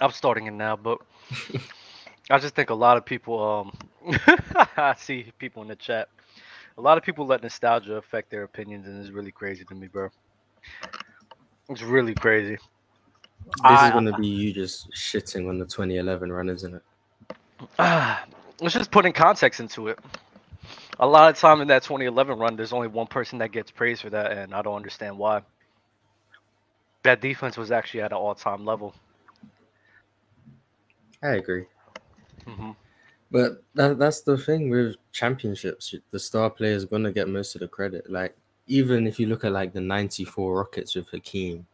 I'm starting it now, but I just think a lot of people. Um, I see people in the chat. A lot of people let nostalgia affect their opinions, and it's really crazy to me, bro. It's really crazy. This I- is gonna be you just shitting on the 2011 run, isn't it? Ah, let's just put in context into it. A lot of time in that 2011 run, there's only one person that gets praised for that, and I don't understand why. That defense was actually at an all-time level. I agree. hmm But that, that's the thing with championships. The star player is gonna get most of the credit. Like even if you look at like the '94 Rockets with Hakeem,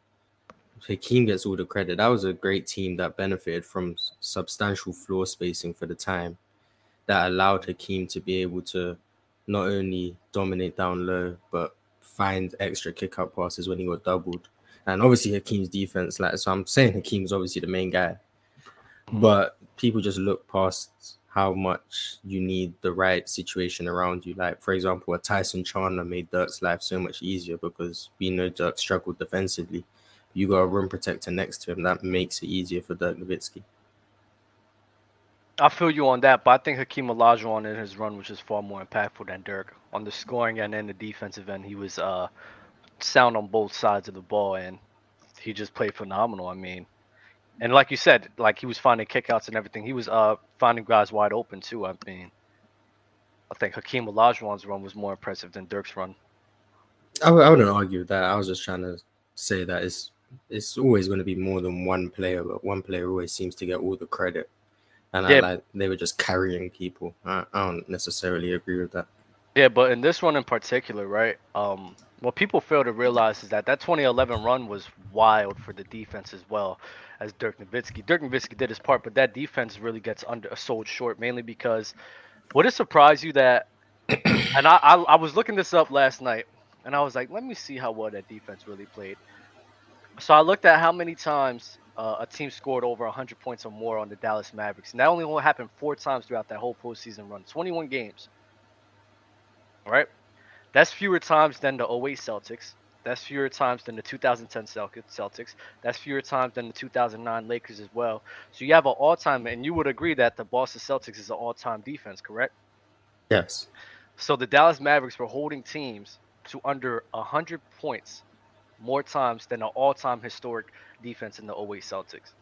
Hakeem gets all the credit. That was a great team that benefited from substantial floor spacing for the time, that allowed Hakeem to be able to not only dominate down low but find extra kick out passes when he got doubled. And obviously Hakeem's defense, like so, I'm saying Hakeem's obviously the main guy but people just look past how much you need the right situation around you. Like, for example, a Tyson Chandler made Dirk's life so much easier because we know Dirk struggled defensively. You got a rim protector next to him, that makes it easier for Dirk Nowitzki. I feel you on that, but I think Hakeem Olajuwon in his run was just far more impactful than Dirk on the scoring end and the defensive end. He was uh, sound on both sides of the ball, and he just played phenomenal. I mean, and like you said, like he was finding kickouts and everything. He was uh finding guys wide open too. I mean, I think Hakeem Olajuwon's run was more impressive than Dirk's run. I, w- I wouldn't argue with that. I was just trying to say that it's it's always going to be more than one player, but one player always seems to get all the credit. And I like they were just carrying people. I, I don't necessarily agree with that. Yeah, but in this run in particular, right? Um, what people fail to realize is that that 2011 run was wild for the defense as well as Dirk Nowitzki. Dirk Nowitzki did his part, but that defense really gets under sold short mainly because would it surprise you that? and I, I I was looking this up last night, and I was like, let me see how well that defense really played. So I looked at how many times uh, a team scored over 100 points or more on the Dallas Mavericks, and that only only happened four times throughout that whole postseason run, 21 games. Right, that's fewer times than the 08 Celtics. That's fewer times than the 2010 Celtics. That's fewer times than the 2009 Lakers as well. So you have an all-time, and you would agree that the Boston Celtics is an all-time defense, correct? Yes. So the Dallas Mavericks were holding teams to under 100 points more times than an all-time historic defense in the 08 Celtics.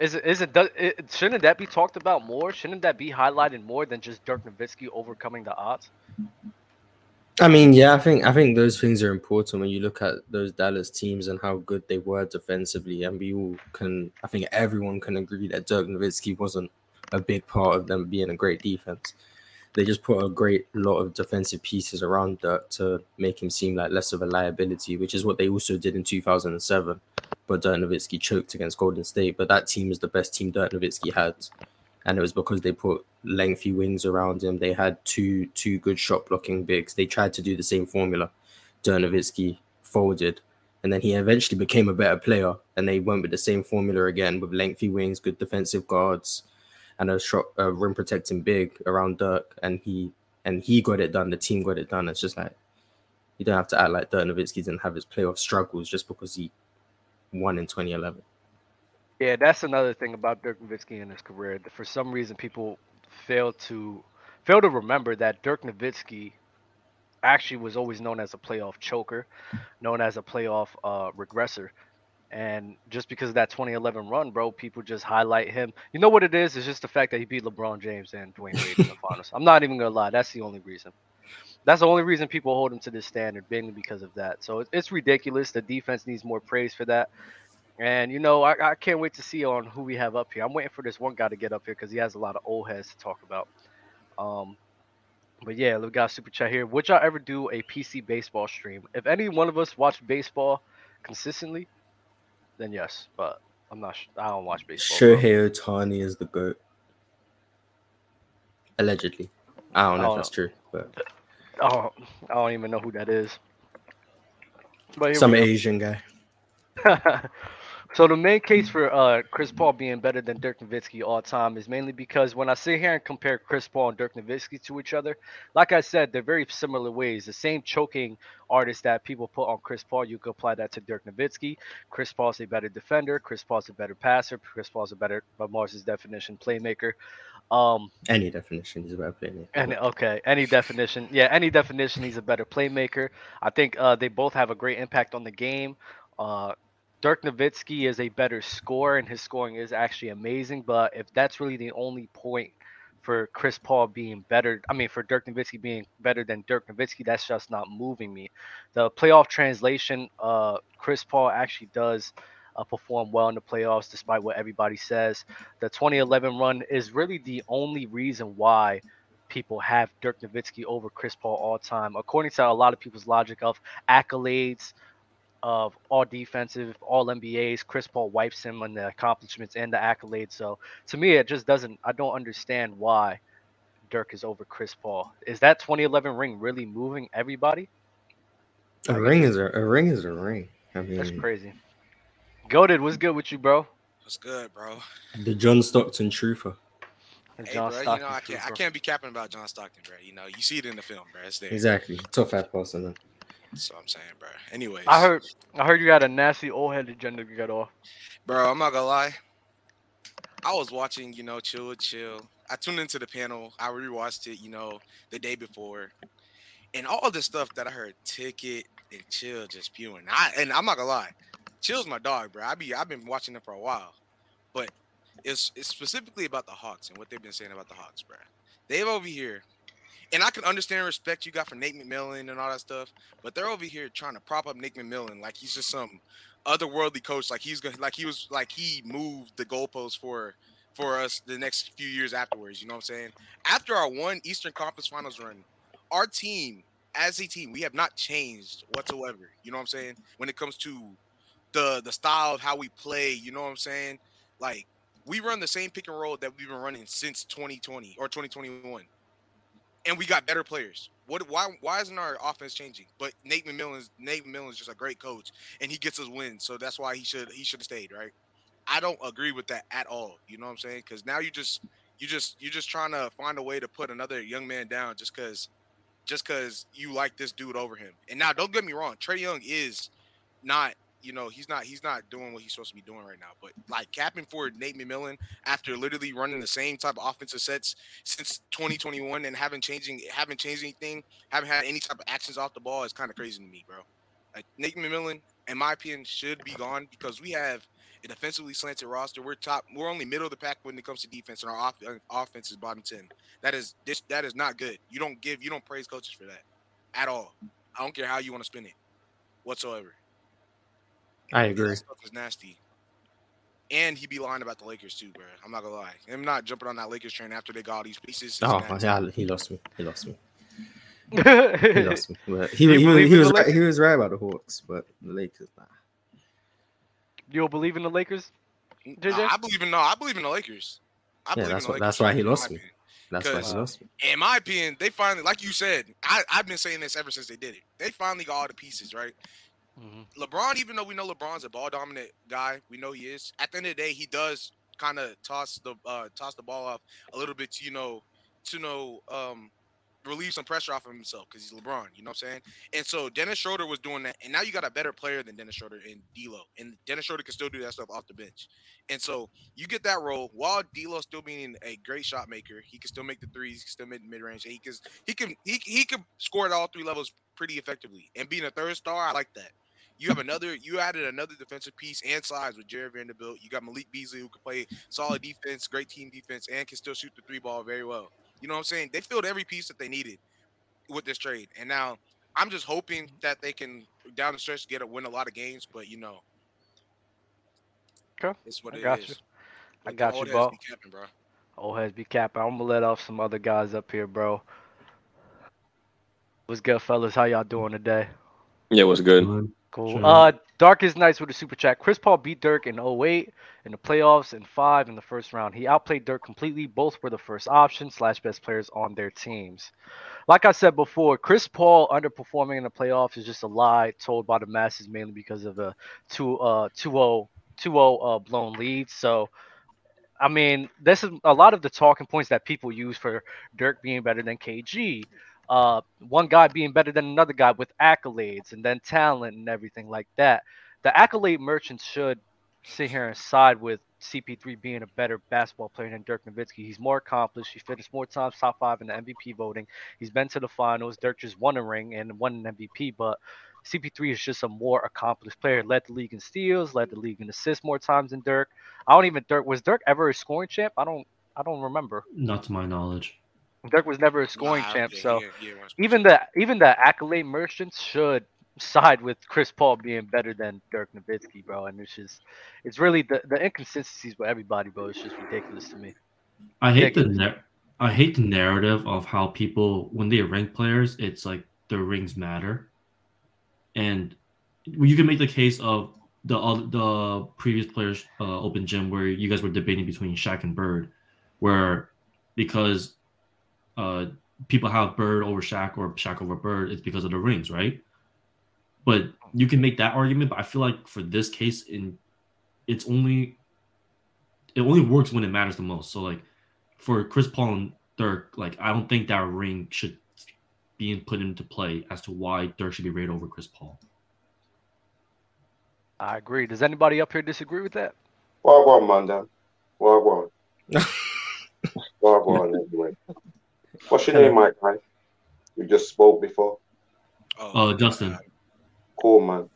Is it, is it, does, it shouldn't that be talked about more? Shouldn't that be highlighted more than just Dirk Nowitzki overcoming the odds? I mean, yeah, I think I think those things are important when you look at those Dallas teams and how good they were defensively. And we all can, I think everyone can agree that Dirk Nowitzki wasn't a big part of them being a great defense. They just put a great lot of defensive pieces around Dirk to make him seem like less of a liability, which is what they also did in 2007. But Dirk Nowitzki choked against Golden State. But that team is the best team Dirk Nowitzki had, and it was because they put lengthy wings around him. They had two two good shot blocking bigs. They tried to do the same formula. Dirk Nowitzki folded, and then he eventually became a better player. And they went with the same formula again with lengthy wings, good defensive guards, and a shot a rim protecting big around Dirk. And he and he got it done. The team got it done. It's just like you don't have to act like Dirk didn't have his playoff struggles just because he won in 2011. Yeah, that's another thing about Dirk Nowitzki in his career. For some reason, people fail to fail to remember that Dirk Nowitzki actually was always known as a playoff choker, known as a playoff uh, regressor. And just because of that 2011 run, bro, people just highlight him. You know what it is? It's just the fact that he beat LeBron James and Dwyane Wade in the finals. I'm not even gonna lie. That's the only reason. That's the only reason people hold him to this standard, mainly because of that. So it's ridiculous. The defense needs more praise for that. And you know, I, I can't wait to see on who we have up here. I'm waiting for this one guy to get up here because he has a lot of old heads to talk about. Um, but yeah, we got a super chat here. Would y'all ever do a PC baseball stream? If any one of us watch baseball consistently, then yes. But I'm not. sh- I don't watch baseball. Shohei Ohtani is the GOAT. Allegedly. I don't know Oh. if that's true, but I don't, I don't even know who that is. But some. Asian guy. So the main case for uh, Chris Paul being better than Dirk Nowitzki all time is mainly because when I sit here and compare Chris Paul and Dirk Nowitzki to each other, like I said, they're very similar ways. The same choking artist that people put on Chris Paul, you could apply that to Dirk Nowitzki. Chris Paul's a better defender. Chris Paul's a better passer. Chris Paul's a better, by Mars's definition, playmaker. Um, any definition, he's a better playmaker. And okay, any definition, yeah, any definition, he's a better playmaker. I think uh, they both have a great impact on the game. Uh, Dirk Nowitzki is a better scorer, and his scoring is actually amazing. But if that's really the only point for Chris Paul being better, I mean, for Dirk Nowitzki being better than Dirk Nowitzki, that's just not moving me. The playoff translation, uh, Chris Paul actually does uh, perform well in the playoffs, despite what everybody says. The 2011 run is really the only reason why people have Dirk Nowitzki over Chris Paul all time, according to a lot of people's logic of accolades of all defensive, all NBAs. Chris Paul wipes him on the accomplishments and the accolades. So to me, it just doesn't. I don't understand why Dirk is over Chris Paul. Is that 2011 ring really moving everybody? A ring is a, a ring is a ring. I mean, that's crazy. Goaded, what's good with you, bro? What's good, bro? The John Stockton truther. Hey, John bro, Stockton you know I can't, I can't be capping about John Stockton, bro. You know, you see it in the film, bro. It's there. Exactly. Tough fat person. What I'm saying, bro. Anyways, I heard I heard you had a nasty old head agenda to get off. Bro, I'm not gonna lie. I was watching, you know, chill chill. I tuned into the panel. I rewatched it, you know, the day before, and all the stuff that I heard, ticket and chill just spewing. I and I'm not gonna lie, chill's my dog, bro. I be I've been watching them for a while, but it's it's specifically about the Hawks and what they've been saying about the Hawks, bro. They've over here and I can understand respect you got for Nate McMillan and all that stuff, but they're over here trying to prop up Nate McMillan like he's just some otherworldly coach, like he's gonna like he was like he moved the goalposts for for us the next few years afterwards. You know what I'm saying? After our one Eastern Conference Finals run, our team as a team, we have not changed whatsoever. You know what I'm saying? When it comes to the the style of how we play, you know what I'm saying? Like we run the same pick and roll that we've been running since 2020 or 2021 and we got better players. What? Why? Why isn't our offense changing? But Nate McMillan's Nate McMillan's just a great coach, and he gets us wins. So that's why he should he should have stayed, right? I don't agree with that at all. You know what I'm saying? Because now you just you just you're just trying to find a way to put another young man down just because just because you like this dude over him. And now don't get me wrong, Trae Young is not you know, he's not he's not doing what he's supposed to be doing right now. But like capping for Nate McMillan after literally running the same type of offensive sets since 2021 and haven't changing haven't changed anything, haven't had any type of actions off the ball is kind of crazy to me, bro. Like Nate McMillan, in my opinion, should be gone because we have a defensively slanted roster. We're top. We're only middle of the pack when it comes to defense, and our off, uh, offense is bottom ten. That is this. That is not good. You don't give. You don't praise coaches for that at all. I don't care how you want to spin it, whatsoever. I agree. That stuff is nasty. And he'd be lying about the Lakers too, bro. I'm not gonna lie. I'm not jumping on that Lakers train after they got all these pieces. Oh yeah, he lost me. He lost me. he lost me. But he, he, he, he was right, he was right about the Hawks, but the Lakers, nah. You don't believe in the Lakers? JJ? I believe in no. I believe in the Lakers. I yeah, that's what, that's why he lost me. That's why he lost me. In my opinion, they finally, like you said, I, I've been saying this ever since they did it. They finally got all the pieces right. Mm-hmm. LeBron, even though we know LeBron's a ball dominant guy, we know he is. At the end of the day, he does kind of toss the uh, toss the ball off a little bit to you know to know um, relieve some pressure off of himself because he's LeBron. You know what I'm saying? And so Dennis Schroeder was doing that, and now you got a better player than Dennis Schroeder in D'Lo, and Dennis Schroeder can still do that stuff off the bench. And so you get that role while D'Lo still being a great shot maker. He can still make the threes, he can still make mid range. He can he can he he can score at all three levels pretty effectively. And being a third star, I like that. You have another. You added another defensive piece and size with Jarred Vanderbilt. You got Malik Beasley who can play solid defense, great team defense, and can still shoot the three ball very well. You know what I'm saying? They filled every piece that they needed with this trade, and now I'm just hoping that they can down the stretch get a win a lot of games. But you know, okay, it's what I it got is. You. I got you, bro. Capping, bro. Old heads be capping. I'm gonna let off some other guys up here, bro. What's good, fellas? How y'all doing today? Yeah, what's good? Cool. Sure. Uh, Darkest Nights with a super chat. Chris Paul beat Dirk in 08 in the playoffs and five in the first round. He outplayed Dirk completely. Both were the first option slash best players on their teams. Like I said before, Chris Paul underperforming in the playoffs is just a lie told by the masses mainly because of the 2 uh 2-0 2-0 uh, blown leads. So, I mean, this is a lot of the talking points that people use for Dirk being better than KG. Uh, one guy being better than another guy with accolades and then talent and everything like that. The accolade merchants should sit here and side with CP3 being a better basketball player than Dirk Nowitzki. He's more accomplished. He finished more times top five in the MVP voting. He's been to the finals. Dirk just won a ring and won an MVP, but CP3 is just a more accomplished player. Led the league in steals, led the league in assists more times than Dirk. I don't even Dirk was Dirk ever a scoring champ? I don't I don't remember. Not to my knowledge. Dirk was never a scoring Nah, champ, so yeah, yeah, even the even the accolade merchants should side with Chris Paul being better than Dirk Nowitzki, bro. And it's just it's really the, the inconsistencies with everybody, bro. It's just ridiculous to me. I hate the Ridiculous. nar- I hate the narrative of how people when they rank players, it's like their rings matter, and you can make the case of the oth- the previous players uh, open gym where you guys were debating between Shaq and Bird, where because uh, people have Bird over Shaq or Shaq over Bird, it's because of the rings, right? But you can make that argument, but I feel like for this case, in it's only it only works when it matters the most. So like for Chris Paul and Dirk, like I don't think that ring should be put into play as to why Dirk should be rated over Chris Paul. I agree. Does anybody up here disagree with that? Well, go on, man. Then. Well, go on. Well, go on anyway. What's your name, Mike? Right? You just spoke before. Oh, Uh, Justin. Cool, man.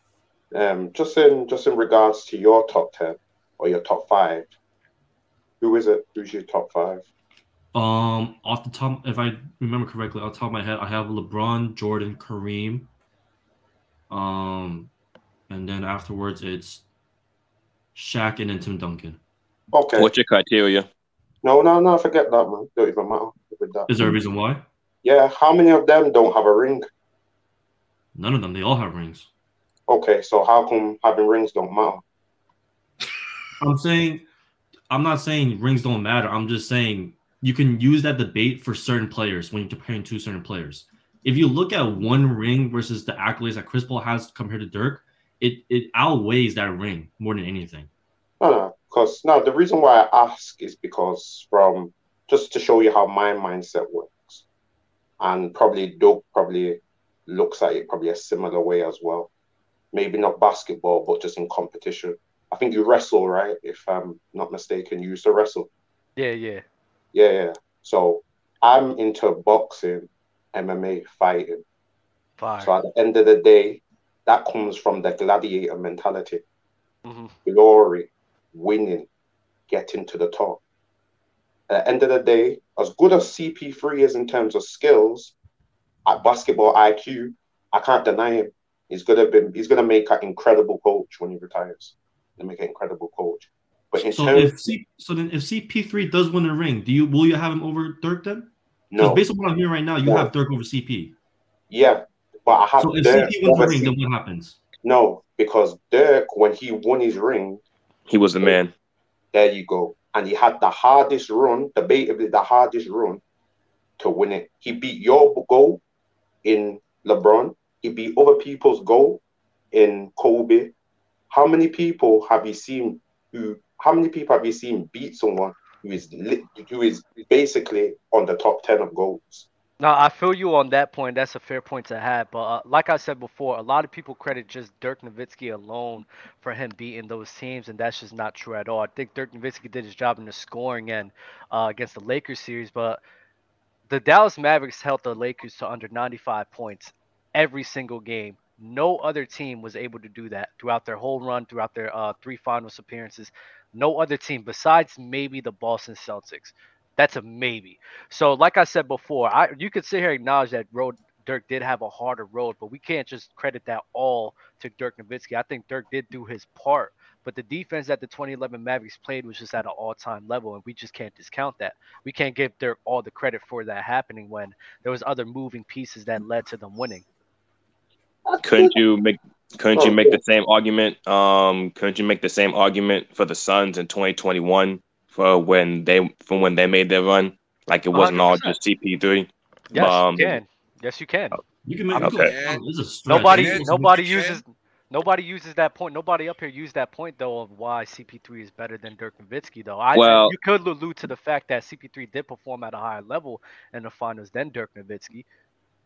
Um, just in just in regards to your top ten or your top five, who is it? Who's your top five? Um, off the top, if I remember correctly, off the top of my head, I have LeBron, Jordan, Kareem. Um, and then afterwards it's Shaq and then Tim Duncan. Okay. What's your criteria? No, no, no. Forget that, man. Don't even matter with that. Is there a reason why? Yeah. How many of them don't have a ring? None of them. They all have rings. Okay, so how come having rings don't matter? I'm saying, I'm not saying rings don't matter. I'm just saying you can use that debate for certain players when you're comparing two certain players. If you look at one ring versus the accolades that Chris Paul has compared to Dirk, it it outweighs that ring more than anything. No, no, because no, the reason why I ask is because from just to show you how my mindset works, and probably Doug probably looks at it probably a similar way as well. Maybe not basketball, but just in competition. I think you wrestle, right? If I'm not mistaken, you used to wrestle. Yeah, yeah. Yeah, yeah. So I'm into boxing, MMA, fighting. Fire. So at the end of the day, that comes from the gladiator mentality. hmm glory, winning, getting to the top. At the end of the day, as good as CP3 is in terms of skills, at basketball IQ, I can't deny him. He's gonna be he's gonna make an incredible coach when he retires. He'll make an incredible coach. But in So terms if C, so then if CP3 does win a ring, do you will you have him over Dirk then? No, based on what I'm hearing right now, you No. have Dirk over CP. yeah, but I have So if Dirk CP wins over ring, then what happens? No, because Dirk, when he won his ring, He was the man. There you go. And he had the hardest run, debatably the hardest run to win it. He beat your goal in LeBron. He beat other people's goal in Kobe. How many people have you seen who? How many people have you seen beat someone who is who is basically on the top ten of goals? No, I feel you on that point. That's a fair point to have. But uh, like I said before, a lot of people credit just Dirk Nowitzki alone for him beating those teams, and that's just not true at all. I think Dirk Nowitzki did his job in the scoring end uh, against the Lakers series, but the Dallas Mavericks held the Lakers to under 95 points every single game. No other team was able to do that throughout their whole run, throughout their uh, three finals appearances. No other team besides maybe the Boston Celtics. That's a maybe. So, like I said before, I you could sit here and acknowledge that road Dirk did have a harder road, but we can't just credit that all to Dirk Nowitzki. I think Dirk did do his part, but the defense that the 2011 Mavericks played was just at an all-time level, and we just can't discount that. We can't give Dirk all the credit for that happening when there was other moving pieces that led to them winning. Couldn't you make couldn't you make the same argument? Um, couldn't you make the same argument for the Suns in 2021 for when they from when they made their run? Like it wasn't all 100%. just CP3. Yes, Um, you can. Yes, you can. You can make Okay. okay. A stretch. Nobody, Yeah, nobody you can. uses, Nobody uses that point. Nobody up here used that point though of why CP3 is better than Dirk Nowitzki though. I Well- you could allude to the fact that CP3 did perform at a higher level in the finals than Dirk Nowitzki,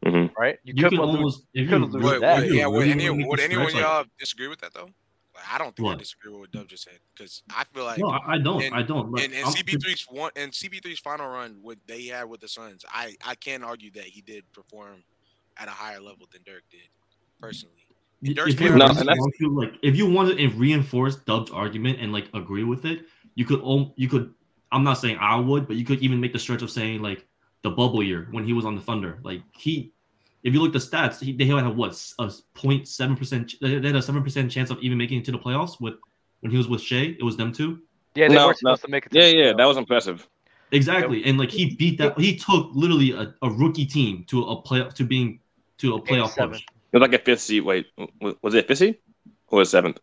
Mhm. right? You, You could can allude- almost if could allude really- to Would, that. would, if you yeah, would, any, wanna would anyone like- y'all disagree with that though? Like, I don't think I disagree with what Dub just said because I feel like No, I, I don't. and- I don't. Like, in, in I'm- CP3's one and CP3's final run, what they had with the Suns, I I can't argue that he did perform at a higher level than Dirk did, personally. Y- Dirk's if you, player No, want and to, like if you wanted to reinforce Dub's argument and like agree with it, you could al- you could I'm not saying I would, but you could even make the stretch of saying like the bubble year when he was on the Thunder. Like he if you look at the stats, he, they had what a 0.7 percent they had a seven percent chance of even making it to the playoffs with when he was with Shai. It was them two. yeah, they No, were no. to make it. To Yeah, the yeah, playoffs. that was impressive. Exactly, and like he beat that. He took literally a, a rookie team to a play to being to a playoff seven. push. It was like a fifth seed. Wait, was it fifth seed or was it seventh?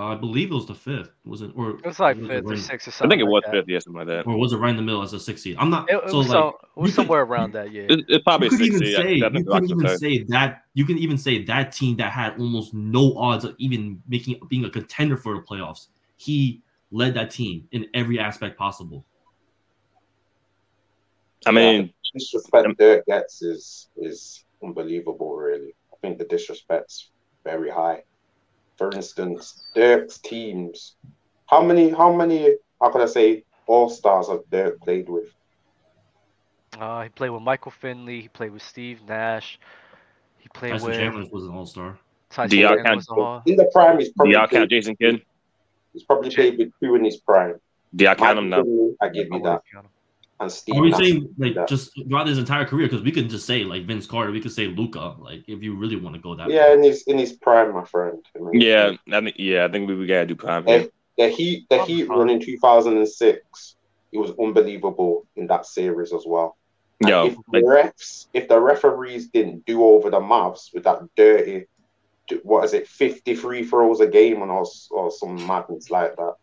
Uh, I believe it was the fifth. Was it or It was like was fifth or sixth or something. I think it was that. fifth, yeah, something like that. or was it right in the middle as a six seed? I'm not. It, it so was, like some- it was you could- somewhere around that. Yeah. It, it's probably you could even seed. say I, I you think could even third. say that you can even say that team that had almost no odds of even making being a contender for the playoffs. He led that team in every aspect possible. I mean, disrespect Um, Dirk gets is is unbelievable. Really, I think the disrespect's very high. For instance, Dirk's teams. How many? How many? How could I say all stars have Dirk played with? Uh, he played with Michael Finley. He played with Steve Nash. He played Tyson with Chandler was an all star. Tyson Do y'all count- was a Hall. In the prime, he's do probably y'all count played, Jason Kidd? he's probably played with two in his prime. Do y'all count him now? I give you that, him. And Steve. Are we Nash. saying like Yeah. just throughout his entire career? Because we can just say like Vince Carter. We could say Luka. Like if you really want to go that. Yeah, far. in his in his prime, my friend. I mean, Yeah, I think yeah, I think we, we gotta do prime here. the Heat, the I'm Heat fine. run in 2006. It was unbelievable in that series as well. Yeah, Yo, if the refs, if the referees didn't do over the Mavs with that dirty, what is it, 50 free throws a game and or, or some madness like that,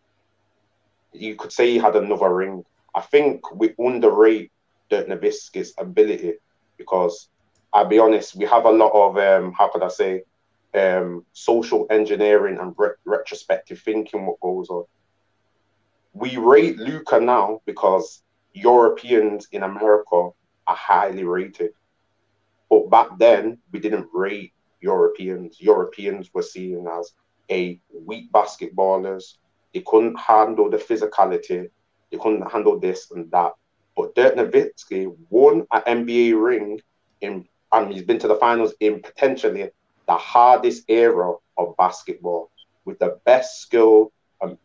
you could say he had another ring. I think we underrate Dirk Nowitzki's ability because I'll be honest, we have a lot of um, how could I say, um, social engineering and re- retrospective thinking what goes on. We rate Luka now because Europeans in America are highly rated. But back then, we didn't rate Europeans. Europeans were seen as a weak basketballers. They couldn't handle the physicality. They couldn't handle this and that. But Dirk Nowitzki won an NBA ring in, and he's been to the finals in potentially the hardest era of basketball with the best skill. Um,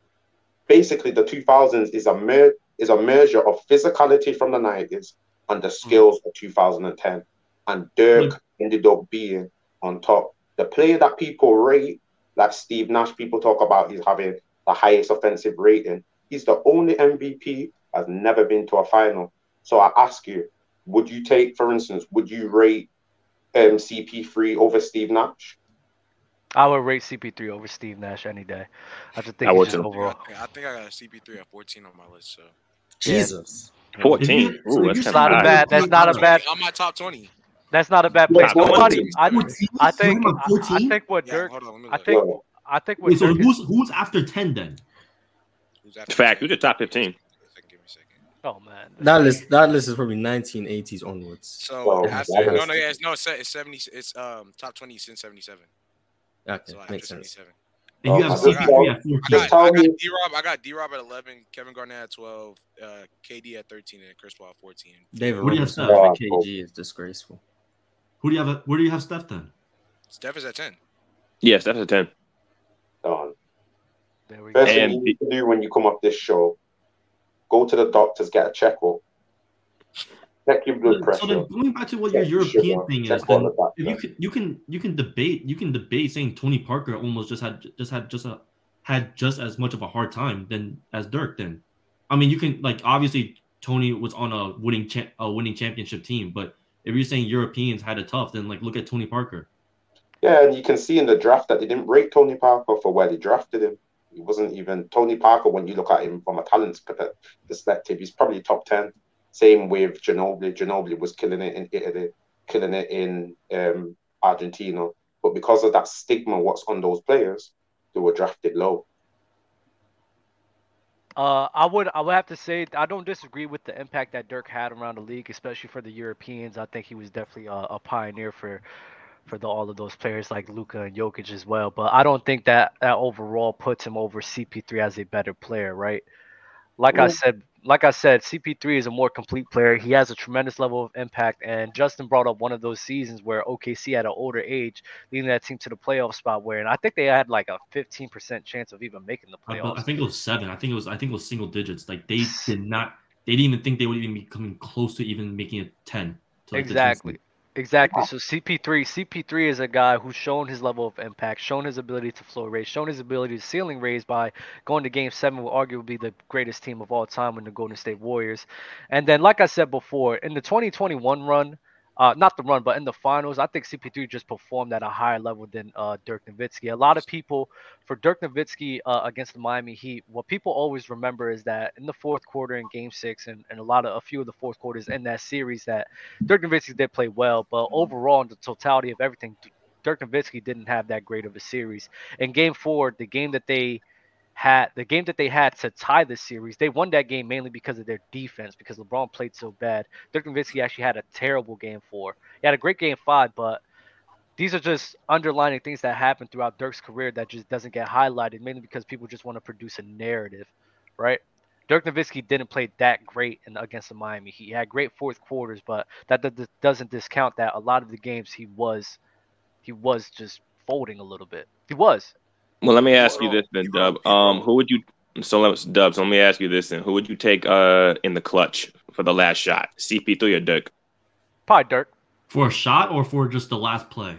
basically, the 2000s is a mer- is a measure of physicality from the 90s and the hmm. skills of 2010. And Dirk hmm. ended up being on top. The player that people rate, like Steve Nash, people talk about he's having the highest offensive rating. He's the only MVP has never been to a final. So I ask you, would you take, for instance, would you rate um, CP3 over Steve Nash? I would rate CP3 over Steve Nash any day. I just think I would just too. overall. I think I got a CP3 at 14 on my list. So Jesus. Fourteen. If you- so that's you kind That's not a of say- high. bad. That's not a bad. on my top 20. That's not a bad place. Nobody. 14. I, I think. I, I 14? think what Yeah, Dirk. hold on. I think. No. I think what Wait, so Dirk is- who's who's after ten then? Who's after Fact, 10? who's the top fifteen? Give me a second. Oh man. That list, that list is probably 1980s onwards. So Well, after, no, no, yeah, it's, no, it's, it's 70. It's um top 20 since 77. Okay, So makes sense. 77. You Oh, have I got- CP3 at I got, I got D Rob. I got D Rob at 11, Kevin Garnett at 12, uh, KD at 13, and Chris Paul at 14. David What do you have Robinson Steph? having KG is disgraceful. Who do you have? Where do you have Steph then? Steph is at 10. Yes, that's at ten. Done. There we go. First thing And you need to do when you come off this show, go to the doctors, get a checkup, check your blood pressure. So then going back to what your European sugar, thing is, then if you can you can you can debate you can debate saying Tony Parker almost just had just had just a had just as much of a hard time than as Dirk then. I mean you can like obviously Tony was on a winning cha- a winning championship team, but if you're saying Europeans had it tough, then like look at Tony Parker. Yeah, and you can see in the draft that they didn't rate Tony Parker for where they drafted him. He wasn't even Tony Parker when you look at him from a talent perspective. He's probably top ten. Same with Ginobili. Ginobili was killing it in Italy, killing it in um, Argentina. but because of that stigma, what's on those players, they were drafted low. Uh, I would I would have to say I don't disagree with the impact that Dirk had around the league, especially for the Europeans. I think he was definitely a, a pioneer for for the, all of those players like Luka and Jokic as well. But I don't think that that overall puts him over CP3 as a better player, right? Like I said, like I said, CP3 is a more complete player. He has a tremendous level of impact. And Justin brought up one of those seasons where OKC at an older age, leading that team to the playoff spot. Where and I think they had like a 15% chance of even making the playoffs. I think it was seven. I think it was. I think it was single digits. Like they did not. They didn't even think they would even be coming close to even making it 10. To like exactly. Exactly. So CP3, CP3 is a guy who's shown his level of impact, shown his ability to floor raise, shown his ability to ceiling raise by going to Game Seven with arguably the greatest team of all time in the Golden State Warriors. And then, like I said before, in the 2021 run, uh, not the run, but in the finals, I think CP3 just performed at a higher level than uh, Dirk Nowitzki. A lot of people, for Dirk Nowitzki uh, against the Miami Heat, what people always remember is that in the fourth quarter in Game Six, and, and a lot of a few of the fourth quarters in that series, that Dirk Nowitzki did play well, but overall, in the totality of everything, Dirk Nowitzki didn't have that great of a series. In Game Four, the game that they had the game that they had to tie the series. They won that game mainly because of their defense, because LeBron played so bad. Dirk Nowitzki actually had a terrible game four. He had a great game five, but these are just underlining things that happen throughout Dirk's career that just doesn't get highlighted, mainly because people just want to produce a narrative, right? Dirk Nowitzki didn't play that great in, against the Miami. He had great fourth quarters, but that, doesn't discount that a lot of the games he was he was just folding a little bit. He was, well, let me ask you this then, Dub. Um, who would you? So let's Dub. So let me ask you this then: Who would you take uh in the clutch for the last shot? CP3 or Dirk? Probably Dirk. For a shot or for just the last play?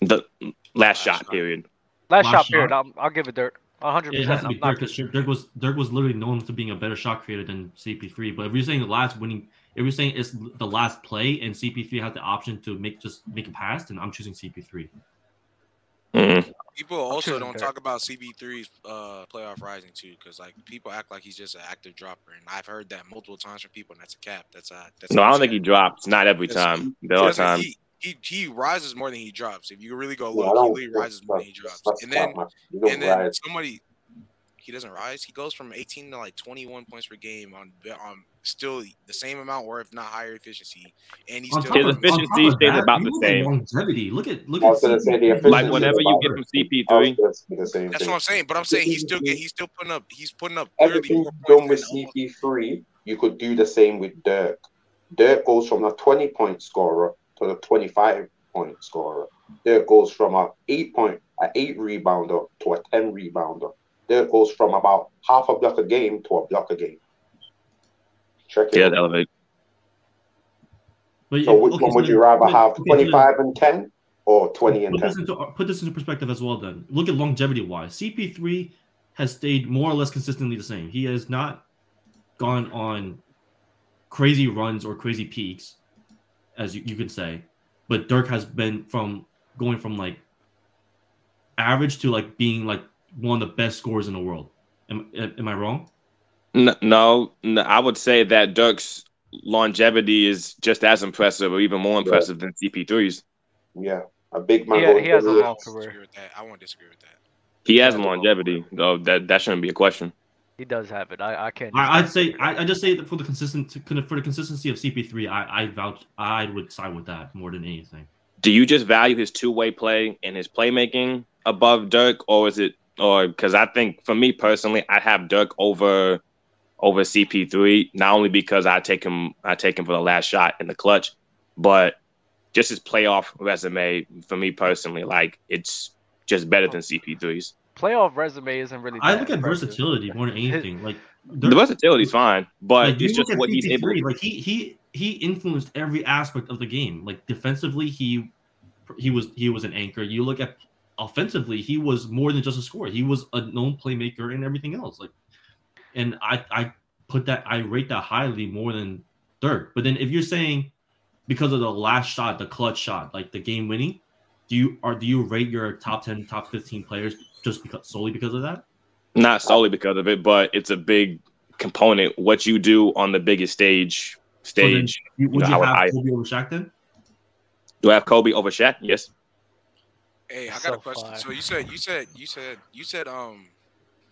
The last, last shot, shot, period. Last, last shot, shot, period. I'll, I'll give it Dirk. 100. It has to be Dirk because Dirk was Dirk was literally known for being a better shot creator than CP3. But if you're saying the last winning, if you're saying it's the last play and CP3 has the option to make just make a pass, then I'm choosing CP3. Mm-hmm. People also don't talk about CP3's uh, playoff rising too, because like people act like he's just an active dropper, and I've heard that multiple times from people, and that's a cap. That's a that's no. I don't think he drops. Not every time. The all time. He, he, he rises more than he drops. If you really go look, he rises more than he drops. And then and then somebody he doesn't rise. He goes from 18 to like 21 points per game on on still the same amount or if not higher efficiency. And he's still his efficiency stays about the same. Longevity. Look at look at like whenever you get from CP3. That's what I'm saying. But I'm saying he's still get he's still putting up he's putting up everything done with CP3. You could do the same with Dirk. Dirk goes from a 20 point scorer to a 25 point scorer. Dirk goes from a eight point a eight rebounder to a 10 rebounder there it goes from about half a block a game to a block a game. Check it. Yeah, out. elevate. But, so which okay, one would you rather but, have, 25 and 10 or 20 and put 10? This into, put this into perspective as well then. Look at longevity wise. CP3 has stayed more or less consistently the same. He has not gone on crazy runs or crazy peaks, as you, you could say. But Dirk has been from going from like average to like being like one of the best scorers in the world. Am, am I wrong? No, no, no, I would say that Dirk's longevity is just as impressive or even more impressive yeah. than CP3's. Yeah, a big man. Yeah, he has a long career. I won't disagree with that. He has longevity, though. That that shouldn't be a question. He does have it. I, I can't. I, would say I, I just say that for the consistent for the consistency of CP3, I I vouch I would side with that more than anything. Do you just value his two way play and his playmaking above Dirk, or is it or because I think for me personally, I have Dirk over over CP3, not only because I take him I take him for the last shot in the clutch, but just his playoff resume for me personally, like it's just better than CP3's. Playoff resume isn't really. I look at versatility more than anything. Like the versatility is fine, but like, it's just what CP3, he's able. Like he he he influenced every aspect of the game. Like defensively, he he was he was an anchor. You look at offensively, he was more than just a scorer. He was a known playmaker and everything else. Like, and I I put that I rate that highly more than Dirk. But then if you're saying because of the last shot, the clutch shot, like the game winning, do you are do you rate your top ten, top fifteen players just because solely because of that? Not solely because of it, but it's a big component. What you do on the biggest stage stage. So you, would you, know, you have I, Kobe over Shaq then? Do I have Kobe over Shaq? Yes. Hey, I got So a question. fire. So you said you said you said you said um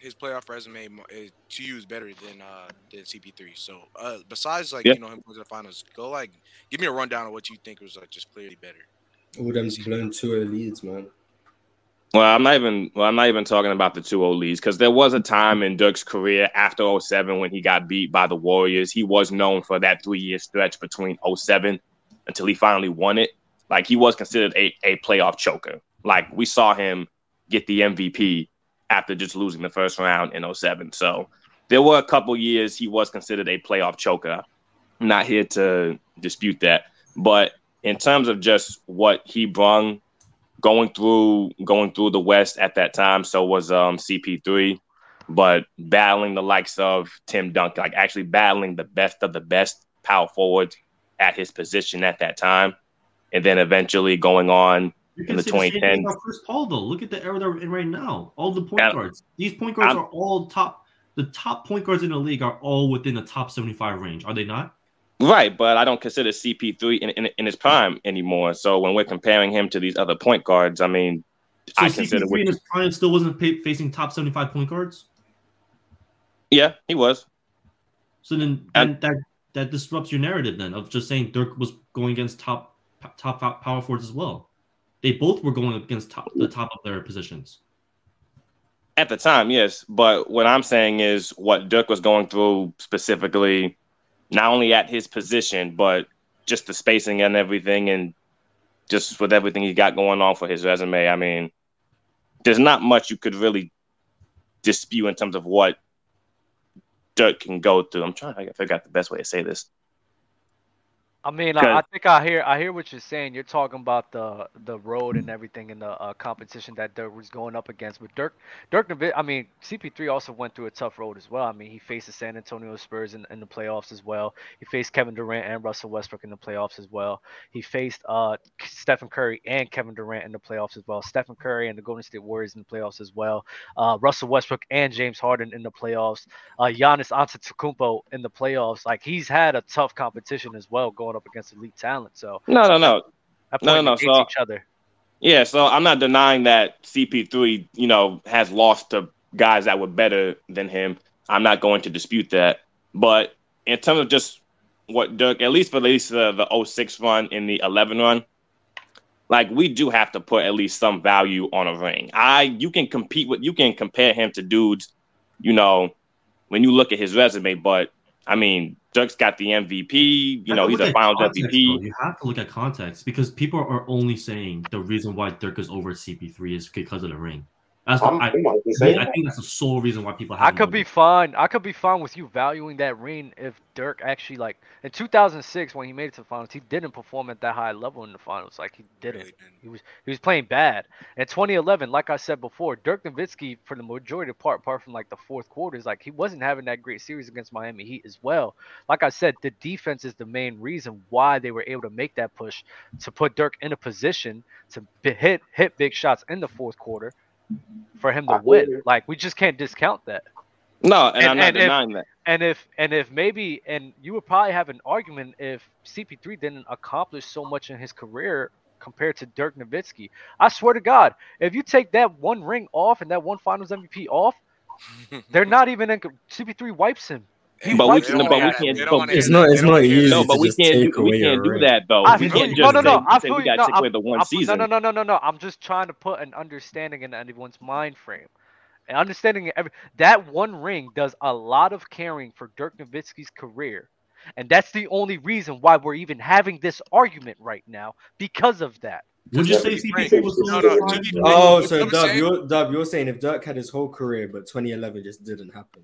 his playoff resume is, to you is better than uh than CP3. So uh besides like Yeah. you know him going to the finals, go like give me a rundown of what you think was like just clearly better. All them blown two leads, man. Well, I'm not even well, I'm not even talking about the two O leads because there was a time in Dirk's career after 07 when he got beat by the Warriors. He was known for that three year stretch between 07 until he finally won it. Like he was considered a, a playoff choker. Like we saw him get the MVP after just losing the first round in 07. So there were a couple years he was considered a playoff choker. I'm not here to dispute that. But in terms of just what he brung going through going through the West at that time. So was um CP3, but battling the likes of Tim Duncan, like actually battling the best of the best power forwards at his position at that time, and then eventually going on. In the say same thing 2010s. about Chris Paul though. Look at the era they're in right now. All the point Yeah. guards. These point guards I'm- are all top. The top point guards in the league are all within the top seventy-five range. Are they not? Right, but I don't consider CP3 in, in, in his prime anymore. So when we're comparing him to these other point guards, I mean, So I CP3 consider in his prime still wasn't pa- facing top seventy-five point guards. yeah, he was. So then, And- then that that disrupts your narrative then of just saying Dirk was going against top top pow- power forwards as well. They both were going against top the top of their positions. At the time, yes. But what I'm saying is what Dirk was going through specifically, not only at his position, but just the spacing and everything, and just with everything he got going on for his resume. I mean, there's not much you could really dispute in terms of what Dirk can go through. I'm trying to figure out the best way to say this. I mean, I, I think I hear I hear what you're saying. You're talking about the the road and everything in the uh, competition that Dirk was going up against. But Dirk, Dirk, I mean, CP3 also went through a tough road as well. I mean, he faced the San Antonio Spurs in, in the playoffs as well. He faced Kevin Durant and Russell Westbrook in the playoffs as well. He faced uh Stephen Curry and Kevin Durant in the playoffs as well. Stephen Curry and the Golden State Warriors in the playoffs as well. Uh, Russell Westbrook and James Harden in the playoffs. Uh, Giannis Antetokounmpo in the playoffs. Like he's had a tough competition as well going up against elite talent. So No, no, no. No, no, so- each other. Yeah, so I'm not denying that CP3, you know, has lost to guys that were better than him. I'm not going to dispute that. But in terms of just what Dirk, at least for at least the, the 06 run in the 11 run, like we do have to put at least some value on a ring. I you can compete with you can compare him to dudes, you know, when you look at his resume, but I mean, Dirk's got the MVP, you know, he's a finals context, MVP. though. You have to look at context because people are only saying the reason why Dirk is over CP3 is because of the ring. That's I'm, I, I'm I think that's the sole reason why people. I have him could over. be fine. I could be fine with you valuing that ring if Dirk actually like in 2006 when he made it to the finals, he didn't perform at that high level in the finals. Like he didn't. Really didn't. He was he was playing bad. In 2011, like I said before, Dirk Nowitzki for the majority of the part, apart from like the fourth quarters, like he wasn't having that great series against Miami Heat as well. Like I said, the defense is the main reason why they were able to make that push to put Dirk in a position to hit hit big shots in the fourth quarter for him to I win. you. Like we just can't discount that. No, and, And- I'm not and if- denying that. And if and if maybe and you would probably have an argument if CP3 didn't accomplish so much in his career compared to Dirk Nowitzki. I swear to God, if you take that one ring off and that one Finals MVP off, they're not even in. CP3 wipes him. He But we wipes but we can't. Don't but it's not- that. it's don't not wanna hear easy. No, but we can't do we can't do that though. I we can't just No, no, no, say, I say feel we you. gotta No, take I'm- away the one I'm- season. No, no, no, no, no, no. I'm just trying to put an understanding in anyone's mind frame. And understanding every that one ring does a lot of caring for Dirk Nowitzki's career. And that's the only reason why we're even having this argument right now because of that. Would you say CP3 was No, still no, in his to be prime? Oh, so Dub, you're Dub, you're saying if Dirk had his whole career, but 2011 just didn't happen.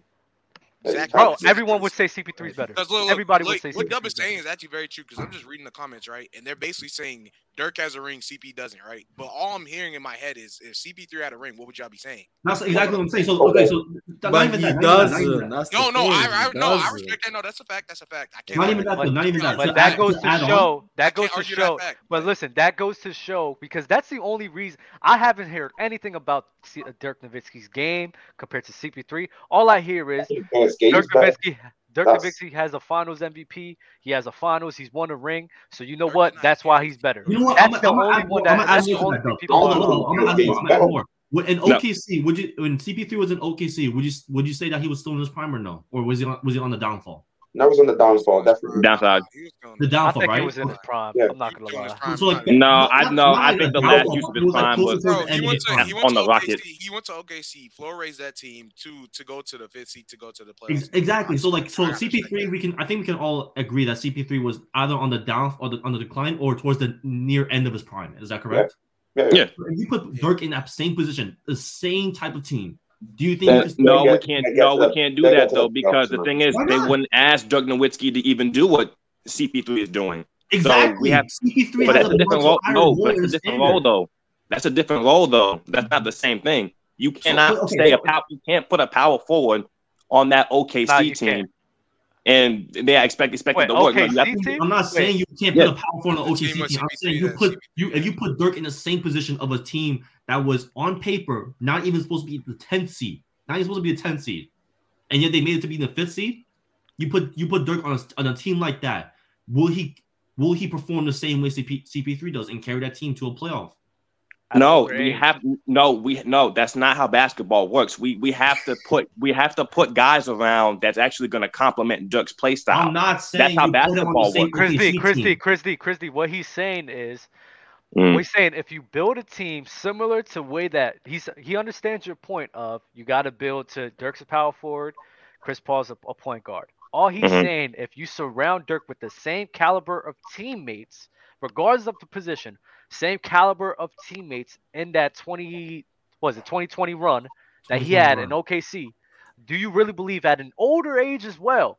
Exactly. Bro, everyone would say CP3 is better. Look, look, Everybody look, would say what CP3 Dub is is saying is actually very true. Because I'm just reading the comments, right, and they're basically saying Dirk has a ring, CP doesn't, right? But all I'm hearing in my head is if CP3 had a ring, what would y'all be saying? That's exactly what I'm saying. So okay, so not But even he that, not even that, not even doesn't. That's No, no, I, I no, I respect that. No, that's a fact. That's a fact. I can't. Not even that, that. though, not even that. But To that goes to to add on- show. That goes to show. But listen, that goes to show because that's the only reason I haven't heard anything about uh, Dirk Nowitzki's game compared to CP3. All I hear is Dirk better. Nowitzki. Dirk That's- Nowitzki has a Finals MVP. He has a Finals. He's won a ring. So you know Dirk what? is That's why he's better. You know what? That's I'm, the I'm, only I'm, one I'm that. That's the only that people Hold want on, hold on. I'm gonna ask you He's I'm better. gonna more. When- In No. OKC, would you when CP3 was in OKC, would you would you say that he was still in his prime or no, or was he on, was he on the downfall? That was on the downfall, definitely. Downside. He was The I downfall, think right? he was in his prime. Yeah. I'm not gonna He was in his lie. So like, No, I not- know. I think the last use of his it was like prime was- Bro, he went to he went on to the OKC. Rockets. He went to OKC. Floor raised that team to to go to the fifth seed to go to the Ex- playoffs. Exactly. So like, so CP3, we can, I think we can all agree that CP3 was either on the down or the, on the decline or towards the near end of his prime. Is that correct? Yeah, Yeah. So If you put Dirk in that same position, the same type of team, do you think? Uh, you can- no, we can't. No, to we can't do they get that though, because the thing is, they wouldn't ask Dirk Nowitzki to even do what CP3 is doing. exactly. We have- CP3 But has that's a different role. No, role but it's a different role though. That's a different role though. That's not the same thing. You cannot okay, stay a power. You can't put a power forward on that OKC Nah, you team, can't. And they expect expected Wait, to work. No, you have to- I'm not Wait. saying you can't Yeah. put a power forward on The an team OKC team. I'm CP3 saying you put CP3. you if you put Dirk in the same position of a team that was on paper not even supposed to be the 10th seed, not even supposed to be the 10th seed, and yet they made it to be in the fifth seed. You put you put Dirk on a, on a team like that. Will he will he perform the same way CP, CP3 does and carry that team to a playoff? At no, we have no, we no. That's not how basketball works. We we have to put we have to put guys around that's actually going to complement Dirk's play style. I'm not saying that's how you put him on the basketball works. Chris D, OKC Chris D, team. Chris D, Chris D. What he's saying is, Mm. what he's saying if you build a team similar to way that he's he understands your point of you got to build to Dirk's a power forward, Chris Paul's a, a point guard. All he's Mhm. saying if you surround Dirk with the same caliber of teammates, regardless of the position, same caliber of teammates in that 20 was it 2020 run that he had run. in OKC, do you really believe at an older age as well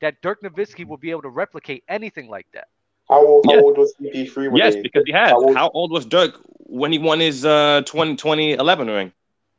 that Dirk Nowitzki will be able to replicate anything like that? How old, how old was CP3 when Yes, they, because he has. How old- How old was Dirk when he won his uh 20, 2011 ring?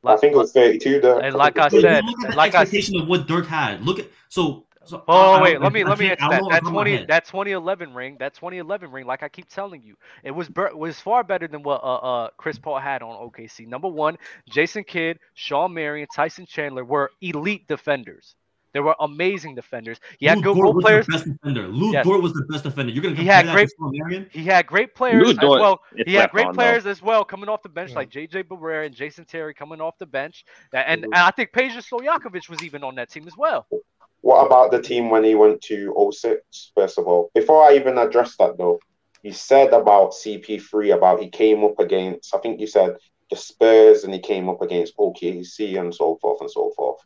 I think it was 32. The, And like I So you said, look at the like I expectation of what Dirk had. Look at so. So Oh I- I- wait, let me I let me answer that. That know off my twenty that 2011 ring, that 2011 ring, like I keep telling you, it was ber- was far better than what uh, uh Chris Paul had on OKC. Number one, Jason Kidd, Shawn Marion, Tyson Chandler were elite defenders. They were amazing defenders. He had Lou good Dort role players. Best defender. Lou Yes. Dort was the best defender. You're gonna He had that great- to Marion? He had great players as Dort well. He had great on, though. players as well coming off the bench, Yeah. like JJ Barea and Jason Terry coming off the bench. That- And, and I think Peja Stojakovic was even on that team as well. What about the team when he went to 06, first of all? Before I even address that, though, you said about CP3, about he came up against, I think you said the Spurs and he came up against OKC and so forth and so forth.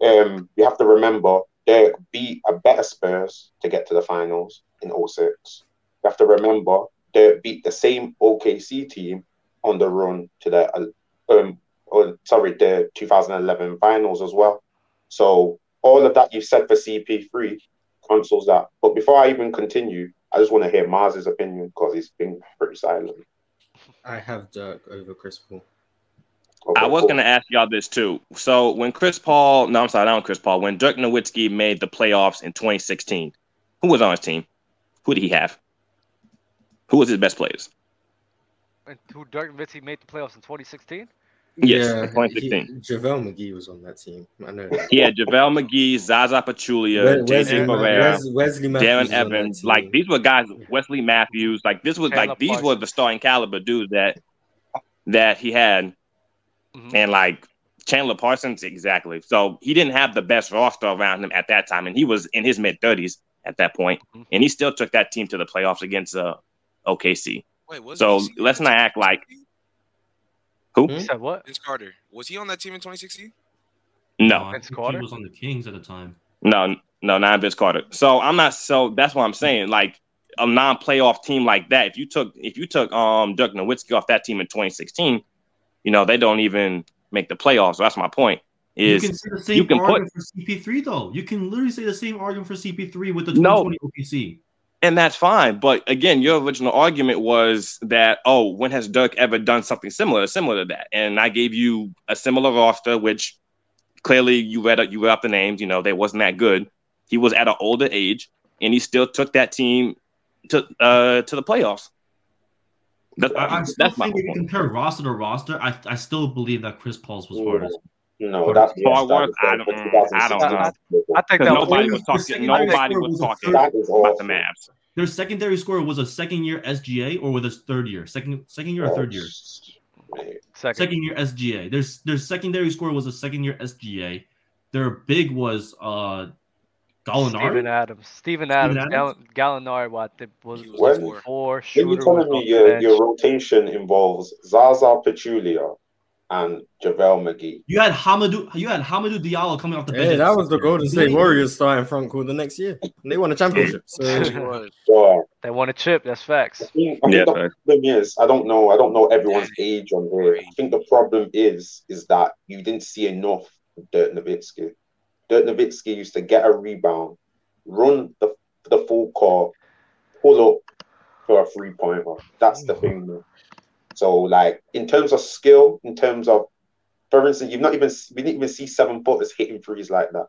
Um, you have to remember, Dirk beat a better Spurs to get to the finals in 06. You have to remember, Dirk beat the same OKC team on the run to the, um, or, sorry, the 2011 finals as well. So all of that you've said for CP3 consoles that. But before I even continue, I just want to hear Mars's opinion because he's been pretty silent. I have Dirk over Chris Paul. Okay, I was cool. going to ask y'all this too. So when Chris Paul, no, I'm sorry, not Chris Paul. When Dirk Nowitzki made the playoffs in 2016, who was on his team? Who did he have? Who was his best players? And who Dirk Nowitzki made the playoffs in 2016? Yes, yeah, in 2016. he- JaVale McGee was on that team. I know that. He had JaVale McGee, Zaza Pachulia, Wes- J.J. Wesley, Barea, Wes- Wesley Matthews Darren was on that Evans. Like these were guys, Wesley Matthews. Like this was Chandler like these were the starting caliber dudes that that he had, Mhm. and like Chandler Parsons exactly. So he didn't have the best roster around him at that time, and he was in his mid thirties at that point, Mhm. and he still took that team to the playoffs against uh, OKC. Wait, was So let's not act like who? Hmm? Said what? Vince Carter was he on that team in 2016? No, I Vince Carter? He was on the Kings at the time. No, no, not Vince Carter. So I'm not. So that's what I'm saying. Like a non-playoff team like that. If you took if you took um Dirk Nowitzki off that team in 2016, you know they don't even make the playoffs. So that's my point. You Is can say the same you can put- for CP3 though. You can literally say the same argument for CP3 with the No. 2020 OKC. And that's fine. But again, your original argument was that oh, when has Dirk ever done something similar, similar to that? And I gave you a similar roster, which clearly you read up, you read up the names. You know they wasn't that good. He was at an older age, and he still took that team to uh to the playoffs. That- I, I still that's my think if you point. compare roster to roster, I, I still believe that Chris Paul's was harder. No, Or that's Hard yes, work? that I is don't- the I don't know. I think that nobody the- was talking. Nobody was was talking third- That is about the maps. Their secondary score was a second year SGA or was it third year? Second second year or third year? second. Second year SGA. Their their secondary score was a second year SGA. Their big was uh Steven Gallinari. Adams. Steven Adams. Adams? Gall- Gallinari, what I was He was When- the four. four. Shooter you're was telling me your, your rotation involves Zaza Pachulia and JaVale McGee, You had Hamidou you had Hamidou Diallo coming off the bench. Hey, that was the Golden State Warriors starting front court the next year. And they won a championship. So so uh, They won a chip. That's facts. I think, I Yeah, the fair. problem is I don't know I don't know everyone's age on here. I think the problem is is that you didn't see enough of Dirk Nowitzki. Dirk Nowitzki used to get a rebound, run the the full court, pull up for a three pointer. That's the thing. man. So like in terms of skill, in terms of for instance, you've not even we didn't even see seven footers hitting threes like that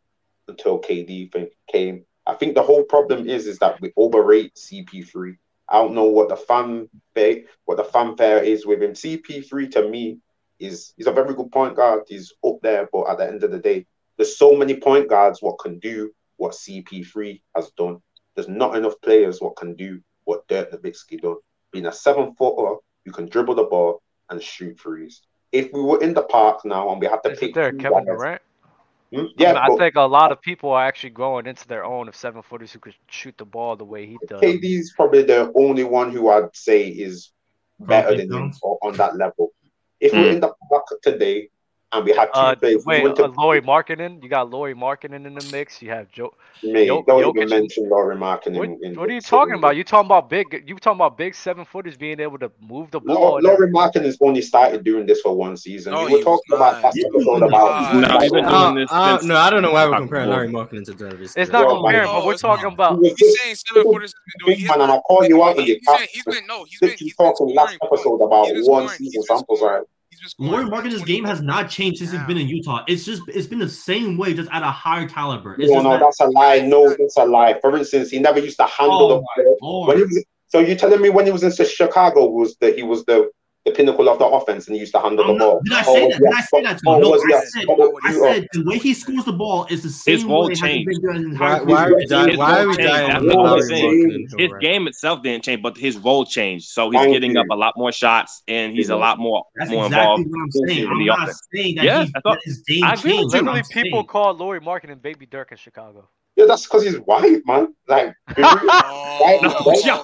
until KD came. I think the whole problem is is that we overrate CP3. I don't know what the fan what the fanfare is with him. CP3 to me is he's a very good point guard. He's up there, but at the end of the day, there's so many point guards what can do what CP3 has done. There's not enough players what can do what Dirk Nowitzki done. Being a seven footer, you can dribble the ball and shoot threes. If we were in the park now and we had to Isn't pick there Kevin guys- Durant? Hmm? I, yeah, mean, I think a lot of people are actually growing into their own of seven footers who could shoot the ball the way he does. KD's probably the only one who I'd say is better than him or on that level. If we're Mm. in the park today and we had two Uh, players, wait, went uh, Lauri Markkanen. You got Lauri Markkanen in the mix. You have Joe. Mate, Jok- don't Jokic- even mention Laurie Markin. What, in, in what are you talking city. about? You talking about big? You talking about big seven footers being able to move the ball? Lau- and Laurie Markin has only started doing this for one season. No, we he were was talking about not. last episode about. No, he's Uh, doing this uh, since- no, I don't know why we're Fuck, comparing bro. Larry Markin to Nowitzki. It's not Yo, comparing, man. but we're talking not. about. He was He's just- saying seven footers has been doing. Big man, and I call you out on your He's cap. saying he's been no. He's Since been. you He's been talking last episode about one season He's been sample scoring. size. He's been scoring. Laurie Marcus' game has not changed since he's been in Utah. It's just it's been the same way, just at a higher caliber. It's No, no, that- that's a lie. No, that's a lie. For instance, he never used to handle Oh the ball. When he lord. was, so you're telling me when he was in Chicago was that he was the, the pinnacle of the offense and he used to handle I'm the ball? did I say was that? Did I say that to? No, was he I a- said, or I said the way he scores the ball is the same His role way it hasn't changed. been doing Why, why are we dying? His Why are we dying That's on the what I'm Larry saying. Markin hill His game itself didn't change, but his role changed. So he's Thank getting you. up a lot more shots and he's a lot more That's more exactly involved. what I'm in saying. the I'm not offense. saying that, Yeah, he, I that his game I agree with changed. Literally, people saying- call Lauri Markkanen Baby Dirk in Chicago. Yeah, that's because he's white, man. Like, be real. Oh, No, no, yo.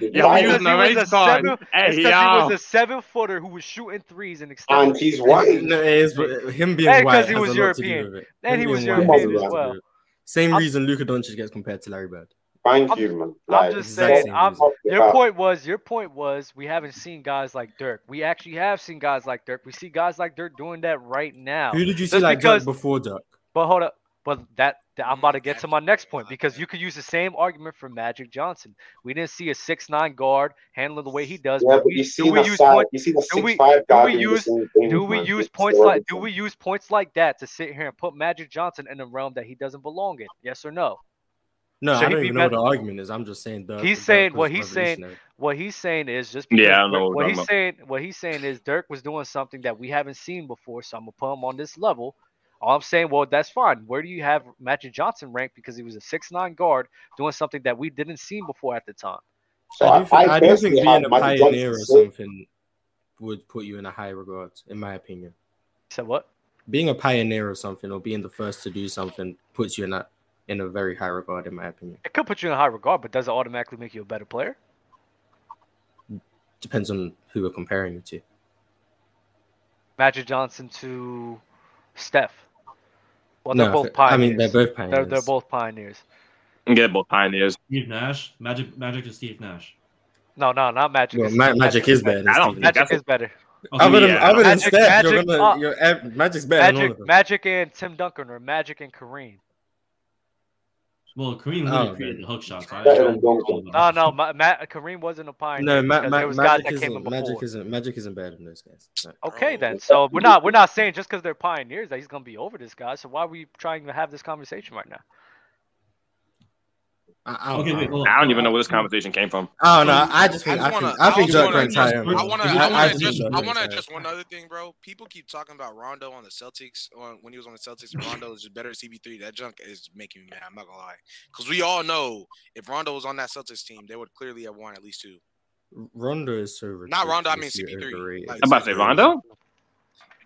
He's Yeah, white we Because he was race a seven, hey, yeah. he was a seven footer who was shooting threes and extending. and he's white. No, it is, him being And white 'cause he was a lot to do European. And Him he was white European as well. do. Same I'm- reason Luka Doncic gets compared to Larry Bird. Thank I'm- you, man. I'm Like, just saying. I'm, your point was your point was we haven't seen guys like Dirk. We actually have seen guys like Dirk. We see guys like Dirk doing that right now. Who did you see Just like because- Dirk before Dirk? But hold up. But that, that- I'm about to get to my next point because you could use the same argument for Magic Johnson. We didn't see a six nine guard handling the way he does. Yeah, but but we, you do see we the use side, point, you see the do we- six five do we use- do we use points like do we use points like that to sit here and put Magic Johnson in a realm that he doesn't belong in? Yes or no? No, Should I don't even know what the argument is. I'm just saying Dirk. He's Dirk saying- was what he's saying- What he's saying is just Yeah, I don't know what what he's talking saying. What he's saying is Dirk was doing something that we haven't seen before, so I'm gonna put him on this level. All I'm saying, well, that's fine. Where do you have Magic Johnson ranked because he was a six nine guard doing something that we didn't see before at the time? So I do think, I do think being a Magic pioneer or something would put you in a high regard, in my opinion. So what? Being a pioneer or something or being the first to do something puts you in a in a very high regard, in my opinion. It could put you in a high regard, but does it automatically make you a better player? Depends on who we're comparing you to. Magic Johnson to Steph. Well, they're both pioneers. I pioneers. mean they're both They're, pioneers. they're both pioneers. Yeah, both pioneers. Steve Nash, Magic, Magic to Steve Nash. No, no, not Magic. Well, Ma- Magic is better. I don't think Magic is better. Okay, Other than Yeah. other than Magic- Steph, you're gonna uh, you're, ev- Magic's better than all of Magic, them. Magic and Tim Duncan or Magic and Kareem. Well, Kareem Oh, really created the hook shots. I Better don't than know Duncan. about No, no, Ma- Ma- Kareem wasn't a pioneer. No, Ma- because Ma- there was Magic that came in isn't. before. Magic isn't. Magic isn't better than those guys. No. Okay, Oh. then. So we're not we're not saying just because they're pioneers that he's gonna be over this guy. So why are we trying to have this conversation right now? I, I, Okay, don't, wait, hold. I don't even know where this conversation came from. I don't know. I just think I I, wanna- I I think also Dirk wanna address- higher. I want to. I I just- want to address. think I Dirk want to ranks address higher. one other thing, bro. People keep talking about Rondo on the Celtics on when he was on the Celtics, Rondo is just better at CP3. That junk is making me mad. I'm not gonna lie, because we all know if Rondo was on that Celtics team, they would clearly have won at least two. Rondo is so Not Rondo, I mean ridiculously CP3. Like, I'm about to say Rondo.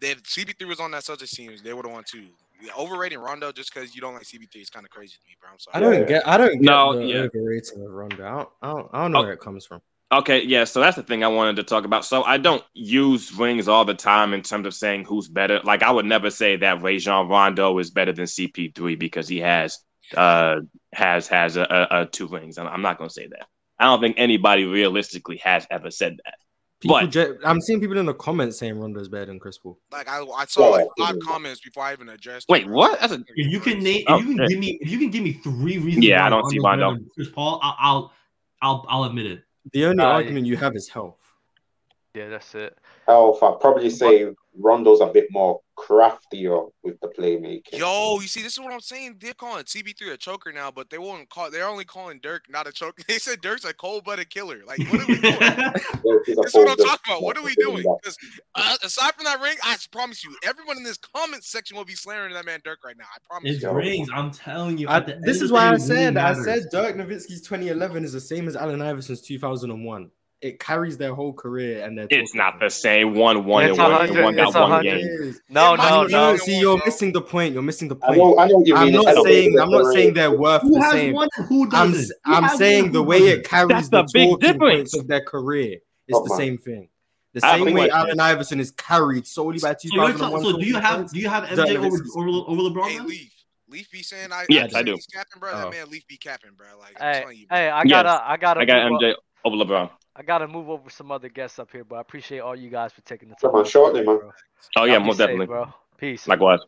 If CP3 was on that Celtics team, they would have won two. Yeah, overrating Rondo just because you don't like CP3 is kind of crazy to me, bro. I'm sorry. I don't get. I don't get No, the yeah. overrating of Rondo. I don't, I don't, I don't know Oh. where it comes from. Okay, yeah, so that's the thing I wanted to talk about. So I don't use rings all the time in terms of saying who's better. Like I would never say that Rajon Rondo is better than CP3 because he has uh has has a, a, a two rings. I'm, I'm not gonna say that. I don't think anybody realistically has ever said that. People, But- ge- I'm seeing people in the comments saying Rondo's better than Chris Paul. Like I, I saw like Yeah. five comments before I even addressed. Wait, it, bro. what? That's a If you can name, Oh, if you can yeah. give me, if you can give me three reasons, Yeah, why I don't see Rondo's better Rondo. than Chris Paul, I'll, I'll, I'll, I'll admit it. The only Uh, argument you have is health. Yeah, that's it. Health, I'd probably say Rondo's a bit more craftier with the playmaking. Yo, you see, this is what I'm saying. They're calling CP3 a choker now, but they won't call. They're only calling Dirk not a choker. They said Dirk's a cold-blooded killer. Like, what are we doing? Dirk is That's what I'm full- talking about. What are we doing doing? that. 'Cause, uh, aside from that ring, I promise you, everyone in this comment section will be slandering that man Dirk right now. I promise It's you. Rings. I'm telling you. I, at the end this is why I it really said I said Dirk Nowitzki's 2011 is the same as Allen Iverson's 2001. It carries their whole career and their. it's not the same. One one It's and one, 100, one got it's one 100. game. No, It no, no. See, you're missing the point. You're missing the I point. know, I know what you I'm mean. not I saying I'm not saying they're worth Who the has same. one who I'm Who I'm has one saying and the way doesn't? it carries That's the the big talking difference. points of their career is Oh, the man. same thing. The I same way what- Allen Iverson is carried solely by So, you're 2001. talking- so do you have do you have Dirk MJ over over, over LeBron? Hey, then? Leaf. Leaf be saying I. Yes, I, I do. He's capping, bro. Oh. That man Leaf be capping, bro. Like I'm Hey, telling you. hey, I gotta, I gotta, I got move MJ over LeBron. I gotta move over some other guests up here, but I appreciate all you guys for taking the time. Come time. on, shortly, man. bro. Oh yeah, Y'all most safe, definitely. bro. Peace. Likewise.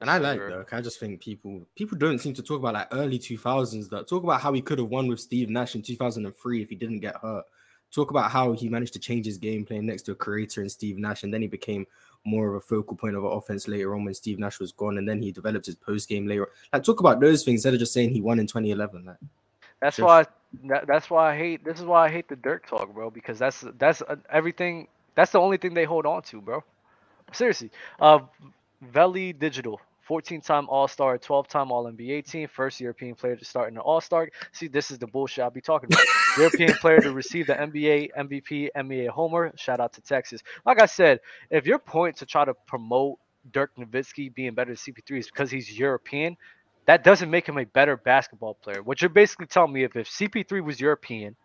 And I like Sure. Dirk. I just think people people don't seem to talk about like early 2000s. That talk about how he could have won with Steve Nash in 2003 if he didn't get hurt. Talk about how he managed to change his game playing next to a creator in Steve Nash, and then he became more of a focal point of an offense later on when Steve Nash was gone, and then he developed his post game later. On. Like talk about those things instead of just saying he won in 2011. Like, That's Sure. why. That, that's why I hate. This is why I hate the Dirk talk, bro. Because that's that's uh, everything. That's the only thing they hold on to, bro. Seriously. Uh, Veli Digital, 14-time All-Star, 12-time All-NBA team, first European player to start in an All-Star. See, this is the bullshit I'll be talking about. European player to receive the NBA MVP, NBA Homer. Shout out to Texas. Like I said, if your point to try to promote Dirk Nowitzki being better than CP3 is because he's European, that doesn't make him a better basketball player. What you're basically telling me, if, if CP3 was European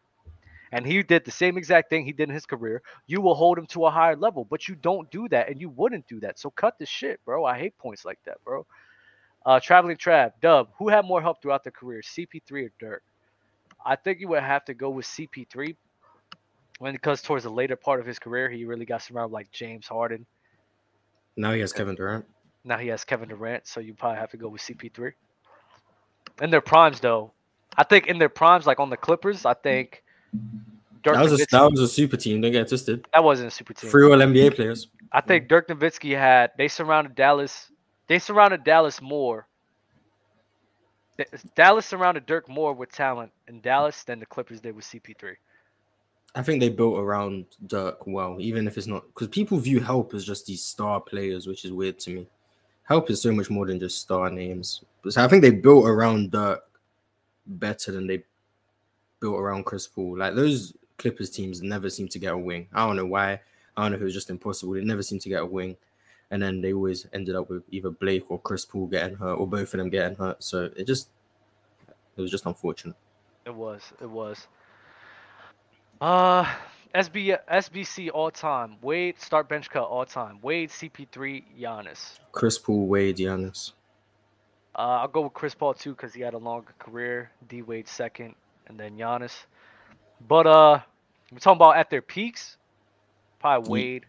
and he did the same exact thing he did in his career, you will hold him to a higher level. But you don't do that, and you wouldn't do that. So cut the shit, bro. I hate points like that, bro. Uh, Traveling Trav, Dub, who had more help throughout their career, CP3 or Dirk? I think you would have to go with CP3 when it comes towards the later part of his career, he really got surrounded like James Harden. now he has Kevin Durant. Now he has Kevin Durant, so you probably have to go with CP3. In their primes, though, I think in their primes, like on the Clippers, I think Dirk That was a that was a super team. Don't get twisted. that wasn't a super team. Three All NBA players. I think Dirk Nowitzki had they surrounded Dallas. They surrounded Dallas more. Dallas surrounded Dirk more with talent in Dallas than the Clippers did with CP3. I think they built around Dirk well, even if it's not because people view Help as just these star players, which is weird to me. Help is so much more than just star names. So I think they built around Dirk better than they built around Chris Paul. Like those Clippers teams never seem to get a wing. I don't know why. I don't know if it was just impossible. They never seem to get a wing. And then they always ended up with either Blake or Chris Paul getting hurt or both of them getting hurt. So it just it was just unfortunate. It was. It was. Uh, SB SBC all time. Wade start bench cut all time. Wade CP3 Giannis. Chris Paul, Wade, Giannis. Uh, I'll go with Chris Paul too because he had a longer career. D Wade second, and then Giannis. But uh, we're talking about at their peaks. Probably Wade,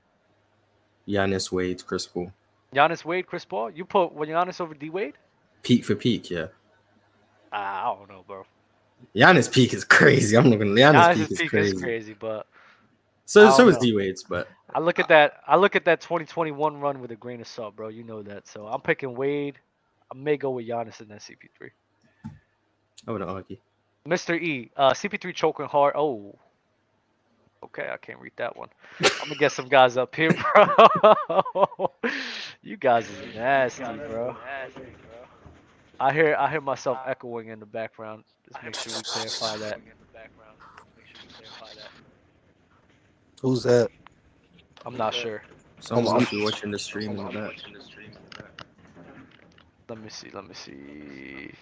Giannis, Wade, Chris Paul. Giannis, Wade, Chris Paul. You put when Giannis over D Wade? Peak for peak, yeah. Uh, I don't know, bro. Giannis peak is crazy. I'm not gonna. Giannis Giannis' peak is crazy. is crazy, but So so don't is. D Wade's, but I look at that. I look at that 2021 run with a grain of salt, bro. You know that. So I'm picking Wade. I may go with Giannis and then CP3. I wouldn't argue. Mr. E, uh, CP3 choking hard. Oh, okay, I can't read that one. I'm gonna get some guys up here, bro. you guys is nasty, bro. I hear I hear myself echoing in the background. Just make sure we clarify that. Who's that? I'm not sure. Someone must be watching the stream in the back. Let me see. Let me see.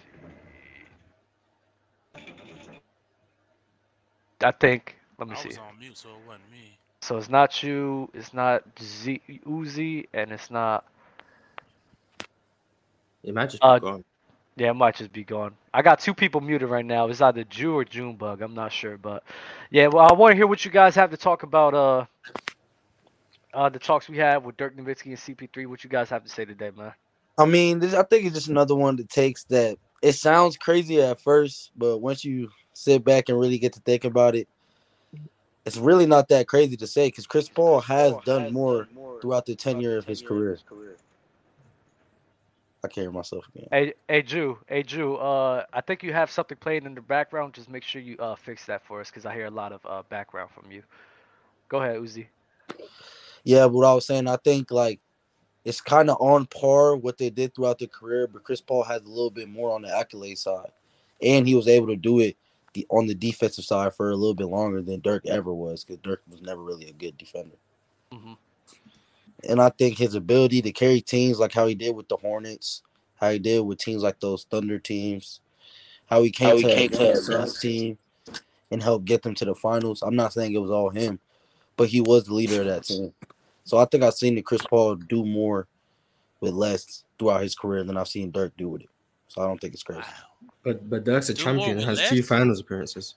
I think. Let me I see. was on mute, so it wasn't me. So it's not you. It's not Z Uzi, and it's not. It might just be Uh, gone. Yeah, it might just be gone. I got two people muted right now. It's either Jew or Junebug. I'm not sure, but yeah. Well, I want to hear what you guys have to talk about. Uh, uh, the talks we had with Dirk Nowitzki and CP3. What you guys have to say today, man? I mean, this, I think it's just another one that takes that. It sounds crazy at first, but once you sit back and really get to think about it, it's really not that crazy to say because Chris Paul has done more throughout the tenure of his career. I can't hear myself again. Hey, hey, Jew. Hey, Jew. Uh, I think you have something playing in the background. Just make sure you uh fix that for us, cause I hear a lot of uh background from you. Go ahead, Uzi. Yeah, what I was saying, I think like it's kind of on par what they did throughout their career, but Chris Paul has a little bit more on the accolade side, and he was able to do it the on the defensive side for a little bit longer than Dirk ever was, because Dirk was never really a good defender. hmm And I think his ability to carry teams like how he did with the Hornets, how he did with teams like those Thunder teams, how he came How he to came to- Suns team and helped get them to the finals. I'm not saying it was all him, but he was the leader of that team. So I think I've seen the Chris Paul do more with less throughout his career than I've seen Dirk do with it. So I don't think it's crazy. Wow. But but Dirk's a Do champion and with has two finals appearances.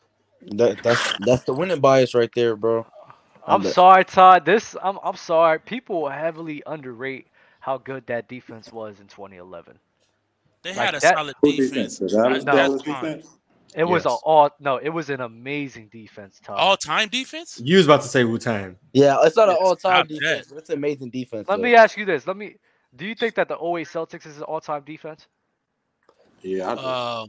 That, that's that's the winning bias right there, bro. I'm bet- sorry, Todd. This I'm I'm sorry. People heavily underrate how good that defense was in 2011. They Like had a that- solid defense. defense? The Dallas, That's Dallas defense? It was a Yes. all no. It was an amazing defense, Todd. All time defense? You was about to say Wu Tang. Yeah, it's not an all time defense, but it's an amazing defense. Let though. me ask you this. Let me. Do you think that the 08 Celtics is an all-time defense? Yeah, I do. Uh,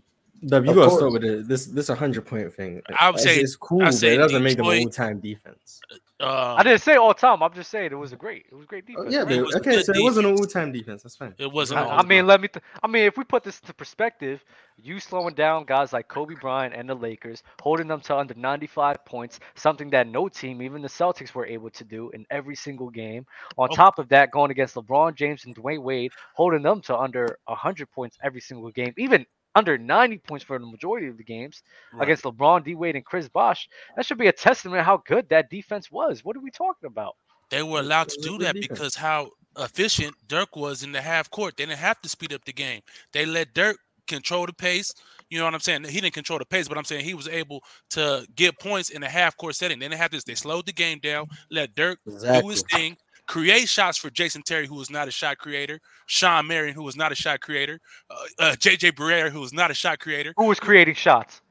W, you Of gotta course. start with it. This this a hundred point thing. I would It's- say- it's cool, I'd but it doesn't make them Detroit- all time defense. Uh, I didn't say all time. I'm just saying it was a great. It was a great Oh, defense. yeah, it but, was a okay, good so it wasn't an all time defense. That's fine. it wasn't. I, I mean, let me. Th- I mean, if we put this into perspective, you slowing down guys like Kobe Bryant and the Lakers, holding them to under 95 points, something that no team, even the Celtics, were able to do in every single game. On Oh. top of that, going against LeBron James and Dwyane Wade, holding them to under 100 points every single game, even under 90 points for the majority of the games Right. against LeBron, D Wade, and Chris Bosh. That should be a testament how good that defense was. What are we talking about? They were allowed to It was a do that because how efficient Dirk was in the half court. They didn't have to speed up the game. They let Dirk control the pace. You know what I'm saying? He didn't control the pace, but I'm saying he was able to get points in the half court setting. They didn't have this. They slowed the game down, let Dirk do his thing, create shots for Jason Terry, who was not a shot creator, Shawn Marion, who was not a shot creator, uh, uh, JJ Barea, who was not a shot creator. Who was creating shots?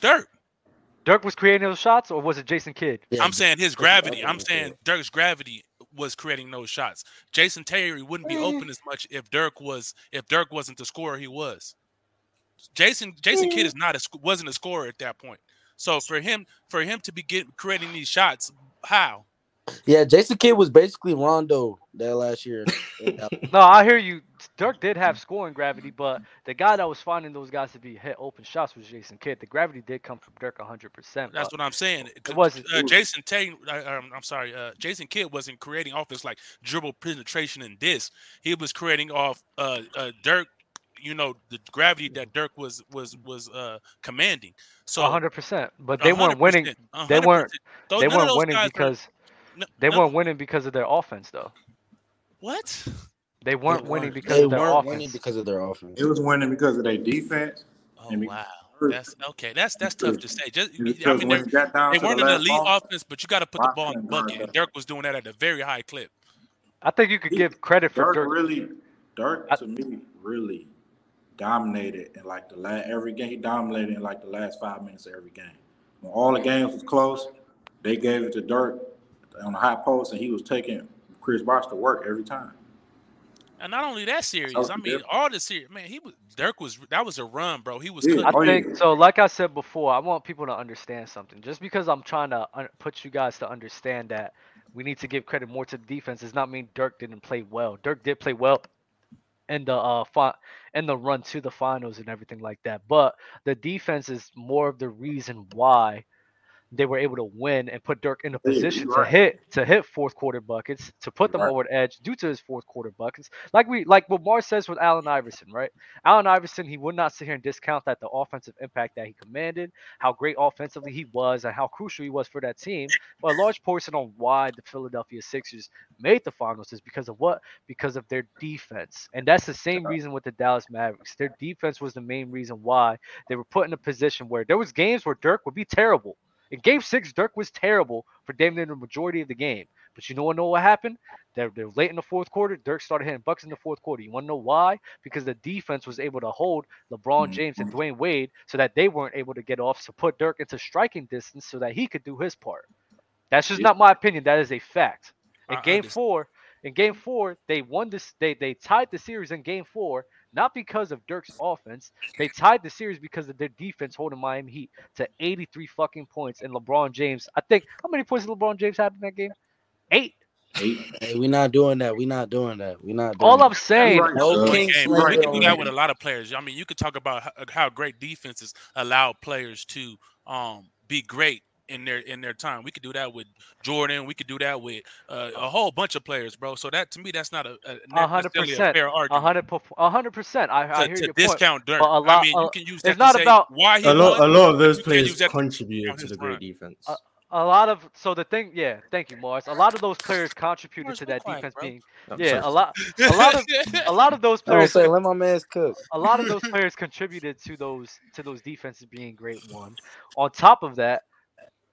Dirk. Dirk was creating those shots, or was it Jason Kidd? Yeah, I'm saying his gravity. I'm saying Dirk's gravity was creating those shots. Jason Terry wouldn't be open as much if Dirk was if Dirk wasn't the scorer he was. Jason Jason Kidd is not a wasn't a scorer at that point. So for him for him to be getting creating these shots, how? Yeah, Jason Kidd was basically Rondo that last year. No, I hear you. Dirk did have scoring gravity, but the guy that was finding those guys to be hit open shots was Jason Kidd. The gravity did come from Dirk 100%. That's what I'm saying. it wasn't. Uh, Jason Terry, uh, um, I'm sorry, uh, Jason Kidd wasn't creating off offense like dribble penetration and this. He was creating off uh, uh, Dirk. You know the gravity that Dirk was was was uh, commanding. So 100%. But they weren't winning. 100%. They weren't. They weren't winning guys are- because no- they no- weren't winning because of their offense, though. What? They weren't winning weren't. because They of their weren't offense. winning because of their offense. It was winning because of their defense. Oh wow, that's okay. That's that's tough to say. Just I mean, they, it got down they to the weren't an last elite ball, offense, but you got to put the ball in the bucket. And. Dirk was doing that at a very high clip. I think you could He- give credit for Dirk Dirk. really, Dirk I- to me really dominated in like the last every game. He dominated in like the last five minutes of every game. When all the games was close, they gave it to Dirk on the high post, and he was taking Chris Bosh to work every time. And not only that series, I mean, different. all the series, man, he was Dirk was that was a run, bro. He was Yeah. I Oh, think so. Like I said before, I want people to understand something. Just because I'm trying to un- put you guys to understand that we need to give credit more to the defense does not mean Dirk didn't play well. Dirk did play well in the uh fi- in the run to the finals and everything like that. But the defense is more of the reason why they were able to win and put Dirk in a position you're to hit to hit fourth quarter buckets to put them Right. over the edge due to his fourth quarter buckets. Like we like what Mars says with Allen Iverson, right? Allen Iverson, he would not sit here and discount that the offensive impact that he commanded, how great offensively he was, and how crucial he was for that team. But a large portion on why the Philadelphia Sixers made the finals is because of what? Because of their defense. And that's the same reason with the Dallas Mavericks. Their defense was the main reason why they were put in a position where there was games where Dirk would be terrible. In game six, Dirk was terrible for damn near the majority of the game. But you know what know what happened? They're, they're late in the fourth quarter. Dirk started hitting bucks in the fourth quarter. You want to know why? Because the defense was able to hold LeBron Mhm. James and Dwyane Wade so that they weren't able to get off to put Dirk into striking distance so that he could do his part. That's just not my opinion. That is a fact. In game four, in game four, they won this. They they tied the series in game four, not because of Dirk's offense. They tied the series because of their defense holding Miami Heat to 83 fucking points. And LeBron James, I think, how many points did LeBron James have in that game? Eight. Eight. Hey, we not doing that. We're not doing that. We're not doing All that. I'm saying, right. No king game. Right. We slander can do that with a lot of players. I mean, you could talk about how, how great defenses allow players to um, be great in their in their time. We could do that with Jordan. We could do that with uh, a whole bunch of players, bro. So that to me, that's not a, a A hundred necessarily a percent. fair a argument. hundred, po- a hundred percent. I, I To, hear to your point. discount Dirk, but a I lot- mean, a- you can use it's that not to say about- why he A lot, a lot of those players use that to contributed to his the great run. defense. Uh, A lot of so the thing, yeah. Thank you, Morris. A lot of those players contributed Morris, to that quiet, defense bro. being I'm yeah. sorry. A lot, a lot of a lot of those I players say let my man's cook. a lot of those players contributed to those to those defenses being great one. On top of that,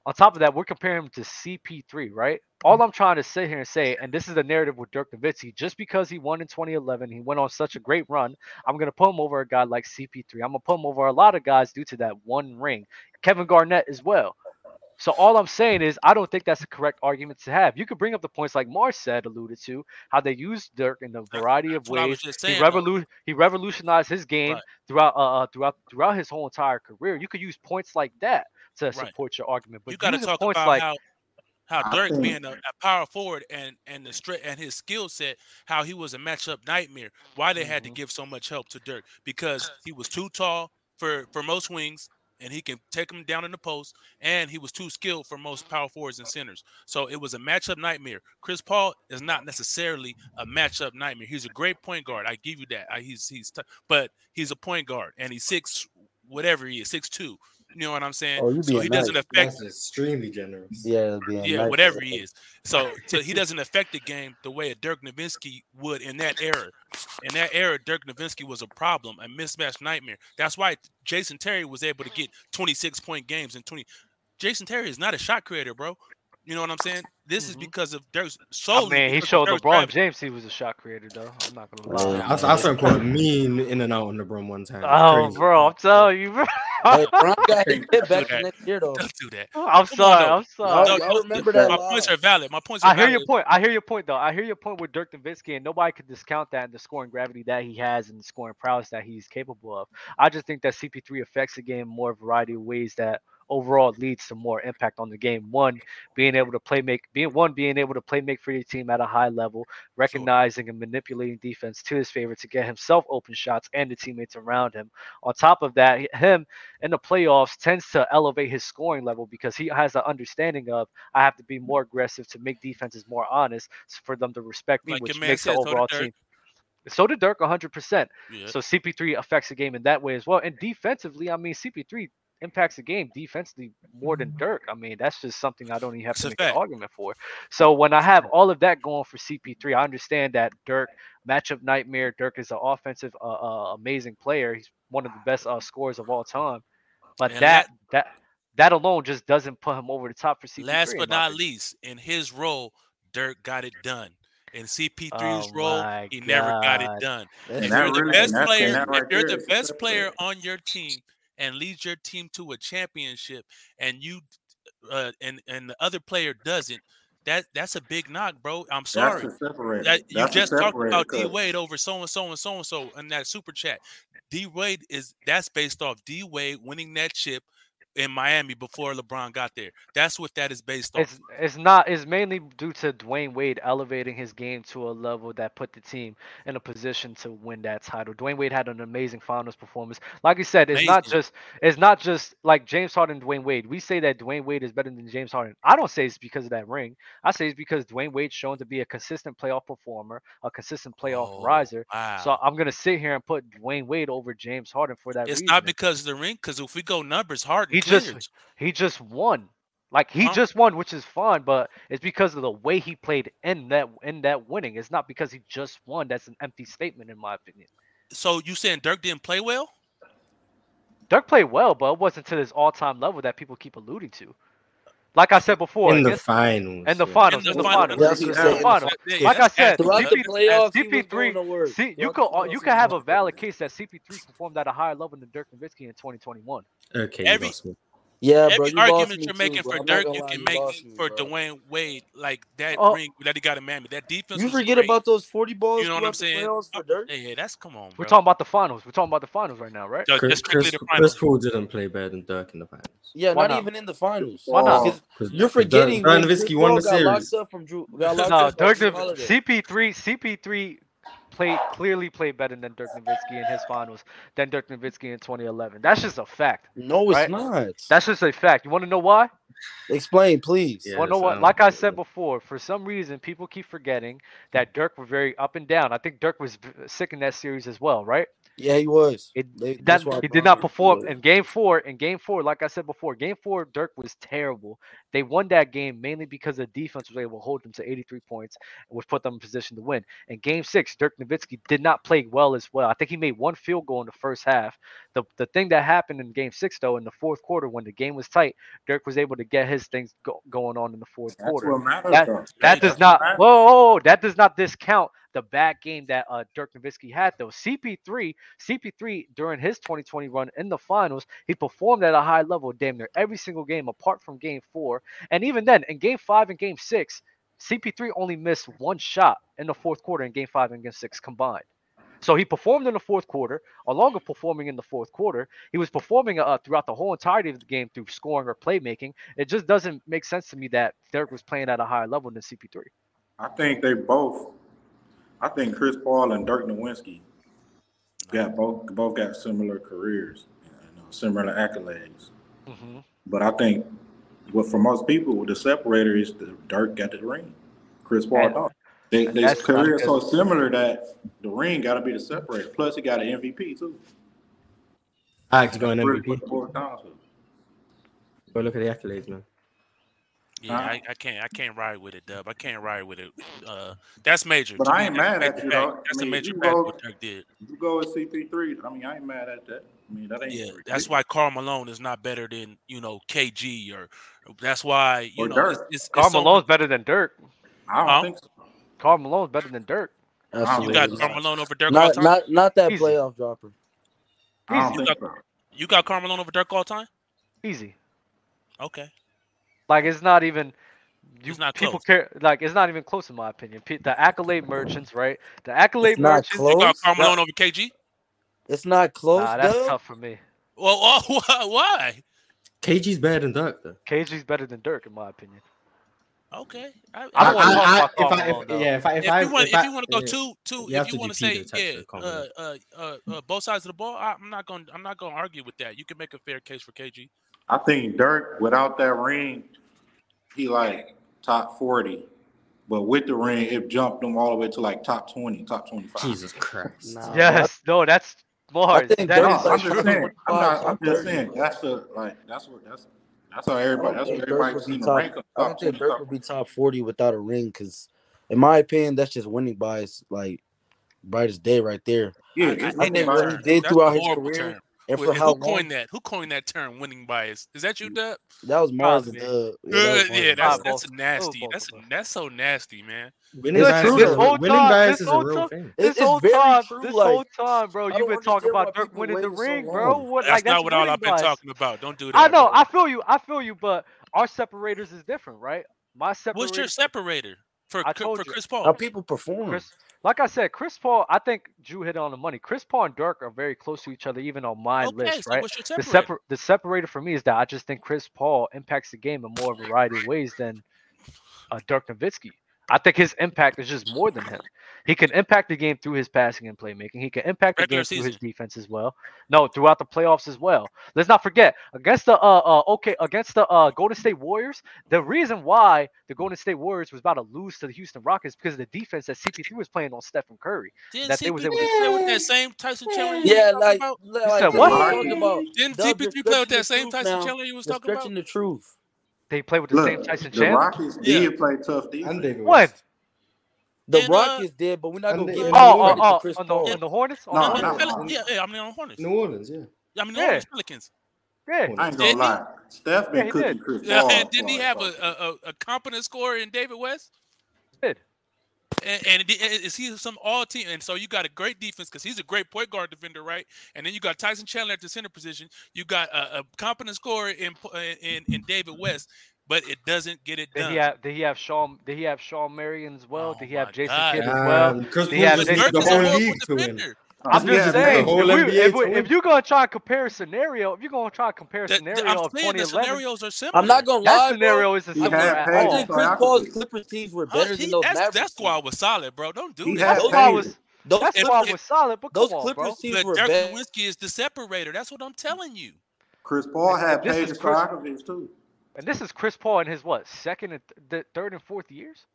on top of that, we're comparing him to CP3, right? All mm-hmm. I'm trying to sit here and say, and this is the narrative with Dirk Nowitzki, just because he won in 2011, he went on such a great run. I'm gonna put him over a guy like CP3. I'm gonna put him over a lot of guys due to that one ring. Kevin Garnett as well. So all I'm saying is I don't think that's the correct argument to have. You could bring up the points like Mars said, alluded to, how they used Dirk in a variety of That's what ways. just He revolu- he revolutionized his game Right. throughout uh, uh, throughout throughout his whole entire career. You could use points like that to Right. support your argument. But you got to talk points about like how how Dirk think- being a, a power forward and and the straight and his skill set, how he was a matchup nightmare. Why they had to Mhm. give so much help to Dirk because he was too tall for for most wings. And he can take him down in the post, and he was too skilled for most mm. power forwards and centers. So it was a matchup nightmare. Chris Paul is not necessarily a matchup nightmare. He's a great point guard. I give you that. I, he's he's, t- but he's a point guard, and he's six, whatever he is, six two. You know what I'm saying? Oh, you so being he doesn't nice. affect That's extremely generous. Yeah, yeah, nice. whatever he is. So, so he doesn't affect the game the way a Dirk Nowitzki would in that era. In that era, Dirk Nowitzki was a problem, a mismatched nightmare. That's why Jason Terry was able to get 26 point games in 20. Jason Terry is not a shot creator, bro. You know what I'm saying? This is Mhm. because of Dirk's I solely. mean, he showed Dirk's LeBron gravity. James he was a shot creator, though. I'm not gonna lie. Oh, Yeah, I, I saw him quite mean in and out on LeBron one time. Oh, crazy. bro, I'm telling you, bro. Hey, Bron got his do back that. next year though. Don't do that. Oh, I'm Come sorry. though. I'm sorry. No, No, no, remember that My line. points are valid. My points are I hear valid. your point. I hear your point, though. I hear your point with Dirk Nowitzki, and nobody could discount that and the scoring gravity that he has and the scoring prowess that he's capable of. I just think that CP3 affects the game more variety of ways that overall leads to more impact on the game. One, being able to play make, being one being able to play make for your team at a high level, recognizing and manipulating defense to his favor to get himself open shots and the teammates around him. On top of that, him in the playoffs tends to elevate his scoring level because he has an understanding of I have to be more aggressive to make defenses more honest for them to respect me, Like which makes the said, so did overall team. So did Dirk 100%. Yeah. So CP3 affects the game in that way as well. And defensively, I mean, CP3 impacts the game defensively more than Dirk. I mean, that's just something I don't even have It's to a make an argument for. So when I have all of that going for CP3, I understand that Dirk matchup nightmare. Dirk is an offensive, uh, uh, amazing player. He's one of the best uh, scorers of all time. But And that that that alone just doesn't put him over the top for CP3. Last but not opinion. least, in his role, Dirk got it done. In CP3's Oh role, my he never got it done. If you're the really- best and that's- and player, that right if you're the best player on your team and leads your team to a championship, and you uh, and and the other player doesn't, that that's a big knock, bro. I'm sorry. That you just talked about D Wade over so and so and so and so in that super chat. D Wade is that's based off D Wade winning that chip in Miami before LeBron got there. That's what that is based on. It's it's not. It's mainly due to Dwyane Wade elevating his game to a level that put the team in a position to win that title. Dwyane Wade had an amazing finals performance. Like you said, it's not just it's not just like James Harden, Dwyane Wade. We say that Dwyane Wade is better than James Harden. I don't say it's because of that ring. I say it's because Dwyane Wade's shown to be a consistent playoff performer, a consistent playoff Oh, riser. So. I'm gonna sit here and put Dwyane Wade over James Harden for that It's reason. not because of the ring, because if we go numbers, Harden He just he just won. Like he Huh? just won, which is fine, but it's because of the way he played in that in that winning. It's not because he just won. That's an empty statement in my opinion. So you saying Dirk didn't play well? Dirk played well, but it wasn't to this all-time level that people keep alluding to. Like I said before, in the against- finals. in the yeah. finals, In in the the finals. finals, Yeah, in the finals. Yeah, Like I said, as Throughout good the as- playoffs, he was CP3 going to work. See, you Throughout could uh, you he could have a valid case that CP3 performed at a higher level than Dirk Nowitzki in 2021. Okay, you Every- lost me. Yeah, bro, Every you argument you're making bro. for Dirk, you lie, can you make lost me, for bro. Dwyane Wade. Like that Oh. ring that he got in Miami. That defense. You was forget great. about those 40 balls You know what I'm saying? playoffs uh, for Dirk? Yeah, yeah, that's come on, bro. We're talking about the finals. We're talking about the finals right now, right? Just- Chris, Chris, Chris. Paul didn't play better than Dirk in the finals. Yeah, Why not, not? even in the finals. Why not? Because 'Cause- You're 'cause Dirk- forgetting Dirk when Chris Nowitzki won Paul the got series. locked up from Jrue. Got locked No, Dirk Jrue Now- Holiday. CP3 CP3 played clearly played better than Dirk Nowitzki in his finals than Dirk Nowitzki in 2011. That's just a fact. No, it's right? not. That's just a fact. You want to know why? Explain, please. Yeah. well, know what? um, Like I said before, for some reason, people keep forgetting that Dirk was very up and down. I think Dirk was sick in that series as well, right? Yeah, he was. It, They- that he did not perform in game four. In game four, like I said before, game four, Dirk was terrible. They won that game mainly because the defense was able to hold them to 83 points, which put them in position to win. In game six, Dirk Nowitzki did not play well as well. I think he made one field goal in the first half. The the thing that happened in game six, though, in the fourth quarter when the game was tight, Dirk was able to get his things go, going on in the fourth That's quarter. what matters, That- though. That does not. Whoa, whoa, whoa, that does not discount the bad game that uh, Dirk Nowitzki had though. CP3, CP3 during his 2020 run in the finals, he performed at a high level damn near every single game apart from Game Four, and even then in Game Five and Game Six, CP3 only missed one shot in the fourth quarter in Game Five and Game Six combined. So he performed in the fourth quarter, along with performing in the fourth quarter. He was performing uh, throughout the whole entirety of the game through scoring or playmaking. It just doesn't make sense to me that Dirk was playing at a higher level than CP3. I think they both. I think Chris Paul and Dirk Nowitzki got both both got similar careers, you know, similar accolades. Mm-hmm. But I think what for most people, the separator is the Dirk got the ring. Chris Paul don't. They, their that's not career is so similar that the ring got to be the separator. Plus, he got an MVP too. I like to go in Really MVP. put the boys down to. Go look at the accolades, man. Yeah, Huh? I, I can't. I can't ride with it, Dub. I can't ride with it. Uh, that's major. But I ain't mad at major you, fact. That's I a mean, major you fact go- what Dirk did. You go with CP3. I mean, I ain't mad at that. I mean, that ain't. Yeah, that's why Karl Malone is not better than you know KG or that's why you Or know Dirk. it's, it's, it's Karl so Malone's better than Dirk. I don't Huh? think so. Karl Malone's better than Dirk. You got Absolutely. Karl Malone over Dirk all not, time. not, not that Easy. playoff dropper. I don't You think got- so. You got Karl Malone over Dirk all time. Easy. Okay, Like it's not even. You It's not people close. care like it's not even close in my opinion. Pe- The accolade merchants, right? The accolade It's not merchants. you got Karl No. Over KG. It's not close, Nah, that's Dub. tough for me. Well, oh, why- why? KG's better than Dirk, though. KG's better than Dirk in my opinion. Okay, I, I don't wanna I- talk I- about if I- if- though. yeah, if I, if if I, you want, if if, you want to go yeah. two, two, You if you want to say, yeah, uh, uh, uh, uh, both sides of the ball, I, I'm not going, to I'm not going to argue with that. You can make a fair case for KG. I think Dirk, without that ring, he like top 40. But with the ring, it jumped him all the way to like top 20, top 25. Jesus Christ. Nah, Yes, no, that's Mars. think That No, Dirk's is I'm like true. just saying. I'm not. I'm just saying. That's the like. That's what. That's that's how everybody. That's what think Dirk everybody seen the top. rank. of I don't think Dirk stuff. would be top forty without a ring, because, in my opinion, that's just winning bias. Like brightest day right there. Yeah, I- it's I I think what he did throughout his career term. And for Wait, how who long? coined that? Who coined that term, winning bias? Is that you, Dub? That was Mars and Dub. Yeah, that yeah that's, that's a nasty. That's a, that's so nasty, man. Winning bias, true, this whole winning time, bias this is whole a real time, thing. This whole time, true, this like, whole time, bro, you've been talking about Dirk winning the ring, so bro. What, that's, like, that's not what all I've been bias. talking about. Don't do that. I know. Bro. I feel you. I feel you. But our separators is different, right? My separator. What's your separator for, for Chris Paul? How people perform like I said, Chris Paul, I think Drew hit on the money. Chris Paul and Dirk are very close to each other, even on my okay, list, so right? The, separ- the separator for me is that I just think Chris Paul impacts the game in more variety of ways than uh, Dirk Nowitzki. I think his impact is just more than him. He can impact the game through his passing and playmaking. He can impact Regular the game season. through his defense as well. No, throughout the playoffs as well. Let's not forget against the uh, uh okay against the uh Golden State Warriors. The reason why the Golden State Warriors was about to lose to the Houston Rockets because of the defense that CP3 was playing on Stephen Curry. Didn't that CP3 they was able to play with that same Tyson Chandler? Yeah, like, like said, what? Didn't CP3 play with that same Tyson Chandler you was talking about? The truth. They play with the Look, same Tyson The Chandler. Rockets yeah. did play tough defense. What? The and, Rockets uh, did, but we're not gonna give oh, oh, oh, Chris on the, Paul. On the Hornets. No, on no, the Yeah, yeah, I mean on the Hornets. New Orleans, yeah. yeah I mean the yeah. Hornets Pelicans. Yeah, I ain't gonna lie. Steph been yeah, cooking did. Chris Paul. Yeah, didn't he have a, a, a competent scorer in David West? And, and is he some all team? And so you got a great defense because he's a great point guard defender, right? And then you got Tyson Chandler at the center position. You got a, a competent scorer in, in in David West, but it doesn't get it did done. He have, did he have Shawn? Did he have Shawn Marion as well? Oh did he have Jason God. Kidd as well? Um, did he have the whole league to win. I'm just yeah, saying, if, we, if, we, if, you're gonna try to compare scenario, if you're gonna try to compare scenario I'm of 2011, scenarios are similar. I'm not gonna lie. That scenario bro. is similar. I think Chris Paul's Clippers teams were better he, than those. That's, why I was solid, bro. Don't do he that. That's why was. Those that's why I was solid. But those on, Clippers bro. teams were Dirk is the separator. That's what I'm telling you. Chris Paul had Peja Stojakovic too. And this is Chris Paul in his what second and th- third and fourth years?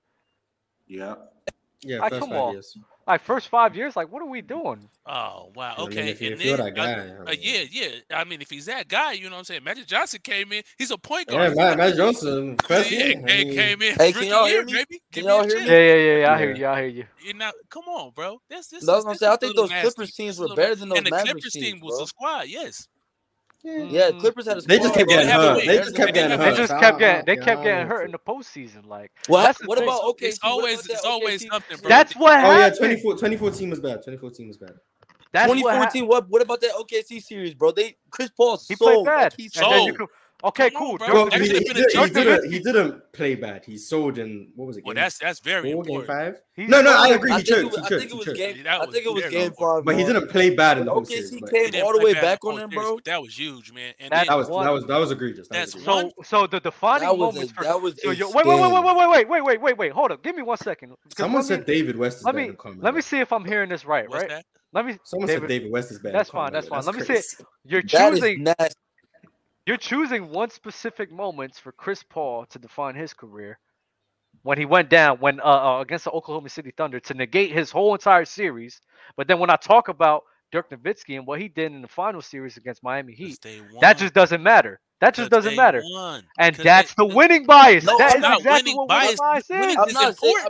Yeah. Yeah. Like, come on. Years like first five years, like what are we doing? Oh wow, okay. I mean, if, and if then, that guy, uh, yeah, yeah. I mean, if he's that guy, you know what I'm saying. Magic Johnson came in. He's a point guard. Yeah, Magic Johnson, yeah, hey, came in. Hey, can y'all hear me? Baby. Can y'all hear me? Yeah, yeah, yeah. I yeah. hear you. I hear you. You're not. Come on, bro. That's this. what I'm saying I think those nasty. Clippers teams were better than those. And the Clippers team was a squad. Yes. Yeah, mm. Clippers had a. They just kept getting hurt. They just kept getting hurt. They just kept getting. They kept getting hurt in the postseason. Like, well, what thing. about OKC? It's always it's always something, bro. That's what. Oh happened. yeah, 2014 was bad. 2014 was bad. That's 2014. What, ha- what, what about that OKC series, bro? They Chris Paul he sold. Played bad. Like he sold. Okay, cool. Bro. Well, he, he, did, not he didn't play bad. He sold in what was it? Well, that's that's very four, important. Game five. No, no, I agree. I he chose. I think it was game. I think it was game five. But he didn't play bad in the whole series. He came all the way back on him, bro. That was huge, man. And that was that was that was egregious. That's so so the defining moments. That was wait wait wait wait wait wait wait wait wait wait hold up. Give me one second. Someone said David West is better than Let me see if I'm hearing this right. Right. Let me. Someone David, said David West is better. That's fine. That's fine. Let me see. you're choosing. That you're choosing one specific moments for Chris Paul to define his career when he went down when uh, uh, against the Oklahoma City Thunder to negate his whole entire series. But then when I talk about Dirk Nowitzki and what he did in the final series against Miami Heat, that just doesn't matter. That just doesn't matter. Won. And that's they, the winning bias. No, that is exactly what winning bias is. I'm,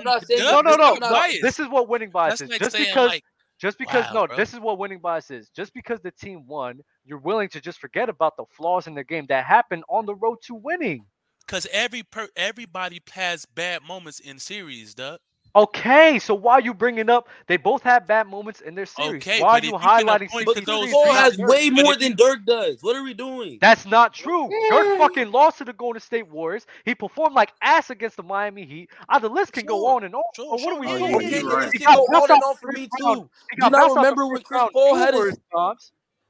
not saying, no, no, no. This is what winning bias that's is. Just because like, just because wow, no, bro. this is what winning bias is. Just because the team won, you're willing to just forget about the flaws in the game that happened on the road to winning. Cause every per- everybody has bad moments in series, Doug. Okay, so why are you bringing up? They both have bad moments in their series. Okay, why are you highlighting? But Paul has Dirk. way more than Dirk does. What are we doing? That's not true. Dirk fucking lost to the Golden State Warriors. He performed like ass against the Miami Heat. Uh, the list can sure. go on and on. Sure, sure. what are we doing? Oh, yeah, yeah, right. He got on and on for me too. Do not remember when Chris Paul had his.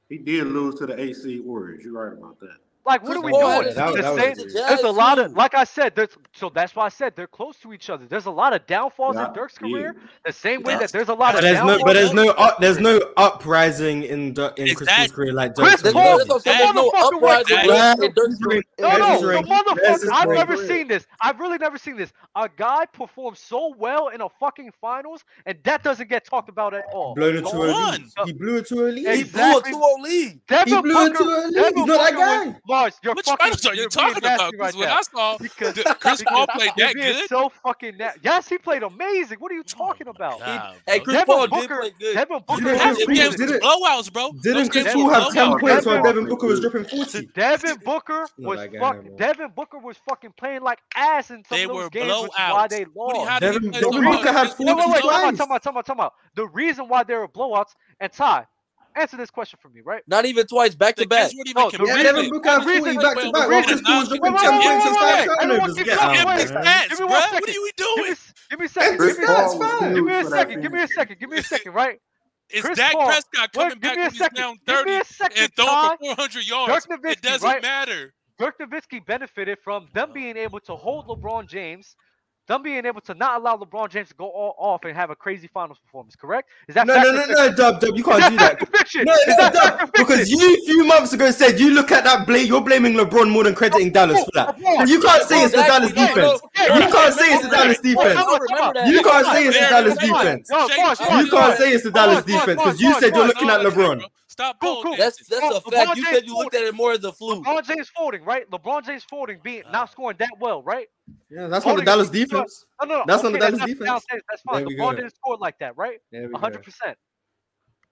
He did lose to the AC Warriors. You're right about that. Like, what are we doing? That, that same, there's a lot of, like I said, there's so that's why I said they're close to each other. There's a lot of downfalls yeah, in Dirk's career, yeah. the same way that there's a lot but of. There's no, but there's no, up, there's no uprising in Dirk's in exactly. Chris Paul's career like Dirk's Chris Paul. No, no, the motherfucker. I've never seen this. I've really never seen this. A guy performs so well in a fucking finals, and that doesn't get talked about at all. Blown it to a lead. He blew it to a lead. He blew it to a lead. He blew it to a lead. Not that guy. Mars, you're Which fucking, finals are you talking about? Because right when now. I saw Because the- Chris Paul played that good. So fucking na- yes, he played amazing. What are you talking oh about? God, Hey. Chris Devin Paul did Booker, play good. Devin Booker Didn't was Half Chris the a games didn't- blowouts, bro. Didn't Those Chris Paul have 10 points while Devin- Devin Booker was dropping 40? Devin Booker was that guy, fuck. man. Devin Booker was fucking playing like ass in some They of those were games, which why they What do you- lost. how did he Devin, play Devin so Booker good? had Chris 40 No, wait, wait, twice. time out, Answer this question for me, right? Not even twice, back to back. No, the reason Bukai Fui back to back. What's this dude's doing? 10 points and 5 turnovers. Give me one second. What are you doing? Give me a second. Give me a second. Give me a second. Give me a second, right? Is Chris Dak Paul. Prescott coming Wait, back when he's down 30 second, and throwing for 400 yards. Nowitzki, it doesn't right? matter. Dirk Nowitzki benefited from them being able to hold LeBron James them being able to not allow LeBron James to go all off and have a crazy finals performance, correct? Is that no, no, no, no, Dub, Dub, you can't do that. Conviction? No, no, Dub, because you a few months ago said you look at that blame, you're blaming LeBron more than crediting Dallas for that. You can't say it's the Dallas defense. You can't say it's the Dallas defense. You can't say it's the Dallas defense. You can't say it's the Dallas defense because you said you're looking at LeBron. Stop cool, cool. That's that's well, a fact. LeBron you said you looked at it more as a fluke. LeBron James folding, right? LeBron James folding, being not ah. scoring that well, right? Yeah, that's on the Dallas defense. No, no, no. That's okay, on the Dallas defense. Downstairs. That's fine. LeBron didn't score like that, right? One hundred percent.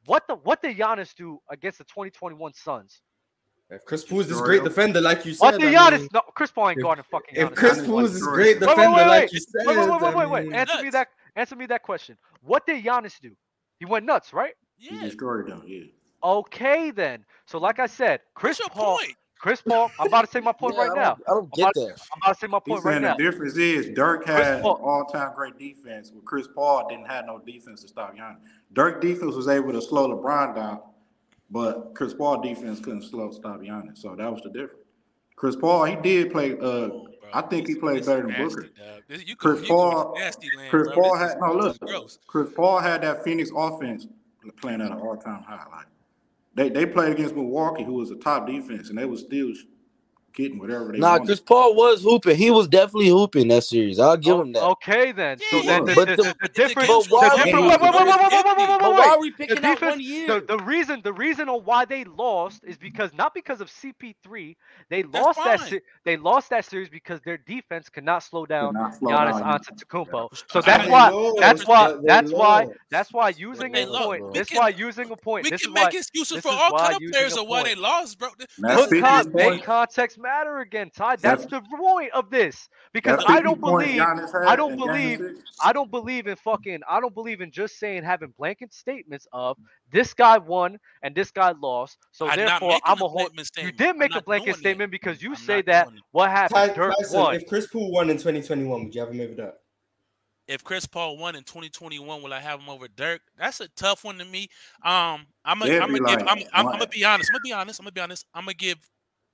What the what did Giannis do against the 2021 Suns? If Chris Paul's is this great defender, like you said. What the Giannis? I mean, no, Chris Paul ain't if, guarding fucking. If Chris Paul's is great defender, wait, wait, wait, like you said. Wait, wait, wait, wait, wait. Answer me that. Answer me that question. What did Giannis do? He went nuts, right? Yeah. He destroyed them. Yeah. Okay, then. So, like I said, Chris Paul. Point? Chris Paul, I'm about to say my point yeah, right I now. I don't get I'm about, that. I'm about to say my point He's right now. The difference is Dirk had all-time great defense, where Chris Paul didn't have no defense to stop Giannis. Dirk defense was able to slow LeBron down, but Chris Paul defense couldn't slow stop Giannis. So that was the difference. Chris Paul, he did play. Uh, I think he played better than Booker. Chris Paul, Chris. Paul had no look. Gross. Chris Paul had that Phoenix offense playing at an all-time high. Like they they played against Milwaukee, who was a top defense, and they was still getting whatever they Nah, wanted. Chris Paul was hooping. He was definitely hooping that series. I'll give him that. Okay, then. So then the, but the, the, the difference. But why are we picking out one year? The, reason, the reason on why they lost is because not because of CP3. They That's lost fine. that. They lost that series because their defense cannot slow down not slow Giannis. Antetokounmpo. Yeah. So that's why, that's why. That's why. That's why. That's why using a point. That's why using a point. We can make excuses for all kind of players of why they lost, bro. Put context matter again, Todd. That's, the point of this because I don't believe I don't believe I don't believe in fucking I don't believe in just saying having blanket statements of this guy won and this guy lost. So I'm therefore, I'm a whole. You did make a blanket statement it. because you I'm say that what happened. Ty, Tyson, won. If Chris Paul won in 2021, would you have him over Dirk? If Chris Paul won in 2021, will I have him over Dirk? That's a tough one to me. Um, I'm gonna, I'm I'm, I'm, I'm, gonna be honest. I'm gonna be honest. I'm gonna be honest. I'm gonna give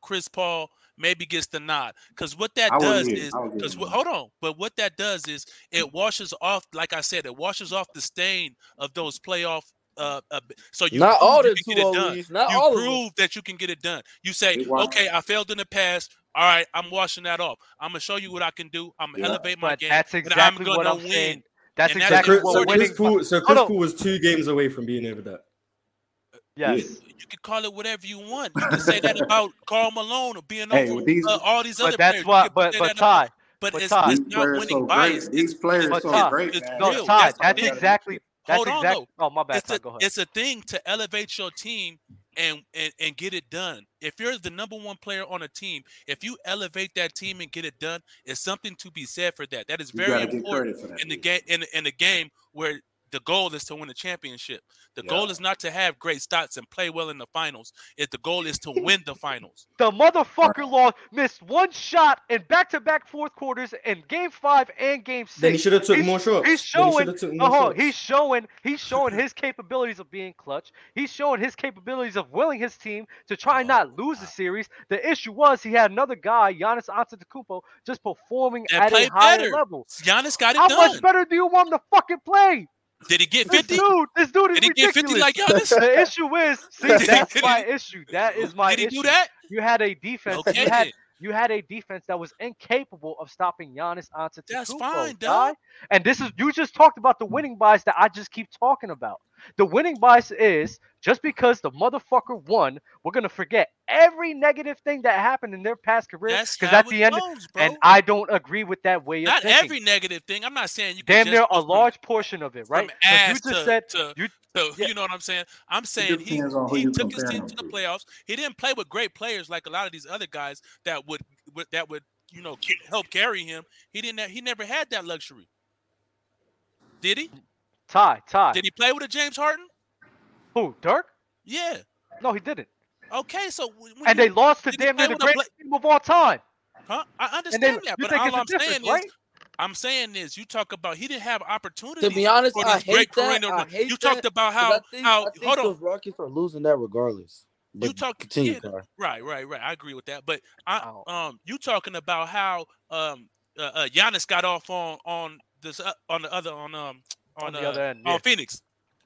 Chris Paul maybe gets the nod. Because what that does is, because hold on, but what that does is it washes off, like I said, it washes off the stain of those playoff. Uh, uh so you not all the two leagues, not you all prove that you can get it done. You say, okay, I failed in the past. All right, I'm washing that off. I'm gonna show you what I can do. I'm gonna yeah. elevate my but game. That's exactly I'm what I'm win. saying. That's and exactly that's what so Chris, winning. Poole, so Chris Paul was two games away from being over that. Yes. Yeah. You can call it whatever you want. You can say that about Karl Malone or being hey, over these, uh, all these but other that's players. Why, but but Ty, about, but, but it's, Ty, it's not winning so bias. These it's, players it's, so great. It's. No, Ty, that's, that's exactly. That's Hold exactly, on, though. Oh, my bad. It's, Ty, a, it's a thing to elevate your team and, and and get it done. If you're the number one player on a team, if you elevate that team and get it done, it's something to be said for that. That is very important in the game in, in the game where the goal is to win a championship. The yeah. goal is not to have great stats and play well in the finals. If the goal is to win the finals. The motherfucker lost, missed one shot in back-to-back fourth quarters in game five and game six. Then he should have took he's, more shots. He's showing. He uh-huh, he's showing. He's showing his capabilities of being clutch. He's showing his capabilities of willing his team to try and not lose the series. The issue was he had another guy, Giannis Antetokounmpo, just performing and at a higher better. level. Giannis got it How done. How much better do you want him to fucking play? Did he get 50? This dude, this dude is Did he ridiculous. get 50 like yo, this? The issue is, see, that's my issue. That is my Did he issue. do that? You had a defense. You had you had a defense that was incapable of stopping Giannis Antetokounmpo. That's fine, dog. And this is you just talked about the mm. winning bias that I just keep talking about. The winning bias is just because the motherfucker won, we're gonna forget every negative thing that happened in their past career. Because at the end, goes, and I don't agree with that way of not thinking. every negative thing. I'm not saying you damn near a large portion of it, right? You just to, said to, you so yeah. you know what I'm saying? I'm saying he, he took his team to the playoffs. He didn't play with great players like a lot of these other guys that would, that would you know help carry him. He didn't. He never had that luxury. Did he? Ty, Ty. Did he play with a James Harden? Who? Dirk? Yeah. No, he didn't. Okay, so and you, they lost to damn near the greatest team of all time. Huh? I understand then, that, but all I'm saying right? is I'm saying this. You talk about he didn't have opportunity. To be honest, I hate that. I hate you that, talked about how I think, how I think hold on. Rockies are losing that regardless. But you talk continue, yeah, right, right, right. I agree with that. But I oh. um you talking about how um uh, uh Giannis got off on on this uh, on the other on um on, on the uh, other end, yeah. on Phoenix.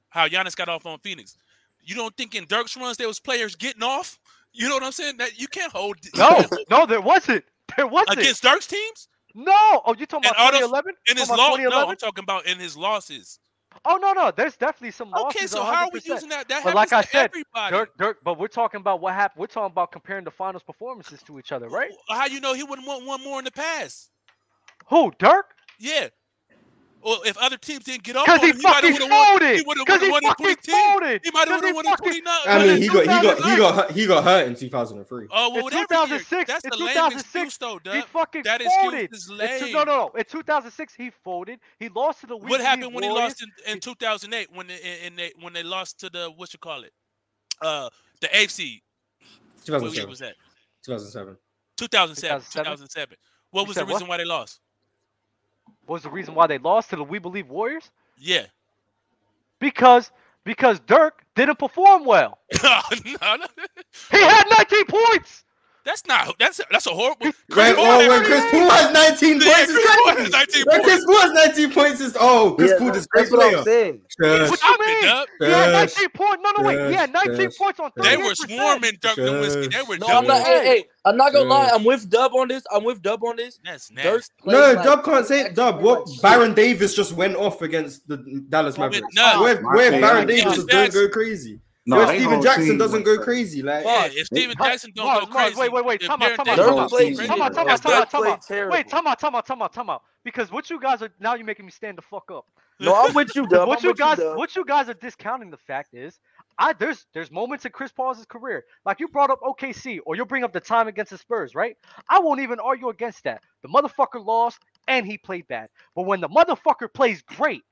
How Giannis got off on Phoenix. You don't think in Dirk's runs there was players getting off? You know what I'm saying? That you can't hold. No, no, there wasn't. There wasn't against Dirk's teams. No. Oh, you talking and about 2011? In his loss, no, I'm talking about in his losses. Oh no, no, there's definitely some losses. Okay, so 100%. how are we using that? That but like I said, everybody. Dirk, Dirk, but we're talking about what happened. We're talking about comparing the finals performances to each other, right? How you know he wouldn't want one more in the past? Who, Dirk? Yeah, or if other teams didn't get off, on him, he, might have folded. He would have won in 2010. He might have won in 29. I mean, he got, he got he got he got hurt in 2003. Oh, well, it's 2006. Year, that's the 2006, though, Doug. He fucking that folded. Is lame. no, no, no. In 2006, he folded. He lost to the. What happened when he lost in, 2008 when they, when they lost to the what you call it, uh, the AFC. 2007. What was that? 2007. 2007. 2007. 2007. What was the reason what? why they lost? was the reason why they lost to the We Believe Warriors? Yeah. Because because Dirk didn't perform well. no, no. He had 19 points. That's not that's that's a horrible. Chris right, Paul, when Chris Paul has 19 yeah, points, Chris Paul has 19 when points. Chris Paul has 19 points is oh, Chris yeah, Paul is great player. I'm saying. What you mean? Yeah, 19 points. No, no, wait. Yeah, 19 Shush. points on. 30%. They were swarming Dirk Nowitzki. They were. No, I'm not. Hey, hey, I'm not gonna lie. I'm with Dub on this. I'm with Dub on this. That's nasty. No, like, Dub can't say Dub. What Baron Davis just went off against the Dallas Mavericks. No, Where Baron Davis is going go crazy. No, Yo, Stephen Jackson doesn't go crazy. Like, Mars, if Stephen Jackson don't go crazy, wait, wait, wait, come on, come on, come on, come on, come on, time out, wait, come on, come on, come on, come on, because what you guys are now you're making me stand the fuck up. No, I'm with you, Dub. what you guys, you, what you guys are discounting the fact is, I there's there's moments in Chris Paul's career, like you brought up OKC, or you bring up the time against the Spurs, right? I won't even argue against that. The motherfucker lost, and he played bad. But when the motherfucker plays great,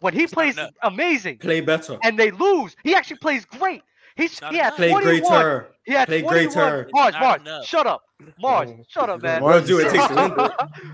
when he plays amazing, play better, and they lose, he actually plays great. He's he had play 21. greater. He had play 21. greater. Mars, Mars, shut up. Mars, oh, shut up, man. Mars, do it. Takes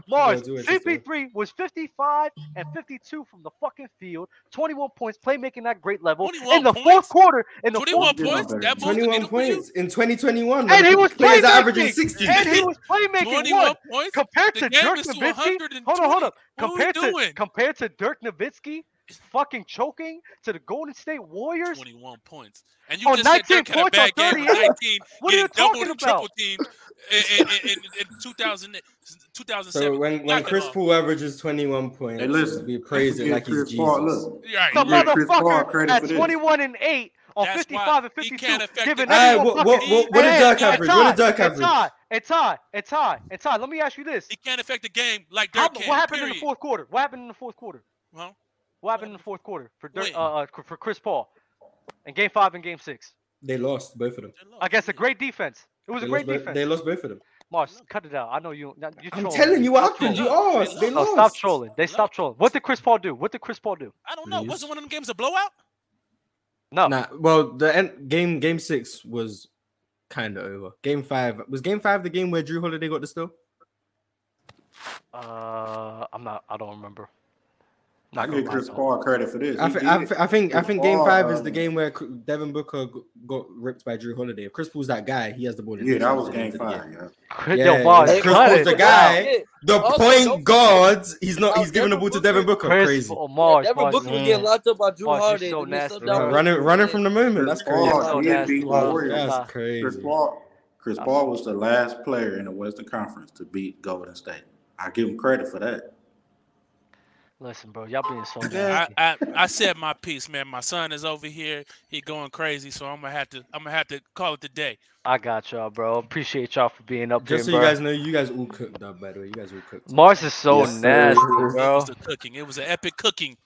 Mars, CP3 was 55 and 52 from the fucking field, 21 points, playmaking at great level. In the points? fourth quarter, in the 21 fourth points, quarter, 21 points in 2021. And he was players averaging 60. And he was playmaking one points? compared to Dirk Nowitzki. Hold on, hold up. Compared to, compared to Dirk Nowitzki, fucking choking to the Golden State Warriors. 21 points. And you oh, just 19 said Dirk points had a bad game 19, what are you talking about? triple team in, in, in, in 2000, 2007. So when, when Chris Paul averages 21 points, hey, listen, we praise it like Chris he's Paul, Jesus. Look. Right. The yeah, motherfucker at 21 and 8 on 55 and 52, giving right, what, what, what, what did Dirk average? What did Dirk average? It's high. It's high. It's high. It's high. Let me ask you this. He can't affect the game like Dirk How, can, What happened period. in the fourth quarter? What happened in the fourth quarter? Well, what happened in the fourth quarter for Dur- uh, uh for Chris Paul in Game Five and Game Six? They lost both of them. I guess a great defense. It was they a great defense. They lost both of them. Mars, cut it out. I know you. You're trolling. I'm telling you what happened. You are. They lost. Stop trolling. They stopped trolling. What did Chris Paul do? What did Chris Paul do? I don't know. Wasn't one of them games a blowout? No. Nah. Well, the end game game six was kind of over. Game five was game five the game where Jrue Holiday got the steal. Uh, I'm not. I don't remember. Not gonna give Chris Paul credit for this. I, think Chris I think Game Paul, Five is the um, game where Devin Booker got ripped by Jrue Holiday. If Chris Paul's that guy, he has the ball. Yeah, that was Game Five. Game. Yeah, Yo, Paul, Chris Paul's the guy. The also, point guard. He's not. Oh, he's giving the ball to Devin Booker. Chris Crazy. Marsh, yeah, Devin Booker was getting locked up by Jrue Marsh, Holiday. So nasty, running, running from the moment. That's crazy. That's crazy. Chris Paul. Chris Paul was the last player in the Western Conference to beat Golden State. I give him credit for that. Listen, bro, y'all being so good. I, I, I said my piece, man. My son is over here. He going crazy, so I'm gonna have to I'm gonna have to call it the day. I got y'all, bro. Appreciate y'all for being up Just here. Just so bro. you guys know, you guys all cooked up, by the way. You guys all cooked. Mars is so yes, nasty, sir. bro. It was cooking. It was an epic cooking.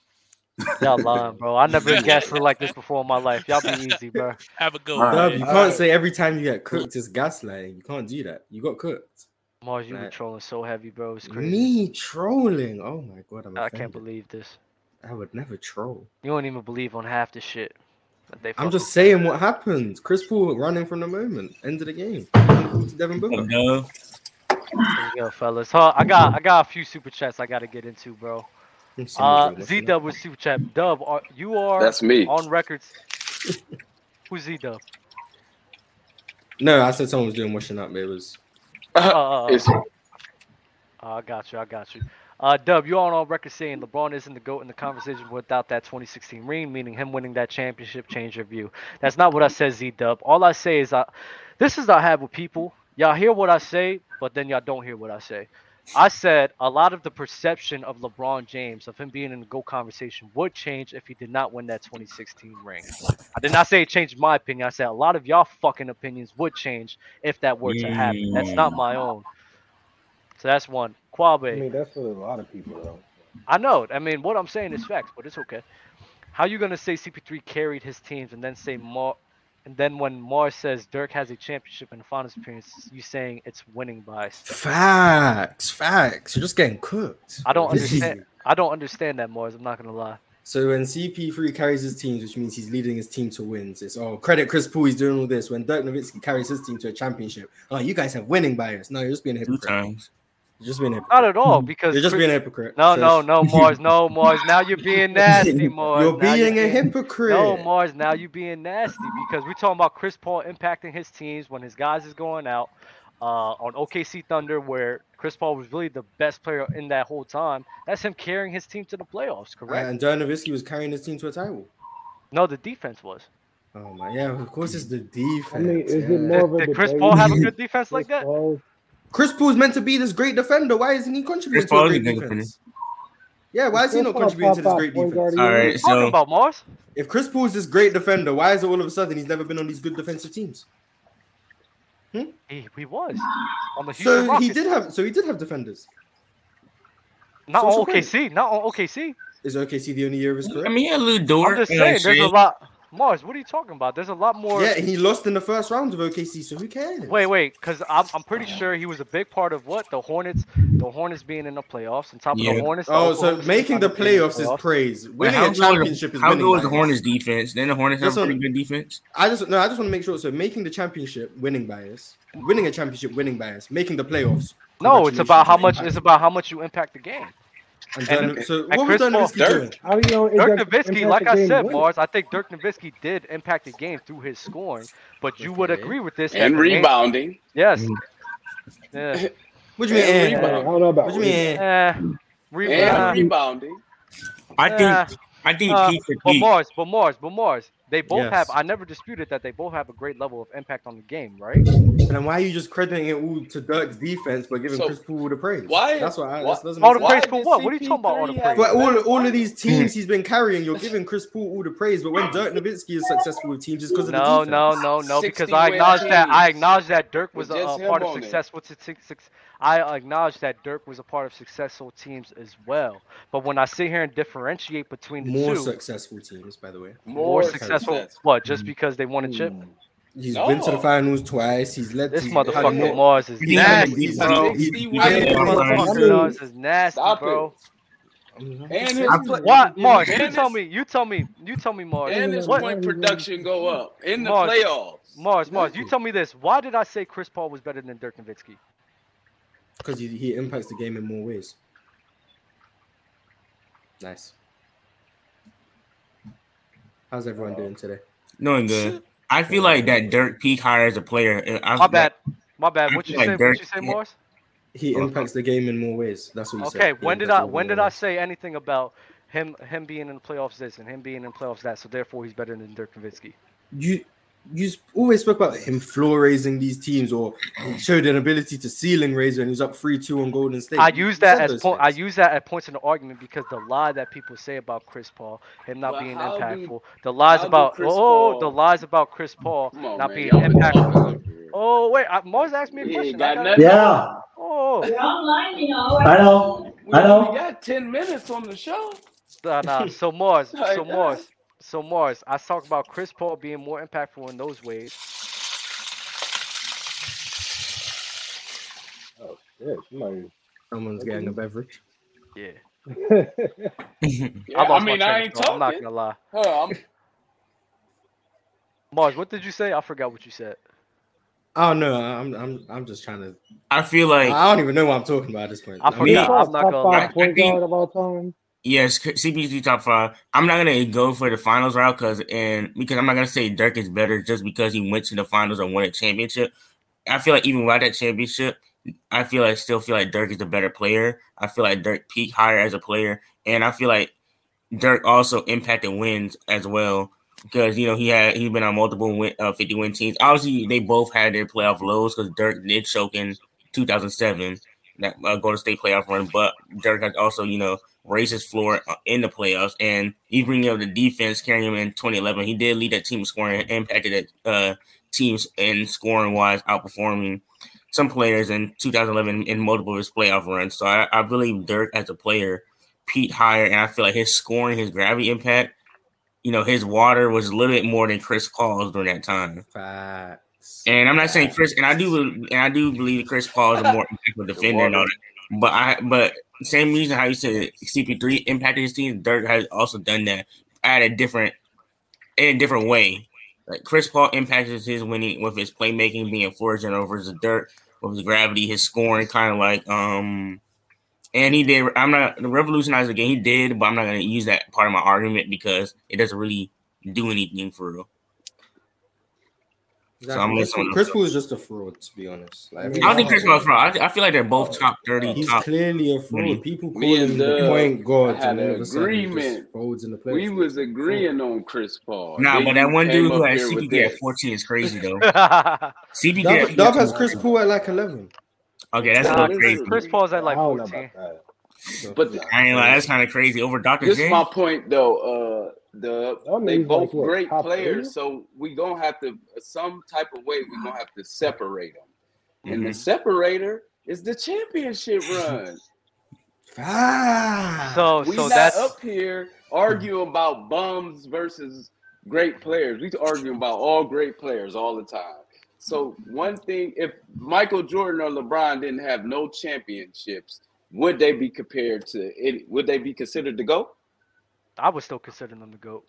Y'all lying, bro. I never been gaslit like this before in my life. Y'all be easy, bro. Have a good one. Right. You can't right. say every time you get cooked, it's gaslighting. You can't do that. You got cooked. Mars, you were trolling so heavy, bro. It's crazy. Me trolling? Oh my god, I'm. I can't believe this. I would never troll. You don't even believe on half the shit. I'm just saying what happened. Chris Paul running from the moment, end of the game. Devin Booker. There you go, fellas. Huh, I got I got a few super chats I got to get into, bro. Uh, Z Dub with super chat. Dub, are, you are that's me on records. Who's Z Dub? No, I said someone was doing washing up. It was uh, uh, I got you. I got you. Uh, Dub, you're on all record saying LeBron isn't the GOAT in the conversation without that 2016 ring, meaning him winning that championship changed your view. That's not what I said, Z Dub. All I say is, I, this is what I have with people. Y'all hear what I say, but then y'all don't hear what I say. I said a lot of the perception of LeBron James, of him being in the GOAT conversation, would change if he did not win that 2016 ring. I did not say it changed my opinion. I said a lot of y'all fucking opinions would change if that were to happen. That's not my mm. own. So that's one. Quabe. I mean, that's for a lot of people though. I know. I mean, what I'm saying is facts, but it's okay. How you gonna say CP3 carried his teams and then say Mar, and then when Mars says Dirk has a championship in the finals appearance, you saying it's winning by? facts. Facts. You're just getting cooked. I don't understand. I don't understand that, Mars. I'm not gonna lie. So when CP3 carries his teams, which means he's leading his team to wins, it's oh credit Chris Paul, he's doing all this. When Dirk Nowitzki carries his team to a championship, oh you guys have winning bias. No, you're just being a Two times. You're just being hypocrite. Not at all, because You're just Chris- being a hypocrite. No, So- no, no, Mars, no, Mars. Now you're being nasty, Mars. You're Now being a hypocrite. No, Mars. Now you're being nasty because we're talking about Chris Paul impacting his teams when his guys is going out. Uh, on OKC Thunder, where Chris Paul was really the best player in that whole time. That's him carrying his team to the playoffs, correct? And Dirk Nowitzki was carrying his team to a title. no, the defense was. Oh my, yeah, of course it's the defense. I mean, is yeah. it more of a Did Chris debate Paul have a good defense like that? Paul? Chris Paul's meant to be this great defender. Why isn't he contributing Chris to a Paul is great a good defense? Yeah, why is he not contributing to this great defense? guard All in the right, league. Talking so about Mars? If Chris Paul's this great defender, why is it all of a sudden he's never been on these good defensive teams? Hmm? He, he was on the Houston So he did have, so he did have defenders. not so on so OKC, not on OKC. Is OKC the only year of his career? I mean, he had a little. I'm just you know what saying, there's a lot. Mars, what are you talking about? There's a lot more. yeah, he lost in the first round of OKC, so who cares? Wait, wait, because I'm, I'm pretty sure he was a big part of what the Hornets, the Hornets being in the playoffs. On top of Yeah. the Hornets. Oh, Oklahoma so making the Thunder being playoffs is praise. Winning how a good was the- championship is How winning. good was the. Hornets defense? Then the Hornets have This a pretty good defense. I just no, I just want to make sure. So making the championship, winning bias, winning a championship, winning bias, making the playoffs. No, it's about how much. impact. It's about how much you impact the game. And and- Dirk- so and what was Chris Dirk Paul- Nowitzki Dirk. doing? How you know Dirk Nowitzki, like the I said, winning? Mars, I think Dirk Nowitzki did impact the game through his scoring. But you would agree with this. and the main- rebounding. Yes. Mm. Yeah. What do you mean? And eh? I don't know about What do you mean? eh? Eh, And rebounding. I think. Yeah. I think Uh, peak for But peak. Mars, but Mars, but Mars, they both Yes. have. I never disputed that they both have a great level of impact on the game, right? And why are you just crediting it to Dirk's defense but giving So, Chris Paul all the praise? why- That's what I. why- That doesn't All the praise for what? What are you talking about? All the praise. But all, all of these teams he's been carrying, you're giving Chris Paul all the praise. But when Dirk Nowitzki is successful with teams, it's because of the No, defense. no, no, no. Because I win acknowledge that. I acknowledge that Dirk was with a, just a part him of on it. successful. T- t- six- I acknowledge that Dirk was a part of successful teams as well. But when I sit here and differentiate between the More two, successful teams, by the way. more More successful. success. What? Just mm-hmm. because they won a chip? Mm. He's been to the finals twice. He's led. This motherfucker more- Mars is He's nasty, he's- bro. he's- Sixty he's- wins. This motherfucker Mars is nasty, Stop bro. Mm-hmm. And his What, Mars? You tell me. You tell me. You tell me, Mars. and his What? point production go up in the Mars. playoffs. Mars, Mars. You tell me this. Why did I say Chris Paul was better than Dirk Nowitzki? Because he, he impacts the game in more ways. Nice. How's everyone doing today? Doing good. I feel like that Dirk peak higher as a player. Uh, I, My bad. My bad. What you like say? What Dirk- you say, Mars? He impacts the game in more ways. That's what he said. Okay. When did I when more did I say anything about him him being in the playoffs this and him being in the playoffs that? So therefore he's better than Dirk Nowitzki. You you always spoke about him floor raising these teams, or showed an ability to ceiling raise when he was up three two on Golden State. I use that as those point. I use that at points in the argument because the lie that people say about Chris Paul, him not But being how do- impactful, the lies about oh, Paul- the lies about Chris Paul on, not man. being impactful. talking up here. Oh wait, I, Mars asked me a He question. ain't got gotta- nothing. Yeah, Oh, you're online, you know. I know. We I know. only got ten minutes on the show. Nah, nah. So Mars, so that. Mars, so Mars. I talk about Chris Paul being more impactful in those ways. Oh shit! Somebody. Someone's getting a beverage. Yeah. Yeah, I, I, mean, I ain't talking. I'm not gonna lie. Huh, I'm, Mars, what did you say? I forgot what you said. Oh no, I'm I'm I'm just trying to. I feel like I don't even know what I'm talking about at this point. I mean, forgot. Top, I'm not gonna lie. point I guard of all time. Yes, CP3 top five. I'm not gonna go for the finals route because and because I'm not gonna say Dirk is better just because he went to the finals and won a championship. I feel like even without that championship, I feel like still feel like Dirk is the better player. I feel like Dirk peaked higher as a player, and I feel like Dirk also impacted wins as well because you know he had he's been on multiple win, uh, 50 win teams. Obviously, they both had their playoff lows because Dirk did choke in 2007 that uh, Golden State playoff run, but Dirk also you know raised his floor uh, in the playoffs, and he bringing up the defense, carrying him in 2011. He did lead that team scoring, impacted that uh, teams in scoring wise, outperforming some players in 2011 in multiple of his playoff runs. So I, I believe Dirk as a player peaked higher, and I feel like his scoring, his gravity impact, you know, his water was a little bit more than Chris Paul's during that time. And I'm not saying Chris, and I do, and I do believe Chris Paul is a more impactful defender and all that. But I, but same reason how you said CP3 impacted his team, Dirk has also done that at a different, in a different way. Like Chris Paul impacted his winning with his playmaking being floor general versus Dirk with his gravity, his scoring kind of like um. And he did. I'm not revolutionize the game. He did, but I'm not going to use that part of my argument because it doesn't really do anything for real. So I'm Chris, Chris. Paul is just a fraud, to be honest. Like, I don't think Chris Paul's fraud. I, I feel like they're both top thirty. He's top clearly a 20. fraud. People call him the Doug point guard, had and an of a sudden he just agreement. folds in the playoffs. We was agreeing on Chris Paul. Nah, Then but that one dude who up had here CPG at 14 is crazy though. CPG Dub, at Dub has Chris. Paul at like 11. Okay, that's a Nah, little Chris, crazy. Chris Paul's at like I 14. But I ain't like that's kind of crazy over Dr. This is my point though. Uh, the That they means, both like, what, great top players, three? so we gonna have to some type of way we gonna have to separate them. And the Mhm. separator is the championship run. Facts. So we so not that's up here arguing about bums versus great players. We arguing about all great players all the time. So one thing, if Michael Jordan or LeBron didn't have no championships, would they be compared to it? Would they be considered to go I would still consider them the goat.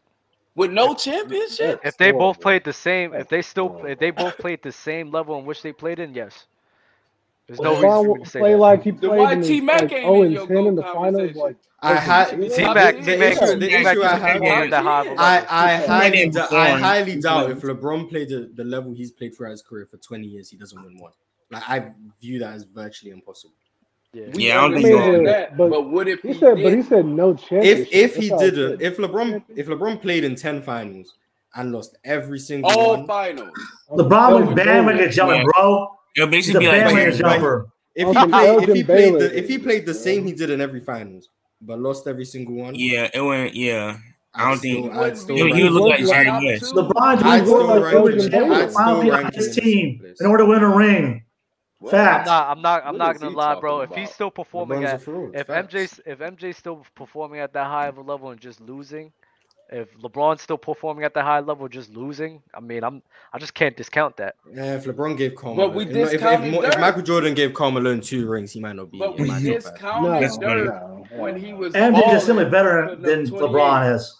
with no championship? If they both played the same, if they still, if they both played the same level in which they played in, yes. There's no LeBron reason will to say play that. like he played why in the, Mac like ain't 0 in oh and your 10 in the finals. Like I had T-Mac, T-Mac, T Mac I is have. the at that high of a level. I I highly I highly doubt if LeBron played the, the level he's played throughout his career for 20 years, he doesn't win one. Like I view that as virtually impossible. Yeah. We Yeah, I don't think understand so. that, But but, what if he he, said, but he said no championship. If if he That's didn't, if LeBron if LeBron played in 10 finals and lost every single all one, finals? LeBron oh, was Elgin bandwagon Baylor. jumper, bro. It'll He's basically a be like bandwagon Baylor. jumper. if he some played if he played the if he played the same he did in every finals, but lost every single one, yeah, it went yeah. I I'd don't still, think I'd still he, he would look in like the Top Jerry West. LeBron I'd didn't like rank he him was in. I'd Final still rank his team in order to win a ring. What? I'm not. I'm not. I'm not gonna lie, talking bro. If he's still performing LeBron's at, if Facts. MJ's, if MJ's still performing at that high of a level and just losing, if LeBron's still performing at that high level just losing, I mean, I'm, I just can't discount that. Yeah, if LeBron gave Karl But we if, if, if, if Michael Jordan gave Karl Malone two rings, he might not be. But we my discounted That's. Dirk no, when he was MJ just simply better than LeBron is.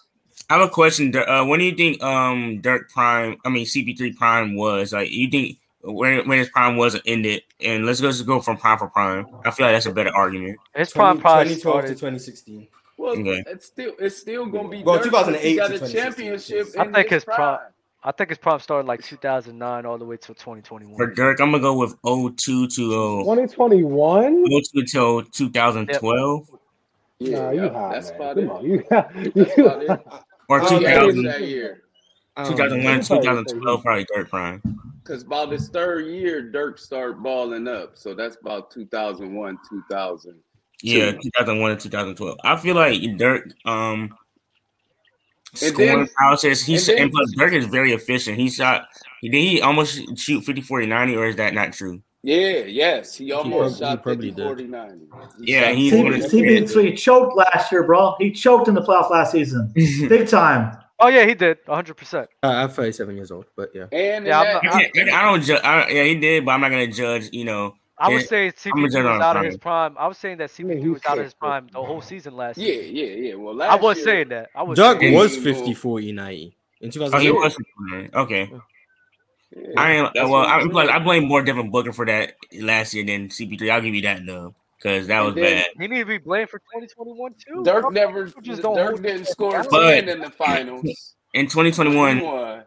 I have a question. Uh, when do you think um Dirk Prime? I mean CP3 Prime was like. You think when when his prime wasn't ended? And let's go just go from prime for prime. I feel like that's a better argument. His 20, prime probably 2012 to 2016. Well, Okay. it's still it's still gonna be Well, 2008 he got to a 2016, championship. I think his his prime. prime. I think his prime started like 2009 all the way to 2021. For Dirk, I'm gonna go with 02 to uh, 2021? 02 till 2012 Yeah, Nah, you yeah, hot, that's man. about Come it. on, you, That's you about it. or Oh, yeah, it is 2000, that year. I 2001, 2012, probably Dirk Prime. Because about his third year, Dirk started balling up. So that's about 2001, 2000. Yeah, 2001 and 2012. I feel like Dirk, um, And scoring then- houses. He's and then- and plus Dirk is very efficient. He shot. Did he almost shoot 50, 40, 90, or is that not true? Yeah, yes. He almost prob- he shot probably 50, did. 40, 90. Yeah, shot he's CP one of the- CP3 choked last year, bro. He choked in the playoff last season, big time. Oh yeah, he did 100. percent uh, I'm 37 years old, but yeah. And yeah, that, I, I, I don't. Yeah, he did, but I'm not gonna judge. You know. I was saying CP was out of his prime. I was saying that CP was out of his prime the whole season last year. Yeah, yeah, yeah. Well, last I was year, saying that. I was. Doug was 50, 40, 90 in 2008. Okay. Yeah, I am well. I, I blame more Devin Booker for that last year than CP3. I'll give you that though because that and was bad. He need to be blamed for 2021 too. Dirk never just don't Dirk didn't score but, in the finals. In 2021,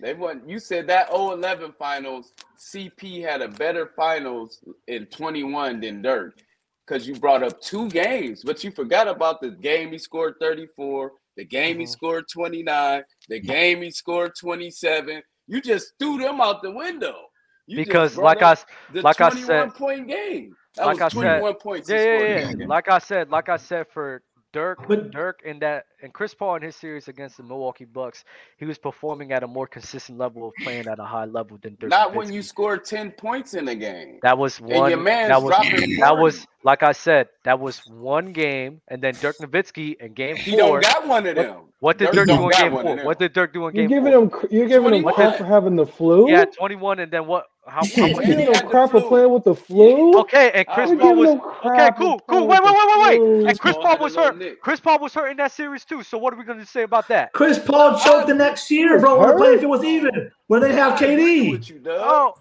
they won. You said that 011 finals. CP had a better finals in 21 than Dirk because you brought up two games, but you forgot about the game he scored 34, the game mm-hmm. he scored 29, the game he scored 27. You just threw them out the window. You because like I like I said, point game. That like was I 21 said, points. Yeah, yeah, yeah. Like I said, like I said for Dirk, but, Dirk, and that, and Chris Paul in his series against the Milwaukee Bucks, he was performing at a more consistent level of playing at a high level than Dirk. Not when you scored ten points in a game. That was one. And your man's that was, dropping. That was like I said, that was one game, and then Dirk Nowitzki in game four. He don't got one of them. What, did Dirk, do in game four? What did Dirk do in game you're giving four? Him, you're giving him crap for having the flu. Yeah, twenty-one, and then what? How, how you're giving him crap for playing with the flu. Okay, and Chris Paul was okay. Cool, cool. Wait, wait, wait, wait, wait. And Chris Paul was hurt. Chris Paul was hurt in that series too. So what are we going to say about that? Chris Paul choked the next year, bro. what if it was even, when they have KD. Oh.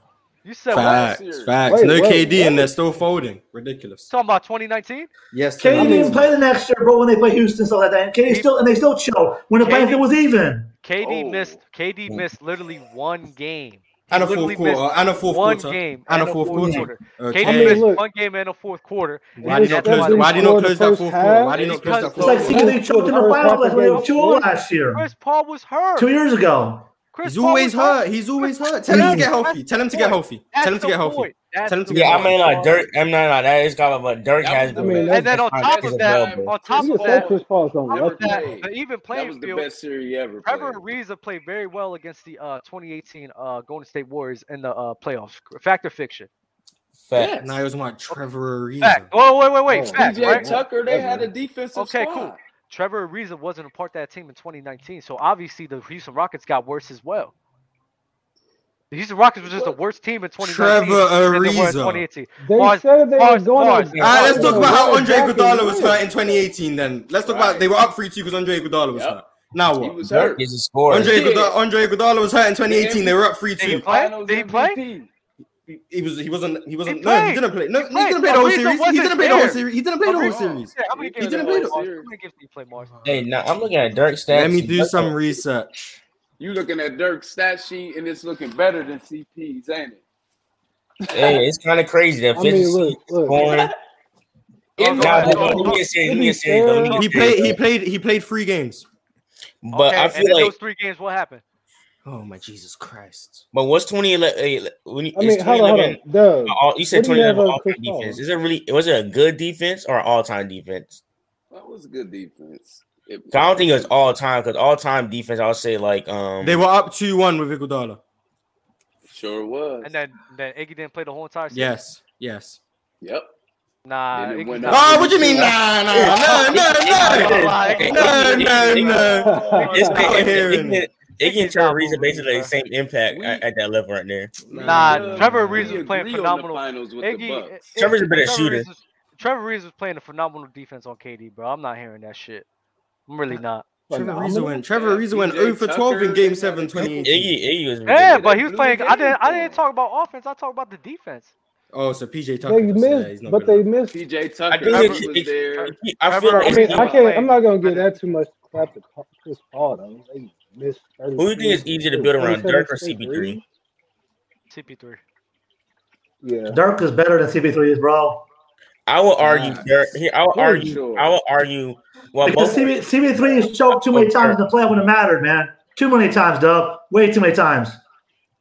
You said facts, facts. Wait, no wait, KD wait. and they're still folding. Ridiculous. Talking about 2019. Yes. KD didn't play the next year, but when they play Houston, stuff like that, and KD still and they still chill when the playing was even. KD oh. missed. KD oh. missed literally one game. And a, fourth quarter, and a fourth one quarter. Game, and, a fourth quarter. Okay. KD I mean, missed look, one game and a fourth quarter. Why did you not close, why did not close that fourth half? quarter? Why did not close that fourth quarter? It's like they choked in the final like they choked last year. Chris Paul was hurt. Two years ago. Chris He's Paul always hurt. hurt. He's always hurt. Tell him to get healthy. Tell him to get healthy. Tell him to get healthy. Tell him to get yeah, I mean, like Dirk. I'm like that is kind of like Dirk has been. Mean, and then on top of that, on top of that, Chris Paul's on top that, even playing that was field, the best series ever. Trevor Ariza played very well against the uh, 2018 uh, Golden State Warriors in the uh, playoffs. Fact or fiction? Fact. Yes. Now was my Trevor Ariza. Fact. Oh wait, wait, wait. Oh, fact. Right? Tucker. They had a defensive. Okay, squad. cool. Trevor Ariza wasn't a part of that team in 2019, so obviously the Houston Rockets got worse as well. The Houston Rockets was just the worst team in 2019. Trevor Ariza. 2018. They Mars, said they let's talk about how Andre Iguodala was hurt in 2018. Then let's talk about they were up three two because Andre Iguodala was yep. hurt. Now what? He was hurt. He's a scorer. Andre Iguodala, Andre Iguodala was hurt in 2018. They were up three two. Did he play? Did he play? he was he wasn't he wasn't he no he didn't play no he, he didn't play the whole series he didn't play the whole series he didn't play the whole series he didn't play the whole series hey now I'm looking at Dirk stats let me do some research you looking at Dirk's stat sheet and it's looking better than CP's ain't it hey it's kind of crazy that I mean, look, look. He played. He played. He played three games. But okay, I feel like those three games. What happened? Oh my Jesus Christ! But what's 2011? Eh, when you, I mean, hold on, hold on. Doug, all, you said 2011 all time defense. Is it really? Was it a good defense or all time defense? That was a good defense. It, I don't think it was all time because all time defense. I'll say like um they were up two one with Iguodala. Sure was. And then then Iggy didn't play the whole entire. Season. Yes. Yes. Yep. Nah. Oh, what do you mean? Nah, nah, nah, nah, nah, nah, nah, nah. It's Iggy and Trevor Ariza basically the same impact we, at, that level right there. Nah, nah Trevor Ariza playing phenomenal. Iggy, it, Trevor's a better shooter. Reeves Trevor Ariza was playing a phenomenal defense on KD, bro. I'm not hearing that shit. I'm really not. Trevor Ariza went. Trevor Ariza went 0 for 12 in Game Seven, 2018. Iggy, Iggy was. Yeah, but he was playing. I didn't. I didn't talk about offense. I talked about the defense. Oh, so PJ Tucker. They missed, but they missed. PJ Tucker I think was it, there. I, feel I mean, I can't. I'm not gonna give that too much crap to Chris Paul though. Who do you think is easier to build around, Dirk or CP3? CP3. Yeah, Dirk is better than CP3 is, bro. I will argue. Dirk, I will argue. Sure. I will argue. Well, because CP3 is choked too many times in the play when it mattered, man. Too many times, Dub. Way too many times.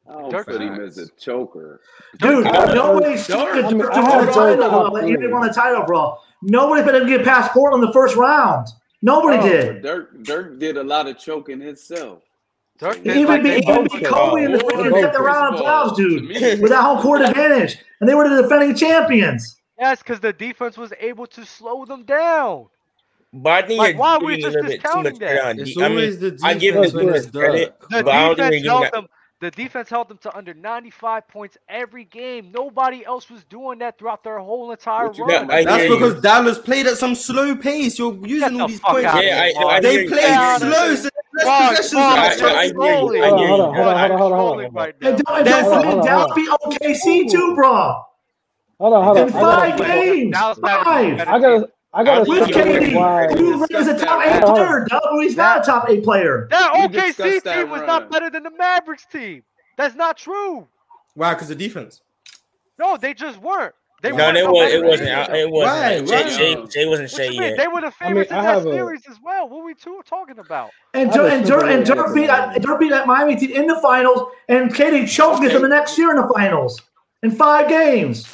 Oh, Dirk is a choker. Dude, nobody's choker. You didn't want a title, bro. Nobody's to get past Portland in the first round. Nobody oh, did. Dirk Dirk did a lot of choking himself. Dirk even like be, even be Kobe in the freaking fifth round of playoffs, dude, with that home court advantage, and they were the defending champions. Yes, because the defense was able to slow them down. But like, why are we just discounting that? I mean, I give the credit. The defense held them. The defense held them to under 95 points every game. Nobody else was doing that throughout their whole entire run. Got, That's because you. Dallas played at some slow pace. You're using Get all these points. Yeah, I, I, they I played slow, so less possessions. I, hold on, hold on, hold on, hold on. Right now. Dallas beat OKC too, bro. Hold on, hold on. In five games, five. I gotta, I got with KD. Why. Is a top eight player. Double, he's that, not a top eight player. That OKC team was not better than the Mavericks team. That's not true. Why? Because the defense. No, they just weren't. They no, they was, it wasn't. It wasn't. Right, Jay, right. Jay, Jay wasn't Shea yet. They were the favorites I mean, in that series a, as well. What were we two talking about? And Dur- and Dur- and Dur- beat Dur beat that Miami team in the finals, and KD choked okay. them the next year in the finals in five games.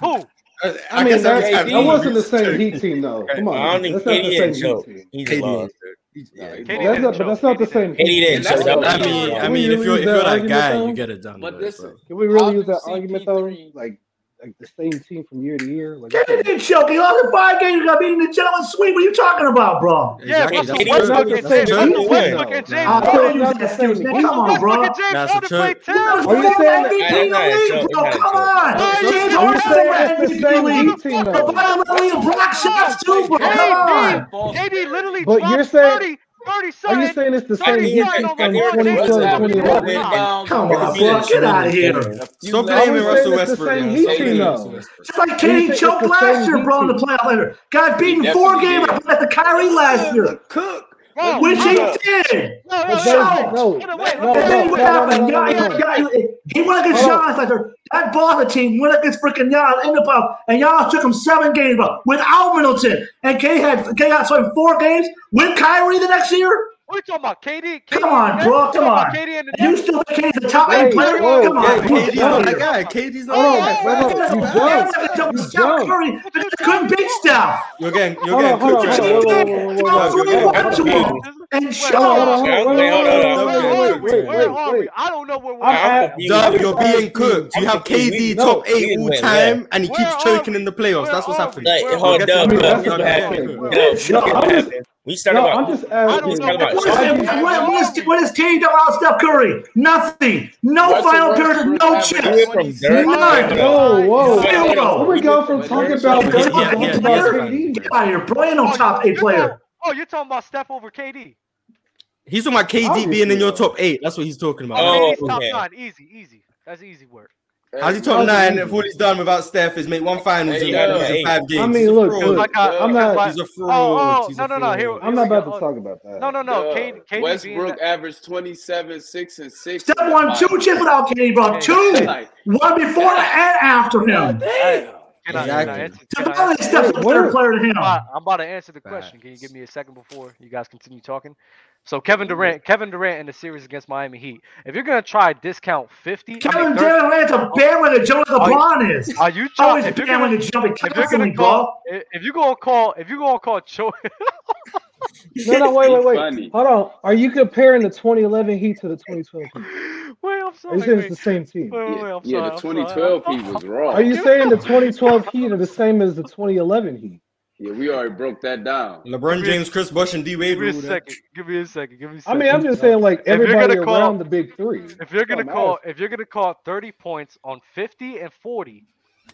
Who? I, I, mean, that, that wasn't the same Heat team though. Come on, that's not the same Heat team. He's lost. Yeah, KD that's not, but that's not the same. KD didn't I mean, I mean, if you're if you're that guy, you get it done. But listen, can we really use that argument though? Like like the same team from year to year. Like, Get in there, He Lost in five games, you got beat in the gentleman sweep. What are you talking about, bro? Yeah, exactly. Westbrook James. I told you that come on, bro. Westbrook and are you saying? MVP in the league, bro. Come on. Are you saying it's the same shots, too, bro. Come on. AD literally but you're saying 30. Are you saying it's the same hit from 2020 21? Come on, bro. Get out of here. Stop blaming Russell Westbrook. Just like Kenny choked last year, bro, in the playoff later. Got beaten four games at the Kyrie last year. Cook. Which he did. No, no, no, no, no, no, no, what happened? He went against Giants like that Boston team went against freaking y'all in the playoff, and y'all took him seven games without Middleton. And K had K got sorry, four games with Kyrie the next year. What are you talking about, KD? Katie come on, bro. Come on. KD and the you still think KD's the top eight player? Whoa, come on. KD's not that guy. KD's not that guy. You Steph Curry couldn't beat Steph. You're getting you're getting cooked. And show. I don't know where we're at. Dove, you're being cooked. You have KD top eight all time, and he keeps choking in the playoffs. That's what's happening. Hold up. We started no, about. I'm just, uh, I don't know. About, what, is, what, what, is, what is KD done about Steph Curry? Nothing. No What's final period. No chips. None. Whoa, whoa. Zero. Here we go from talking about Dirk yeah, yeah, yeah, KD. Get out of here. Brian on oh, top eight player. Oh, you're talking about Steph over KD. He's talking about KD being in your top eight. That's what he's talking about. Oh, okay. top nine. Easy, easy. That's easy work. How's he top nine if all he's done without Steph is make one finals hey, in, in five games? I mean, look, look I, am not. He's a fraud. Oh, oh no, no, no. Here, I'm not about to talk about that. No, no, no. Yeah. Kate, Kate Westbrook averaged 27, six and six. Steph won two chips without KD, bro. Two, one before and after him. Can exactly. I, can I answer, can I answer? player to him. I'm, about to answer the question. Can you give me a second before you guys continue talking? So Kevin Durant, Kevin Durant in the series against Miami Heat. If you're gonna try discount fifty, Kevin I mean, 30, Durant's a bandwagon Joe LeBron is. Are you trying? If you're to if you're gonna call, if you're gonna call, if you're gonna call Joe. no, no, wait, wait, wait. Funny. Hold on. Are you comparing the 2011 Heat to the 2012 Heat? Wait, I'm sorry. It's the same team. Wait, wait, wait, yeah, sorry, the 2012 sorry. Heat was wrong. Are you saying the 2012 Heat are the same as the 2011 Heat? Yeah, we already broke that down. LeBron James, Chris Bosh, and D Wade. Give me a second. Give me a second. Give me. A second. I mean, I'm just saying, like everybody around call, the big three. If you're gonna call, if you're gonna call 30 points on 50 and 40,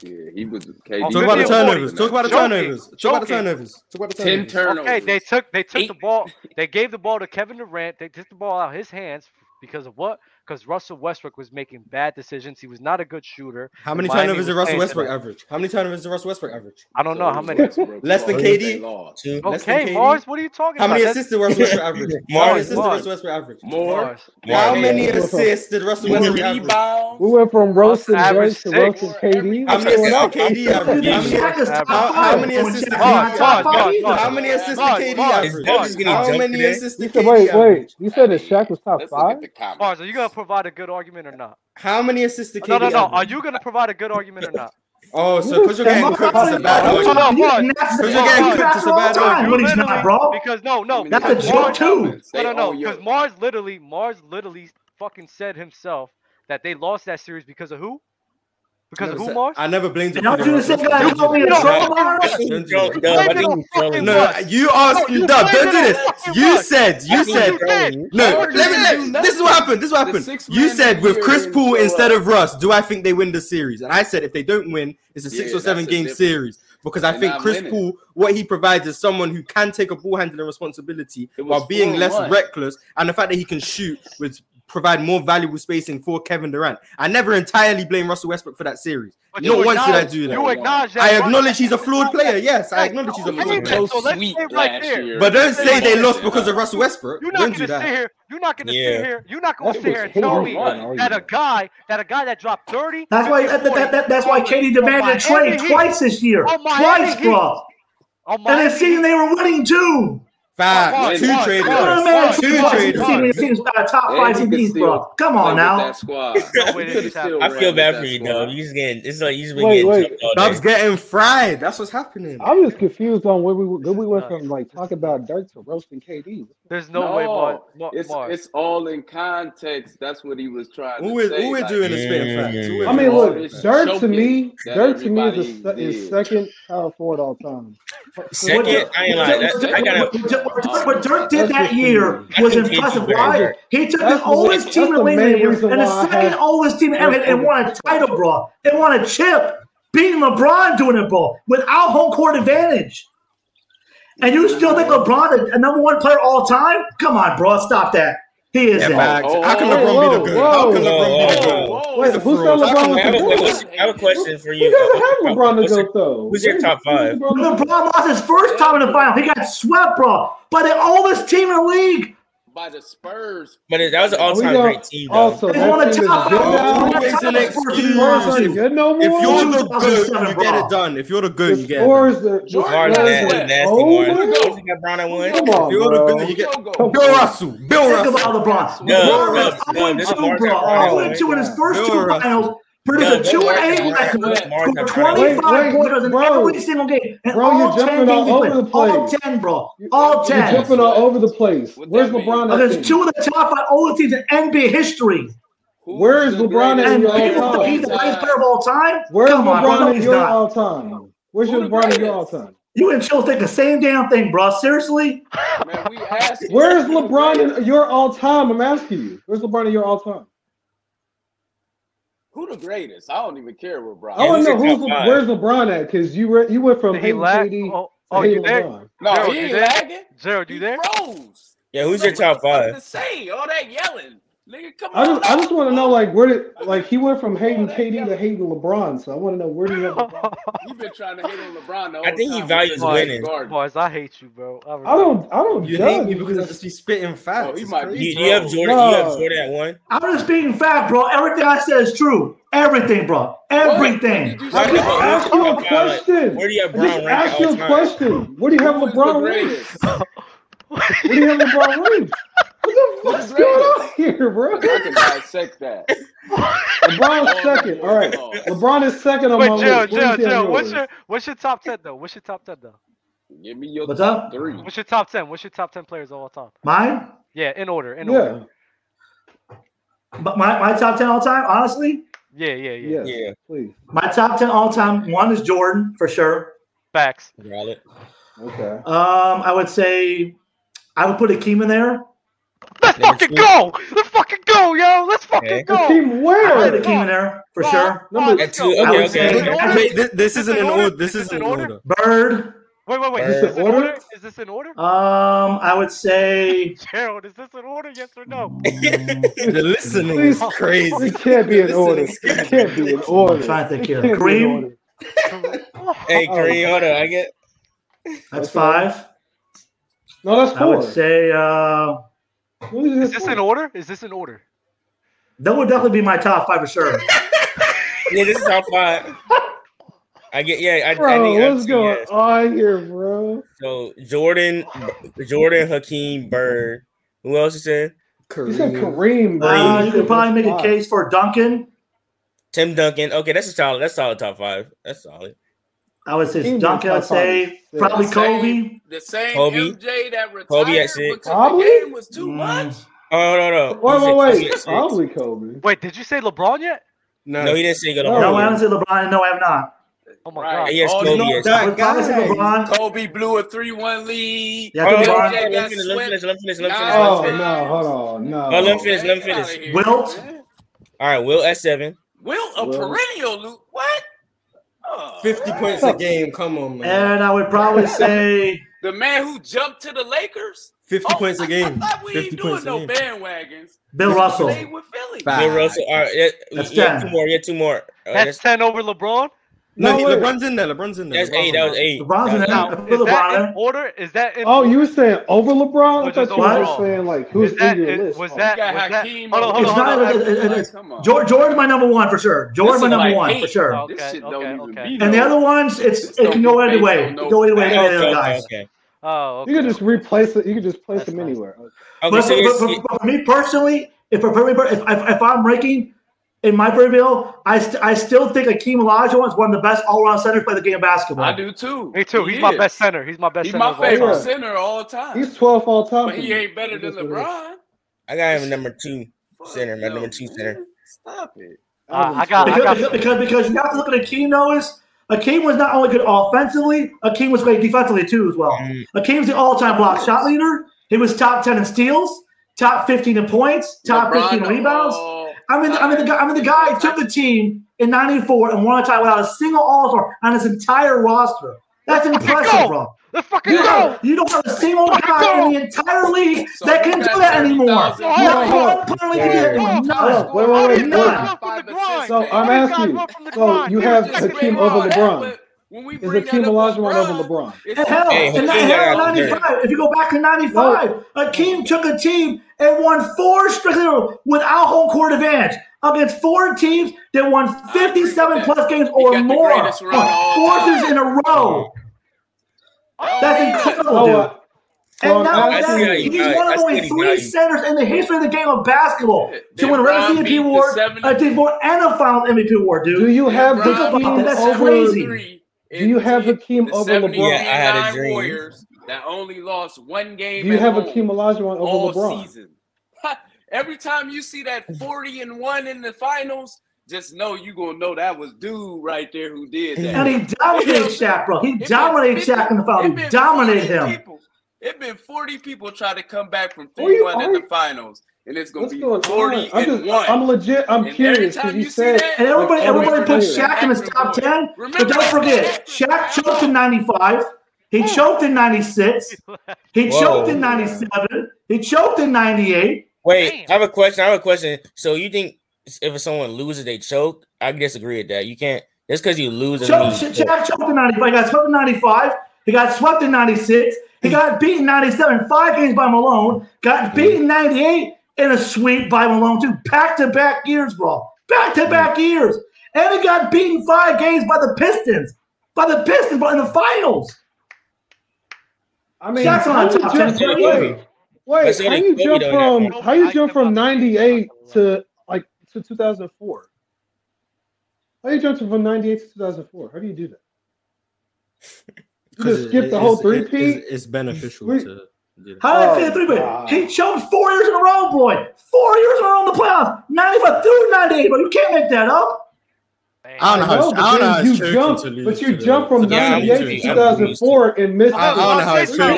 yeah, he was. KD. Talk about the turnovers. Talk about the turnovers. Talk about the turnovers. Talk about the turnovers. Ten turnovers. Okay, they took they took Eight. the ball. They gave the ball to Kevin Durant. They took the ball out of his hands because of what? because Russell Westbrook was making bad decisions. He was not a good shooter. How many times is the Russell Westbrook tonight. average? How many times is the Russell Westbrook average? I don't know how many. Less than KD. Two. Okay, KD. Mars, what are you talking how about? Many assists did Russell Westbrook average? How many assists did Russell Westbrook average? More. How many assists did Russell Westbrook average? We went from roasting Joyce to roasting KD. KD? How many assists did KD average? How many assists did KD average? How many assists did KD average? Wait, wait. You said that Shaq was top five? Mars, are you going to provide a good argument or not? How many assists did KD No, no, no. average? Are you gonna provide a good argument or not? Oh, so because you're getting Mars, cooked, it's a bad Mars, argument. No, no, you Because you're getting Mars, cooked, it's a bad the time argument. when he's not, bro. Because no, no. I mean, That's a joke Mars, too. no, no, no. own your- Because Mars literally, Mars literally fucking said himself that they lost that series because of who? Because no, rumors. I never blamed him. Don't you say guys told me No, you asked no, Don't do this. You said. You said. No. Let me. This is what happened. This is what happened. You said with Chris Paul instead of Russ. Do I think they win the series? And I said if they don't win, it's a six or seven game series because I and think I'm Chris. Paul, what he provides is someone who can take a ball handling responsibility while being less one. reckless, and the fact that he can shoot with provide more valuable spacing for Kevin Durant. I never entirely blame Russell Westbrook for that series. But Not once did I do that. You acknowledge that. I acknowledge he's a flawed player. Yes, I acknowledge he's a flawed player. So sweet right there. But don't say they lost because of Russell Westbrook. You're not going to sit here. You're not going to yeah. sit here. You're not going to sit here and tell me that a guy that a guy that dropped 30. That's why that, that, that, that's why KD demanded a trade twice this year. Twice, bro. And this season they were winning too. Five, oh, two one, traders. Two, trades. This team top-five bro. Come on now. Squad. No I feel bad for you, though. You just getting it's like You're been wait, getting. Dub's getting fried. That's what's happening. I'm just confused on where we where we went from like talk about Dirk to roasting KD. There's no, no way, Mark. It's, it's all in context. That's what he was trying to say. Who like, doing the spin? Mm-hmm. I mean, look, Dirk to me, Dirk to me is second power forward all time. Second, I ain't I gotta what, what Dirk did that year was impressive. Why? He took that's the oldest team in League and the second oldest team ever and won a title, bro. They won a chip, beating LeBron doing it, bro, without home court advantage. And you still think LeBron a number one player all time? Come on, bro. Stop that. He is yeah, out. Oh, How can LeBron whoa, be the good? Whoa, How can LeBron be the good? Whoa, wait, who's got LeBron I, the good? I have a question for you. He doesn't have LeBron the good though. Who's your top five? LeBron lost his first time in the final. He got swept, bro, by the oldest team in the league by the Spurs. But that was an all-time great team. Though. Also, they want to top. Always an excuse. If you're the good, you get it done. If you're the good, you get it. Scores the Jordan that nasty one. LeBron at one. Come on, if you're the good, you get Bill Russell. Bill Russell. Think about LeBron. No, no, no. This is LeBron. Two in his first two finals. Produce a two and eight record for 25 quarters in every single game. And bro, all you're 10 jumping all over the place. All 10, bro. All 10. You're jumping all over the place. Where's LeBron? There's two of the top five oldest teams in NBA history. Who Where is LeBron at your all time? He's the best player of all time. Where's Come LeBron on, at your all time? Where's your LeBron at your all time? You and Chill think the same damn thing, bro. Seriously? Man, we asked Where's LeBron in your all time? I'm asking you. Where's LeBron in your all time? who the greatest? I don't even care where Brian. I want to know who's LeBron. where's LeBron at because you were you went from Hey lag- JD. Oh, oh you there? LeBron. No, Gerald, he ain't lagging. Gerald, you he there? Froze. Yeah, who's so your top five? To say all that yelling. Nigga, come I on. Just, I just want to know, like, where did, like, he went from hating KD to hating LeBron. So I want to know where do you have LeBron? You've been trying to hate on LeBron. I think he values winning. Boys, I hate you, bro. I, I don't, I don't. You hate me because I just be spitting facts. Oh, he might be, you, you have Jordan. No. You have Jordan at one. I'm just speaking fact, bro. Everything I said is true. Everything, bro. Everything. What? I just ask you a question. Where do you have LeBron? I just ask you a question. Where do you have LeBron? Where do you have LeBron? the fuck's going on here, bro? I dissect that. LeBron's second. All right, oh. LeBron is second on my list. Joe, Joe, Joe, what's your what's your top ten though? What's your top ten though? Give me your What's top up? three. What's your top ten? What's your top ten players of all time? Mine? Yeah, in order. In yeah. order. But my, my top ten all time, honestly. Yeah, yeah, yeah. Yeah. Please. My top ten all time. One is Jordan for sure. Facts. Got it. Okay. Um, I would say I would put Hakeem in there. Let's Number fucking two. go! Let's fucking go, yo! Let's fucking okay. go! The team where? The king in there for oh, sure. Oh, Number two. Okay, okay. okay. Wait, this, this is an order. This is an order. Bird. Wait, wait, wait. Is this an order? Is this an order? Um, I would say. Gerald, is this an order? Yes or no? the listening is crazy. It can't be an order. It can't be an order. I'm trying to think here. Kareem. hey, Kareem, order. I get. That's five. No, that's four. I would say. uh is this in order? Is this in order? That would definitely be my top five for sure. yeah, this is top five. I get yeah. I, bro, I what's going yes. on here, bro? So Jordan, Jordan, Hakeem, Bird. Who else is in? Kareem. You said Kareem, bro. Uh, you could probably make a case for Duncan. Tim Duncan. Okay, that's a solid. That's solid top five. That's solid. I would say Tim Duncan. I would top five say is probably six. Kobe. The same Kobe. MJ that retired Kobe at six. because Probably? the game was too Mm. much. Oh no no. Wait, He said wait, wait. at six. Probably Kobe. Wait, did you say LeBron yet? No, he didn't say go to No. No, I LeBron. haven't said LeBron. No, I have not. Oh my Right. god. Yes, All Kobe. the- Yes. I would probably say LeBron. Kobe blew a three-one lead. Yeah, Hold on, LeBron. hold on, MJ let got him finish. Let him finish. Let him finish. Let him finish. Nah, Let him Oh no, hold on, no. Oh, let him finish. Let him Get outta finish. here, Wilt. All right, Wilt at seven. Will a Will. perennial loot? What? 50 points a game. Come on, man. And I would probably say The man who jumped to the Lakers. 50 points a game. I, thought we 50 ain't doing points a no bandwagons. Bill Russell. With Philly. Bill Russell. All right, yeah, That's yeah, ten. two more. Yeah, two more. All right, That's 10 over LeBron. No, no LeBron's in there. LeBron's in there. That's LeBron's eight. That was eight. LeBron's in there. Now, that order? Is that? In oh, you were saying over LeBron? I thought you were saying like who's that, in your list? Was that? Was that hold on, hold on, hold on. It's not. It, it, it's, George, George, my number one for sure. George, my number like one eight. for sure. Okay, this shit okay, don't okay. even. And the other ones, it's it can go either way. Go either way. Guys. Okay. Oh, you can just replace it. You can just place them anywhere. Okay. But, for me personally, if for me, if, if, if I'm ranking in my purview, I, st- I still think Hakeem Olajuwon is one of the best all around centers by the game of basketball. I do too. Me too. He He's is. my best center. He's my best. He's my favorite all center all time. He's twelve all time. But he ain't better than LeBron. I got him number two center. My number two center. Stop it. Uh, I got because, I got because, because you have to look at Hakeem though Hakeem was not only good offensively, Hakeem was great defensively too as well. Mm. Hakeem's the all-time block shot leader. He was top ten in steals, top fifteen in points, top LeBron fifteen rebounds. I mean, I mean, the, I mean, the guy took the team in '94 and won a title without a single All Star on his entire roster. That's impressive, bro. Fucking you go. You don't have a single guy in the entire league so that can do that anymore. Not one can do that. No, wait, wait, wait. wait. So I'm asking. So you have Hakeem over LeBron. When we is Hakeem Olajuwon over LeBron? And hell, hey, and hell, 95. If you go back to 95, no. Hakeem took a team and won four straight without home court advantage against four teams that won 57 plus games or more oh, forces in a row. Oh, That's incredible, and now that, he's one of only three centers in the history of the game of basketball to win a MVP award, a and a Finals MVP award, dude. Do you have the Hakeem over? Crazy. Do you have Hakeem over LeBron? Yeah, I had a dream. Warriors that only lost one game. Do you have Hakeem Olajuwon over LeBron? Season. Every time you see that 40 and 1 in the finals, just know you gonna know that was dude right there who did that. And he dominated Shaq, bro. He dominated Shaq in the finals. He dominated him. People, it been 40 people try to come back from 3-1 in the finals and it's gonna What's be going forty on? I'm and just, one. I'm legit. I'm and curious because you said that, and everybody everybody puts Shaq in his top ten, but don't forget Shaq choked in '95. He oh. choked in 96. He choked in 97. He choked in 98. Wait, Damn. I have a question. I have a question. So you think if someone loses, they choke? I disagree with that. You can't That's because you lose. Choke, Shaq choked in 95. He got swept in 95. He got swept in 96. He got beaten 97, five games by Malone. Got beaten 98 and a sweep by Malone, too. Back to back years, bro. Back to back years. And he got beaten five games by the Pistons. By the Pistons, but in the finals. I mean, on top. Wait, wait how you jump from how you jump from '98 to like to 2004? How you jump from '98 to 2004? How do you do that? You just skip the whole three P. It's beneficial to how oh, did that fit three? But he showed four years in a row, boy. Four years in a row in the playoffs. 95 through 98, but you can't make that up. I don't know. I know, how, I don't know you jump, but you jump from '98 to 2004 and missed. I don't know how it's true.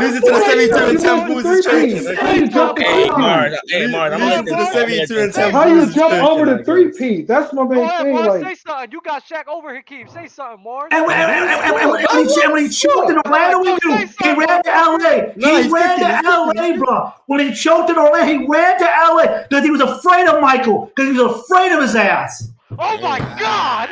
Losing to the 72 and 10 Bulls is tricky. How you jump over the 72 and 10 How you jump over the three P? That's my main thing. Say something. You got Shaq over here, Keith. Say something, more. And when he choked in Orlando, we knew he ran to LA. He ran to LA, bro. When he choked in Orlando, he ran to LA because he was afraid of Michael he was afraid of his ass. Oh my God!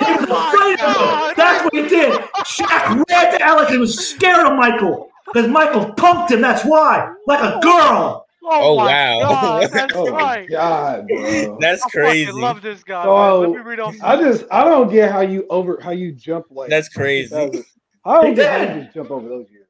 Oh my God. That's what he did. Shaq ran to Alex He was scared of Michael because Michael punked him. That's why, like a girl. Oh, oh wow! God, oh that's oh right. God, bro. that's crazy. I love this guy. So, I just I don't get how you over how you jump like that's crazy. How was, I don't you jump over those years.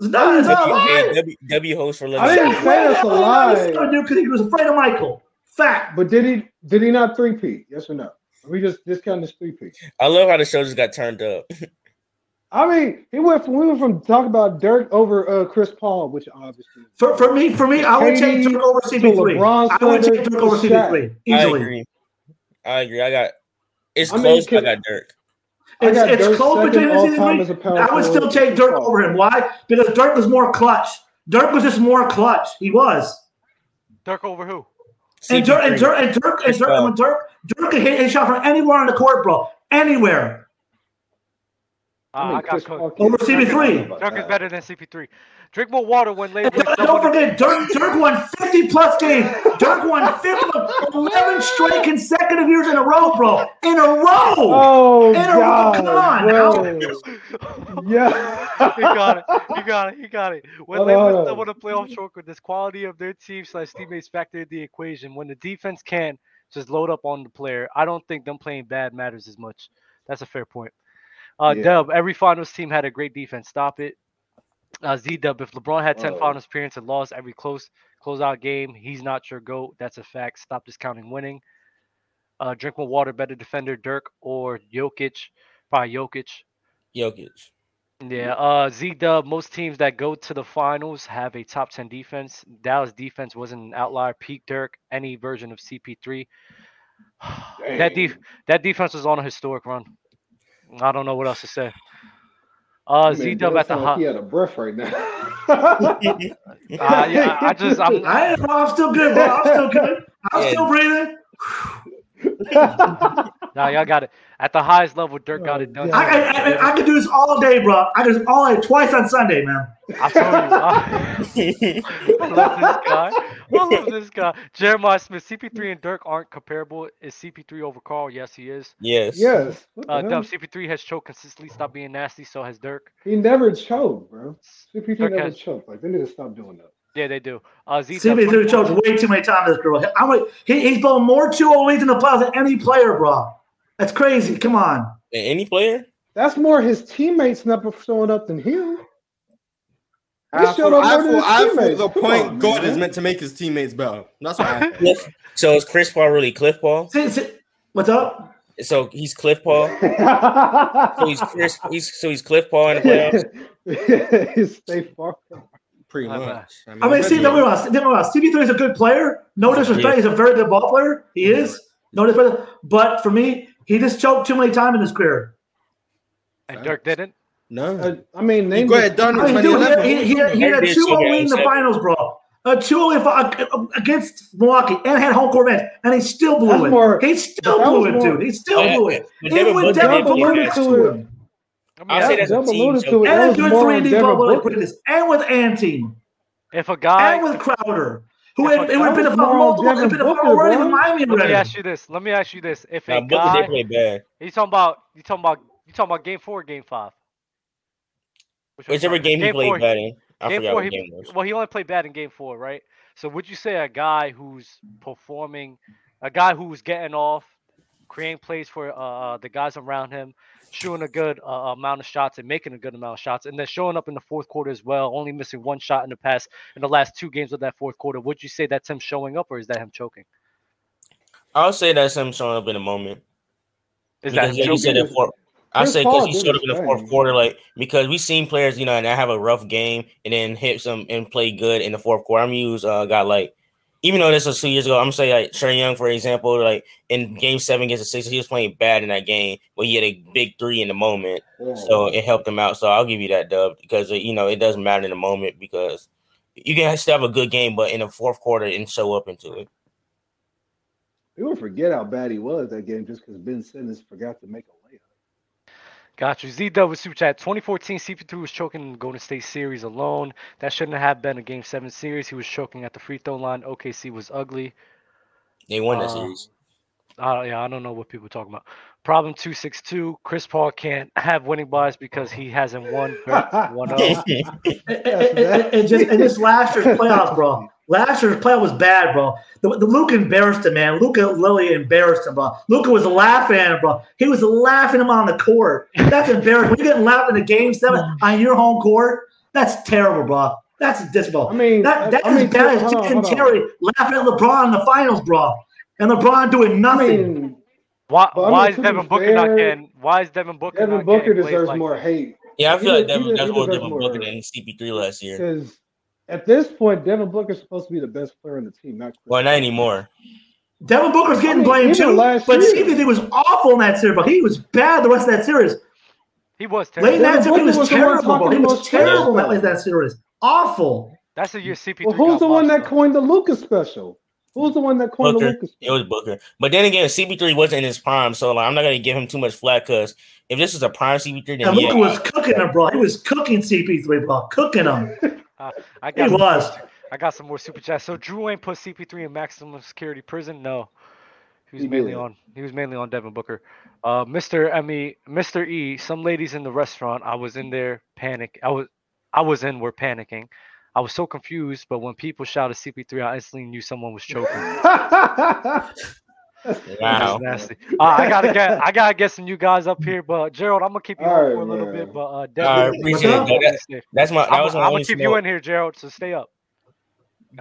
It's not, it's w, not w, w, w host for living. I didn't say that's a lie. Because he was afraid of Michael fact. But did he did he not three P? Yes or no? Are we just discount this three P. I love how the show just got turned up. I mean, he went from we went from talking about Dirk over uh, Chris Paul, which obviously for, for me for me I would take Dirk over CP3. I would take Dirk over CP3 easily. I agree. I agree. I got it's I mean, close. Can, I got Dirk. It's, it's close between the three. I would still take Dirk over him. Why? Because Dirk was more clutch. Dirk was just more clutch. He was. Dirk over who? And Dirk and CP3. Dirk and Dirk and Chris Dirk, Paul. and Dirk, Dirk can hit a shot from anywhere on the court, bro. Anywhere. Uh, I mean, I got Chris cooked. Over CP3. about Dirk is better than CP3. Drink more water when And labeling don't, don't forget, Dirk, Dirk won 50 plus games. Dirk won 50, 11 straight consecutive years in a row, bro. In a row. Oh In a row. God, Come on bro. Yeah. He got it. He got it. He got it. When Hold they on, put hold someone on. a playoff short, this quality of their team slash teammates factor in the equation. When the defense can just load up on the player, I don't think them playing bad matters as much. That's a fair point. Uh, Yeah. Dub, every finals team had a great defense. Stop it. Uh, Z Dub, if LeBron had 10 Oh. finals appearances and lost every close closeout game, he's not your GOAT. That's a fact. Stop discounting winning. Uh, drink more water, better defender, Dirk or Jokic. Probably Jokic. Jokic. Yeah, uh, Z Dub. Most teams that go to the finals have a top ten defense. Dallas defense wasn't an outlier. Peak Dirk, any version of CP3. that def- that defense was on a historic run. I don't know what else to say. Uh, Z Dub Dub at the sound hot. he had a breath right now. Uh, yeah, I just I'm I, I'm still good, bro. I'm still good. I'm Yeah. still breathing. nah, y'all got it. At the highest level, Dirk got it done. I, I, I, I could do this all day, bro. I could do this all day, twice on Sunday, man. I feel you. I, I love this guy. I love this guy. Jeremiah Smith, CP3 and Dirk aren't comparable. Is CP3 over Karl? Yes, he is. Yes. yes. Uh, hell? Dub, CP3 has choked consistently. Stop being nasty. So has Dirk. He never choked, bro. CP3 Dirk never has- choked. Like they need to stop doing that. Yeah, they do. Uh, Z CB threw choked way too many times. This girl. I'm like, he, he's blown more 2 leads in the playoffs than any player, bro. That's crazy. Come on. Any player? That's more his teammates not showing up than him. He I showed feel, up I more feel, I feel the Come point on, God man. is meant to make his teammates better. That's what I think. So is Chris Paul really Cliff Paul? See- see- What's up? So he's Cliff Paul. So he's Chris. He's so he's Cliff Paul in the playoffs. Stay far. Pretty My much. I mean, see, don't get me wrong. Don't get me wrong. CP3 is a good player. No disrespect. He's a very good ball player. He is. No disrespect. But for me, he just choked too many times in his career. And Dirk didn't. No. Uh, I mean, He name got the- it done I mean, dude, he, he, he had, he had a 2 choke 0 lead in the finals, bro. A 2 0 against Milwaukee and had home court advantage. And he still blew That's it. more- he still blew it, more- dude. He still Yeah, blew it. Even Devin with Booker Devin did Booker play next that. to him. I'll say that's a Devin team alluded choke. to it. And That a good more 3 on D Devin ball this. And with Ant If a guy, and with Crowder. Who If had, it would have been a was more on multiple, it would have been a Booker, already bro. in Miami let me ask you this. Let me ask you this. If Nah, a Booker guy, did play bad. you talking about, you talking about, you talking about game four, or game five. Which one Whichever talking- game he played four, bad in. I game four, what he, game was. well, he only played bad in game four, right? So would you say a guy who's performing, a guy who's getting off, creating plays for uh, the guys around him, shooting a good uh, amount of shots and making a good amount of shots, and then showing up in the fourth quarter as well, only missing one shot in the past in the last two games of that fourth quarter? Would you say that's him showing up, or is that him choking? I'll say that's him showing up in a moment. Is that Because him like you said choking? that fourth. I say because he showed up in the fourth quarter, like because we've seen players, you know, and they have a rough game and then hit some and play good in the fourth quarter. I'm gonna use uh, got like, even though this was two years ago, I'm gonna say like Trae Young, for example, like in Game Seven against the Sixers, he was playing bad in that game, but he had a big three in the moment, mm. so it helped him out. So I'll give you that dub because you know it doesn't matter in the moment because you can still have a good game, but in the fourth quarter and show up into it. People forget how bad he was that game just because Ben Simmons forgot to make a. Got you. Z Dub with Super Chat. 2014 CP3 was choking in the Golden State series alone. That shouldn't have been a game seven series. He was choking at the free throw line. OKC was ugly. They won that Uh, series. Uh, yeah, I don't know what people are talking about. Problem 262. Chris Paul can't have winning buys because he hasn't won 1 0. And, and- and- and just and this last year's playoffs, bro. Last year's playoff was bad, bro. The, the Luka embarrassed him, man. Luka Lily embarrassed him, bro. Luka was laughing at him, bro. He was laughing him on the court. That's embarrassing. When you're getting laughed in the game seven on your home court, that's terrible, bro. That's dismal. I mean, that, that's I mean, as bad as on, Jason. Terry laughing at LeBron in the finals, bro. And LeBron doing I nothing. mean, Why, But I why is to be Devin Booker not fair, getting? Why is Devin Booker Devin not Booker getting plays deserves like more hate Yeah, I he feel like does- he Devin, does- that's he more Devin more- Booker than CP3 last year. because at this point, Devin Booker's supposed to be the best player on the team, not Chris. Well, not anymore. Devin Booker's getting I mean, blamed too, last but. CP3 was awful in that series, bro. He was bad the rest of that series. He was Late in terrible. that series, he was was the one terrible, He was terrible in that, late that series. Awful. That's the year CP3 Well, who's got the one that coined the Lucas special? Who was the one that coined the Booker. Lucas? It was Booker. But then again, CP3 wasn't in his prime, so like I'm not gonna give him too much flack because if this is a prime CP3, then yeah. Luka was cooking him, bro. He was cooking CP3, bro. Cooking him. Uh, I He got some was. more- I got some more super chats. So Drew ain't put CP3 in maximum security prison. No, he was He mainly did. on. He was mainly on Devin Booker. Uh, Mr. Emmy, Mr. E. Some ladies in the restaurant. I was in there panic. I was, I was in. Were panicking. I was so confused. But when people shouted CP3, I instantly knew someone was choking. Wow. That's nasty. Uh, I gotta get I gotta get some new guys up here, but Gerald, I'm gonna keep you All right, for a little man. bit, but uh, All right, definitely appreciate it. That- that's my that I'm, my I'm gonna keep you in here, Gerald. So stay up.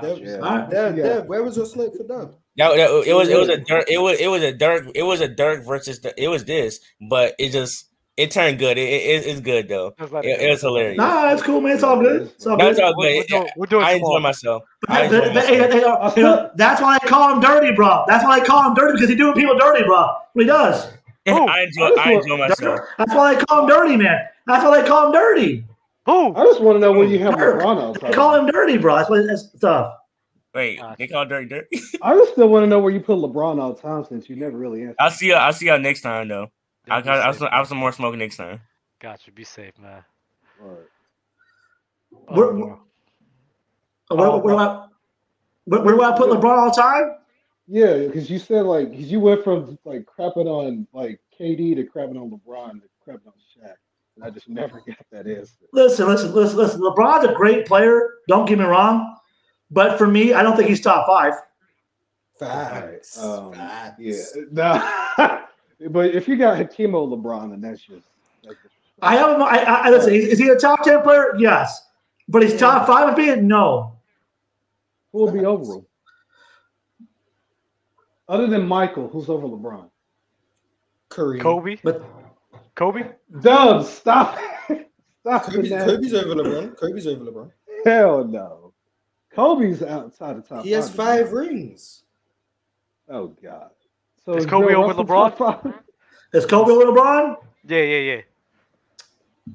Dev, Yeah. Dev, Yeah. Dev, where was your smoke for Dev? That, that- it was it was a Dirk it was it was a Dirk it was a Dirk versus the, it was this, but it just it turned good. It, it it's good though. Just It, it it was hilarious. Nah, that's cool, man. It's all good. It's all That's good. all We're, we're doing, we're doing I enjoy myself. I enjoy that- that- myself. hey, hey, I you know, that's why I call him dirty, bro. That's why I call him dirty because he's doing people dirty, bro. He does. Who? I enjoy I enjoy myself. That's why they call him dirty, man. That's why they call him dirty. Who? I just want to know where you have Dirk. LeBron They outside. Ah, call him dirty, bro. That's what that's stuff. Wait, they call Dirk Dirty. I just still want to know where you put LeBron all the time since you never really answered. I'll see you. I'll see y'all next time though. I'll, be I'll, I'll, safe, I'll have some more smoke next time. Gotcha. Be safe, man. All right. Where, Oh, where, no. where, where, do I, where, where do I put LeBron all time? Yeah, because you said like cause you went from like crapping on like KD to crapping on LeBron to crapping on Shaq, and I just never got that answer. Listen, listen, listen, listen. LeBron's a great player. Don't get me wrong, but for me, I don't think he's top five. Facts. Um, Facts. yeah, no. But if you got Hakimo LeBron, then that's just that's just I have him. I, I, I- listen. Is, is he a top ten player? Yes, but he's top five of being no. who will be over him? Other than Michael, who's over LeBron? Kareem. Kobe. But Kobe. Dub, stop. stop Kobe's, Kobe's over LeBron. Kobe's over LeBron. Hell no. Kobe's outside the top. He has five. five rings. Oh God. So Is is Kobe over LeBron? is Kobe over LeBron? Yeah, yeah, yeah.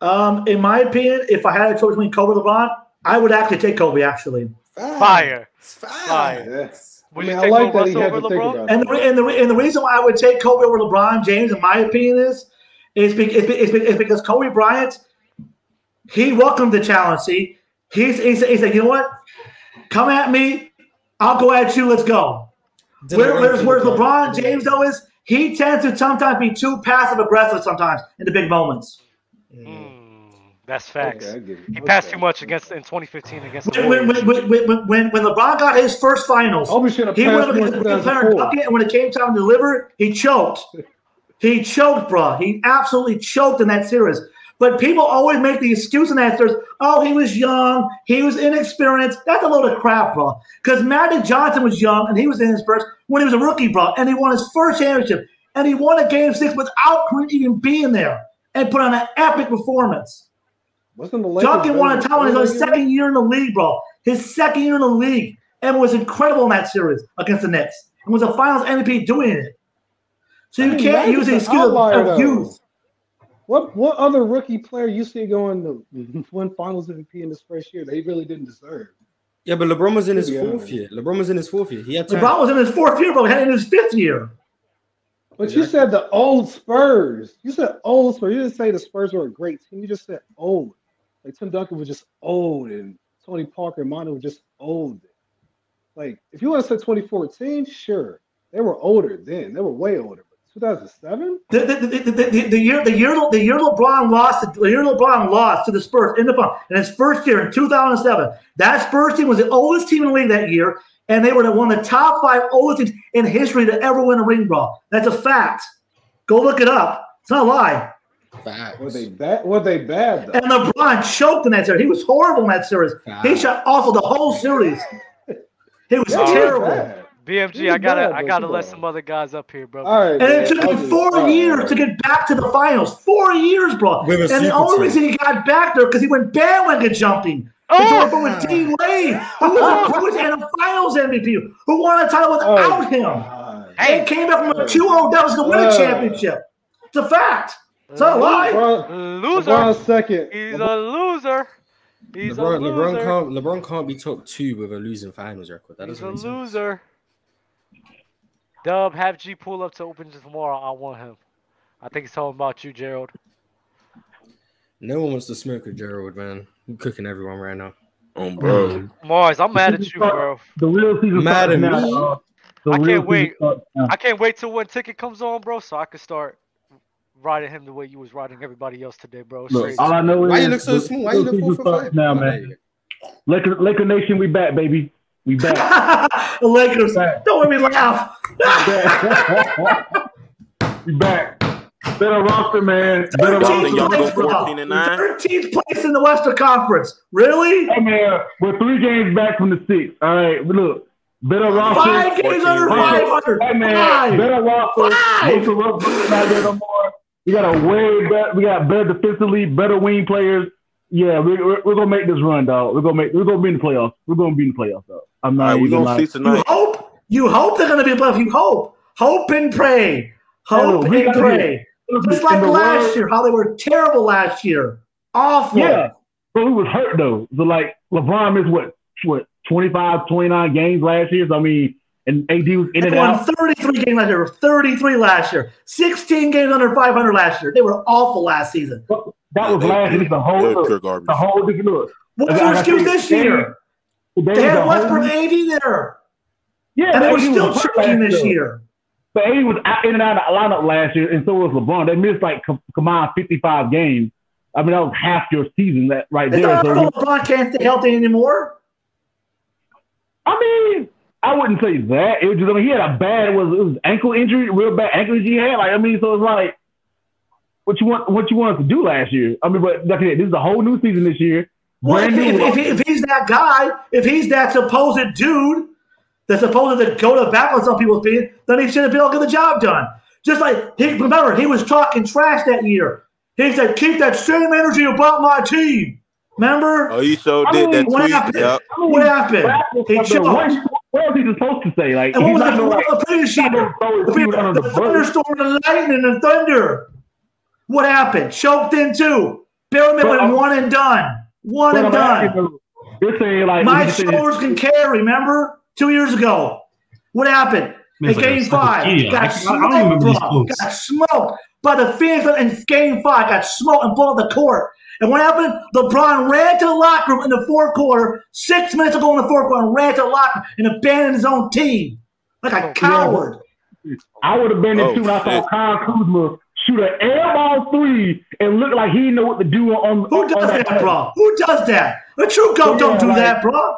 Um, in my opinion, if I had a choice between Kobe and LeBron, I would actually take Kobe. Actually, Facts. Fire. Facts. Yeah. Would I you mean, I take like Bill that he had over to think LeBron? about and it. the, and the and the reason why I would take Kobe over LeBron James, in my opinion, is is, be, is, be, is, be, is because Kobe Bryant he welcomed the challenge. See, he's he's, he's like, you know what? Come at me, I'll go at you. Let's go. Didn't Where, run whereas, LeBron. LeBron James though is he tends to sometimes be too passive aggressive sometimes in the big moments. Mm, that's facts. Okay, I get. He passed Okay. too much against in 2015 against the When, when, when, when, when, when LeBron got his first finals, Kobe should have he passed went up against the player bucket, and when it came time to deliver, he choked. He choked, bro. He absolutely choked in that series. But people always make the excuse and series, oh, he was young, he was inexperienced. That's a load of crap, bro. Because Magic Johnson was young and he was inexperienced when he was a rookie, bro. And he won his first championship. And he won a game six without even being there and put on an epic performance. Wasn't the Lakers Duncan won a title in his second year in the league, bro. His second year in the league, and was incredible in that series against the Knicks, and was a Finals MVP doing it. So you I mean, can't use the excuse of though. youth. What what other rookie player you see going to win Finals MVP in his first year? that he really didn't deserve. Yeah, but LeBron was in his Yeah. fourth year. LeBron was in his fourth year. He had time. LeBron was in his fourth year, bro. He had in his fifth year. But you said the old Spurs. You said old Spurs. You didn't say the Spurs were a great team. You just said old. Like Tim Duncan was just old, and Tony Parker and Manu were just old. Like if you want to say 2014, sure, they were older then. They were way older. But 2007, The, the, the, year the year the year LeBron lost the year LeBron lost to the Spurs in the final in his first year in 2007. That Spurs team was the oldest team in the league that year, and they were the, one of the top five oldest teams in history to ever win a ring, bro. That's a fact. Go look it up. It's not a lie. Facts. were they bad? Were they bad though? And LeBron choked in that series. He was horrible in that series. He shot awful the whole series. He was Yeah, he was terrible. Bad. BMG, was I gotta, bad, I gotta come let some other guys up here, bro. All right, And it took him four all right, years all right. to get back to the finals. Four years, bro. And the only reason he got back there because he went bandwagon jumping. It's Oh! over with D Wade, who was, a, who was and a finals MVP, who won a title Oh, without him. God. And came back from a 2 0 deficit to win a Uh. championship. It's a fact. It's not a lie. LeBron, Loser. LeBron's second. He's LeBron- a loser. He's LeBron, a LeBron can't LeBron can't be top two with a losing finals record. That He's doesn't a make sense. loser. Dub, have G pull up to open tomorrow. I want him. I think he's talking about you, Gerald. No one wants to smoke with Gerald, man. I'm cooking everyone right now. Oh, bro. Mm. Mars, I'm mad at you, bro. The real season Mad at now. me? the I can't wait. I can't wait till when ticket comes on, bro, so I can start riding him the way you was riding everybody else today, bro. Look, all I know is Why you look so the small? Why you real look four season for five? now, man. you go. Laker, Laker Nation, we back, baby. We back. the Lakers. Don't make me laugh. we back. Better roster, man. Better Thirteenth roster. place, bro. 14 and nine? 13th place in the Western Conference. Really? Hey, man, we're three games back from the six. All right, look, better roster. Five games under 500. Hey, man, Five. better roster. Five. Russell Westbrook's not there no more. We got a way better. We got better defensively, better wing players. Yeah, we're, we're, we're gonna make this run, dog. We're gonna make. We're gonna be in the playoffs. We're gonna be in the playoffs, dog. I'm not All right, we even gonna lying. see tonight. You hope. You hope they're going to be above. You hope. Hope and pray. Hope Hey, we and pray. get- Just like last world- year, how they were terrible last year. Awful. Yeah, but we was hurt though. So like LeBron missed what what 25, 29 games last year. So I mean, and AD was in They and won out. 33 games last year. 33 last year. 16 games under 500 last year. They were awful last season. That was last year. The whole They're look, pure garbage. whole different look. What's Like their excuse this they- year? They, They had Westbrook and AD there. Yeah, And they were was still choking this year. But AD was out, in and out of the lineup last year, and so was LeBron. They missed like com- combined 55 games. I mean, that was half your season that right Is there. that So LeBron can't stay healthy anymore? I mean, I wouldn't say that. It was just, I mean, he had a bad, it was, it was ankle injury, real bad ankle injury he had. Like, I mean, so it's like, what you want, what you want us to do last year? I mean, but like I said, this is a whole new season this year. Well, if, Brand if, if, if he's that guy, if he's that supposed dude that's supposed to go to bat on some people's opinion, then he shouldn't be able to get the job done. Just like he remember, he was talking trash that year. He said, "Keep that same energy about my team." Remember? Oh, you sure I did mean, that what tweet. happened? Yep. I mean, What happened? what He what, choked. what was he supposed to say? Like, And what was not the, gonna, like, was the previous year? The, his team under the the thunderstorm and lightning and thunder. What happened? Choked in two. Bellman went one and done. One But and I'm done. asking you, You're saying like My you're shoulders can carry. Remember two years ago, what happened Man, in it's like Game Five? encyclopedia. Got I- I smoked, remember these bro. quotes. Got smoked by the Phoenix in Game Five. Got smoked and blown the court. And what happened? LeBron ran to the locker room in the fourth quarter, six minutes ago in the fourth quarter, and ran to the locker room and abandoned his own team like a oh, coward. I would have been Oh, in too I thought. Kyle Kuzma shoot an air ball three and look like he know what to do on. Who on does that, play. bro? Who does that? A true goat Yeah, don't do like- that, bro.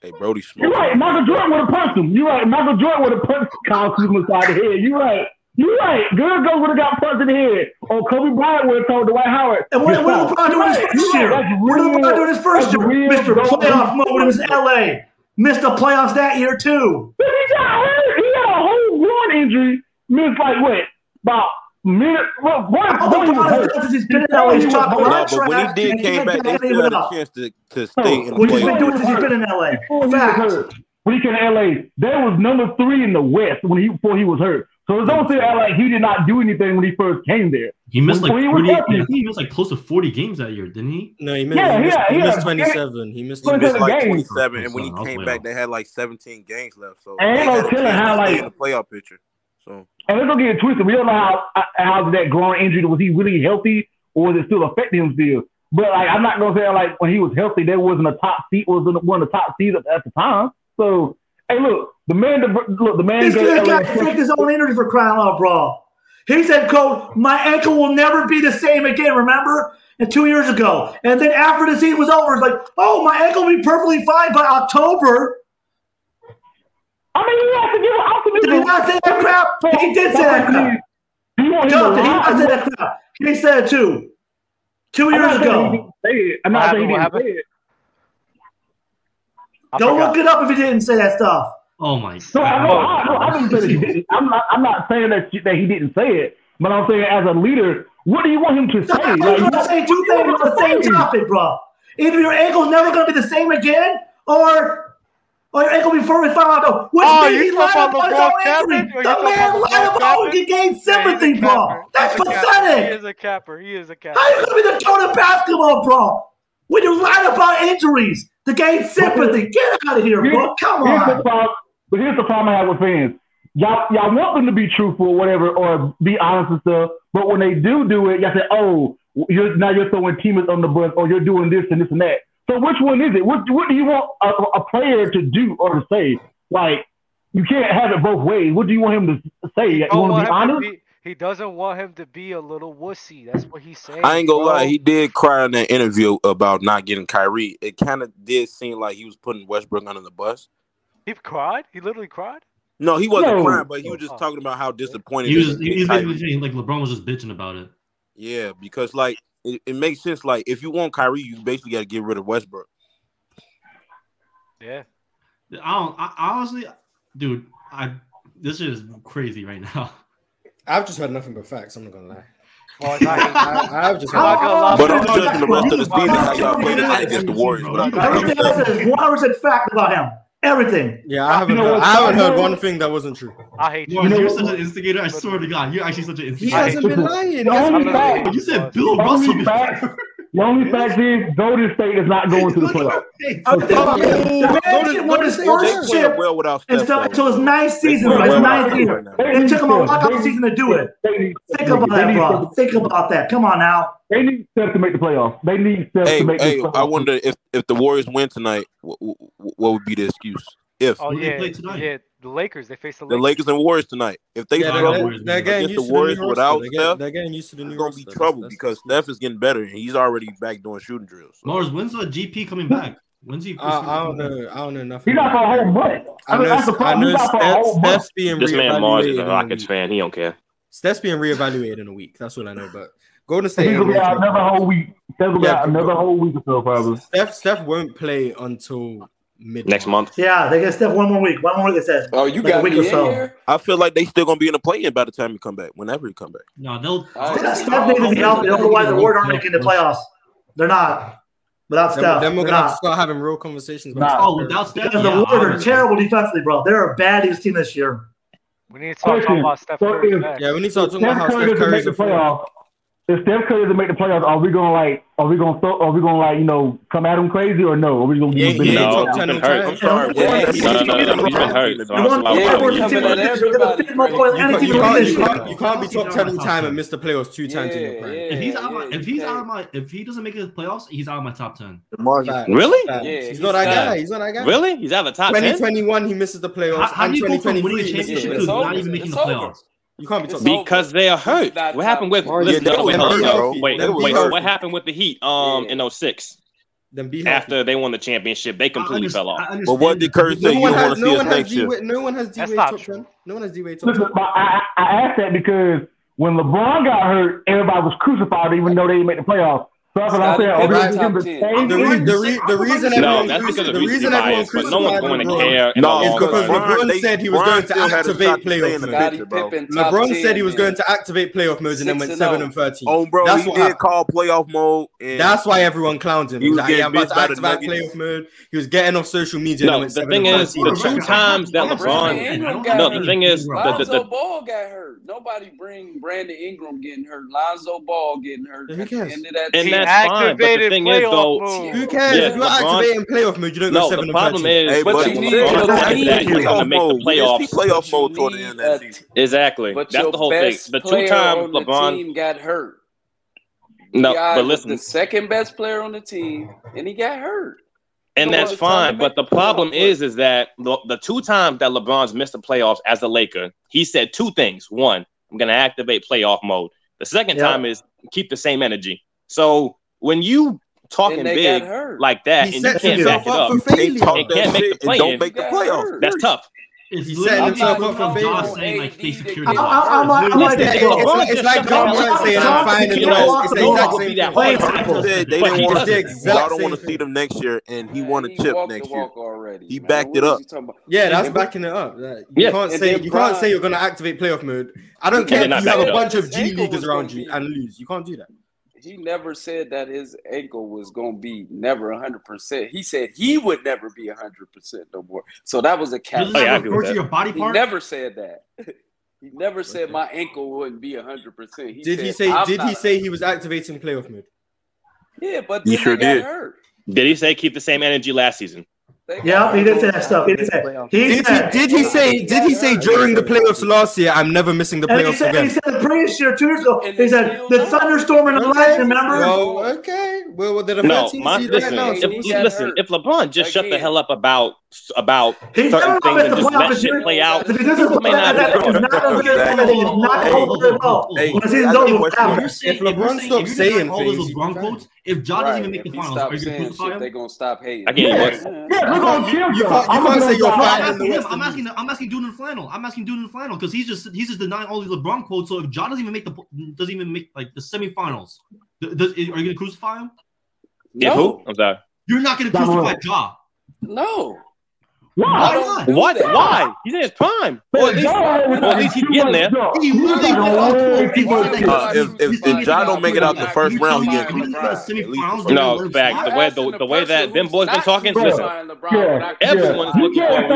Hey, Brody You're right. Michael Jordan would have punched him. You're right. Michael Jordan would have punched Kyle Kuzma side of the head. You're right. You're right. Good goes would have got punched in the head. Or Kobe Bryant would have told Dwight Howard. And what, "Get what fouled." did LeBron do in his You're first right. year? That's What did real- LeBron do in his first year? real Mr. goat Playoff mode in his. LA. Missed the playoffs that year too. But he got hurt. He had a whole groin injury. Missed like what? About minute. Well, one, All one he was hurt. he's been in LA, he's was talked a hurt. lot No, but when he did came back, get they still had a chance to, to No, stay in the What he's been doing since he's been in LA. He was Fact. hurt. When he came to LA, there was number three in the West when he before he was hurt. So it's don't say like he did not do anything when he first came there. He missed like When he was 40, I he missed like close to 40 games that year, didn't he? No, he missed, Yeah, he missed, yeah, he yeah. missed 27. He missed He He missed 27 like games. 27, and when he came back, they had like 17 games left. So And they ain't no had telling how, like- in the playoff picture. So And let's don't get it twisted. We don't know how how that groin injury was he really healthy or was it still affecting him still? But like I'm not gonna say like when he was healthy, there wasn't a top seat was one of the top seeds at, at the time. So hey, look, the man, look, the man This kid got to take his own injury for crying out, bro. He said, "Quote: My ankle will never be the same again." Remember, and two years ago, and then after the season was over, it's like, "Oh, my ankle will be perfectly fine by October." I mean, you have to give optimism. Did he not say that crap? He did say that crap. Do you want him to Doug, did he not say that crap? He said it too. Two I'm years not saying he ago. didn't say it. I'm not saying he didn't say it. I Don't forgot. look it up if he didn't say that stuff. Oh my No, I know, I, know, I god. didn't say that he didn't. I'm not. I'm not saying that that he didn't say it, but I'm saying as a leader, what do you want him to say? I'm Like, going to what- say two what do you things on the same topic, bro. Either your ankle's never going to be the same again, or Oh, you're going to be Furry Faldo, which oh, you he about his own. The man lied about who he gained sympathy yeah, from. That's pathetic. He is a capper. He is a capper. How are you going to be the tone of basketball bro? when you lied about injuries to gain sympathy? Get out of here, bro. Come on. Here's problem, but here's the problem I have with fans. Y'all, y'all want them to be truthful or whatever or be honest and stuff, but when they do do it, y'all say, oh, you're, now you're throwing teammates on the bus or you're doing this and this and that. So which one is it? What what do you want a, a player to do or to say? Like you can't have it both ways. What do you want him to say? You want to be honest? Be, he doesn't want him to be a little wussy. That's what he's saying. I ain't gonna bro. lie, he did cry in that interview about not getting Kyrie. It kind of did seem like he was putting Westbrook under the bus. He cried. He literally cried. No, he wasn't no. crying, but he was just talking about how disappointed he was. He was, he was like LeBron was just bitching about it. Yeah, because like it, it makes sense. Like if you want Kyrie, you basically got to get rid of Westbrook. Yeah, I don't. I, honestly, dude, I this is crazy right now. I've just heard nothing but facts. I'm not gonna lie. Well, I, I, I've just heard but I'm judging the rest of the season how y'all the Warriors. Everything I said is 100 fact about him everything. Yeah, I haven't, heard, I haven't heard one thing that wasn't true. I hate you. You know, you're such an instigator. I swear to God, you're actually such an instigator. He hasn't been lying. You, you said Bill Russell. The only fact is, Golden State is not going to the playoffs. Golden State won his first chip well without until, until his ninth season, his well ninth year. It took him a lockout season to do it. Think about that, bro. Think about that. Come on now. They need Steph to make the playoffs. They need Steph hey, to make hey, the playoffs. I wonder if, if the Warriors win tonight, what, what would be the excuse? If oh, yeah, yeah, the Lakers. They face the Lakers. The Lakers and Warriors tonight. If they yeah, struggle that, that against the Warriors the without Steph, they're getting used to the New York. Gonna be trouble that's, because that's Steph is getting better and he's already back doing shooting drills. So. Mars, when's uh, the GP coming back? When's he? Uh, I don't know. I don't know nothing. He got for a whole month. I, I know. That's the problem. I know. Steph, Steph's being this man Mars is a Rockets fan. He don't care. Steph's being reevaluated in a week. That's what I know. But gonna say another whole week. Steph will be out another whole week or so, probably. Steph Steph won't play until mid next month. Yeah, they can Steph one more week. One more week. It says. Oh, you like got a week or so. Here? I feel like they still gonna be in the play-in by the time you come back. Whenever you come back. No, they'll. Uh, Steph, needs to be healthy. Otherwise, the Warriors aren't making the playoffs. They're not. Without Steph, then, we're gonna start having real conversations. About nah. Oh, without Steph, because yeah, the Warriors are terrible defensively, bro. They're a bad team this year. We need to talk, about Steph Curry. Yeah, we need to talk about how Steph Curry's a playoff if Steph Curry doesn't make the playoffs, are we gonna like? Are we gonna? throw, are we gonna like? You know, come at him crazy or no? Are we gonna? Yeah, yeah, yeah. No, hurt. I'm sorry. Yeah, he's been hurt. So yeah. You can't, you can't, you can't be top ten all time and miss the playoffs two times yeah, in your career. Yeah, if he's out, yeah, my, if he's out of my, if he doesn't make the playoffs, he's out of my top ten. Really? He's, not that guy. He's not that guy. Really? He's out of the top. Twenty twenty one, he misses the playoffs. How do you go from winning a championship to not even making the playoffs? You can't be talking because they are hurt. What happened with listen, no, wait, hurt, no, wait, wait, what happened with the Heat um yeah. in 06? Then be after they won the championship, they completely fell off. But what did Curry say? No one has, no one D-Wade. No one has D-Wade. No one has I, I asked that because when LeBron got hurt, everybody was crucified, even though they didn't make the playoffs. That's what I'm saying. Are we the the, re- the, re- the reason no, everyone that's because of the reason everyone but no one's going to care. No, it's because LeBron they, said he was going to activate playoff mode. LeBron said he was going to activate playoff mode, and then went seven oh. and thirteen. Oh, bro, that's what did call playoff mode. That's why everyone clowns him. He was like, about to activate playoff mode. He was getting off social media. No, the thing is, the two times that LeBron. No, the thing is, the Ball got hurt. Nobody bring Brandon Ingram getting hurt. Lonzo Ball getting hurt. At the end of that that's fine. But the thing is, though, who cares? Yeah, if you're LeBron, activating playoff mode, you don't no, seven. The problem is, hey, but you need to make the playoffs. Playoff mode toward the end of that season. Exactly. That's the whole thing. The two times LeBron got hurt. No, but listen, the second best player on the team, and he got hurt and that's fine. But the problem is, is that the, the, two times that LeBron's missed the playoffs as a Laker, he said two things. One, I'm going to activate playoff mode. The second yeah. time is keep the same energy. So when you talking big like that he and you can't back it up, up and can't make the play, don't make the playoffs. That's tough. He's, setting himself up for failure. I'm like, it's like Tom saying, I'm fine." the. It's the exact same thing. Don't want to see them next year, and he won a chip next year. He backed it up. Yeah, that's backing it up. You can't say you can't say you're going to activate playoff mode. I don't care if you have a bunch of G leaguers around you and lose. You can't do that he never said that his ankle was going to be never 100%. He said he would never be 100% no more. So that was a cap. Oh, yeah, your body part? He never said that. He never said my ankle wouldn't be 100%. He did said, he say did he say he was activating playoff mode? Yeah, but he sure did. Hurt. Did he say keep the same energy last season? yeah, he did say that stuff. He did say. He did, said, he, did he say? Did he say during the playoffs last year? I'm never missing the playoffs he said, again. He said the previous year, two years ago. He said the thunderstorm and the okay. lightning. Remember? No, okay. Well, well, the no, my, listen, right if, listen. If LeBron just shut the hell up about about certain things and just let shit play out. If he doesn't play out, that is not over there. Not at all. If LeBron stops saying all those LeBron quotes, if Ja doesn't even make the finals, are you going to crucify him? They're going to stop hating. Yeah, we're going to kill you. I'm you. I'm asking. I'm asking Dude in flannel. I'm asking Dude in flannel because he's just he's just denying all these LeBron quotes. So if Ja doesn't even make the doesn't even make like the semifinals, does, are you going to crucify him? Yeah, who? I'm sorry. You're not going to crucify Ja. No. Why? What? Why? He's in his prime. Or at least, well, at least he's getting there. He really uh, if, if, if Ja don't make it out the first round, he gets crucified. No, Back The way the, the way that them boys been talking, listen, everyone looking for a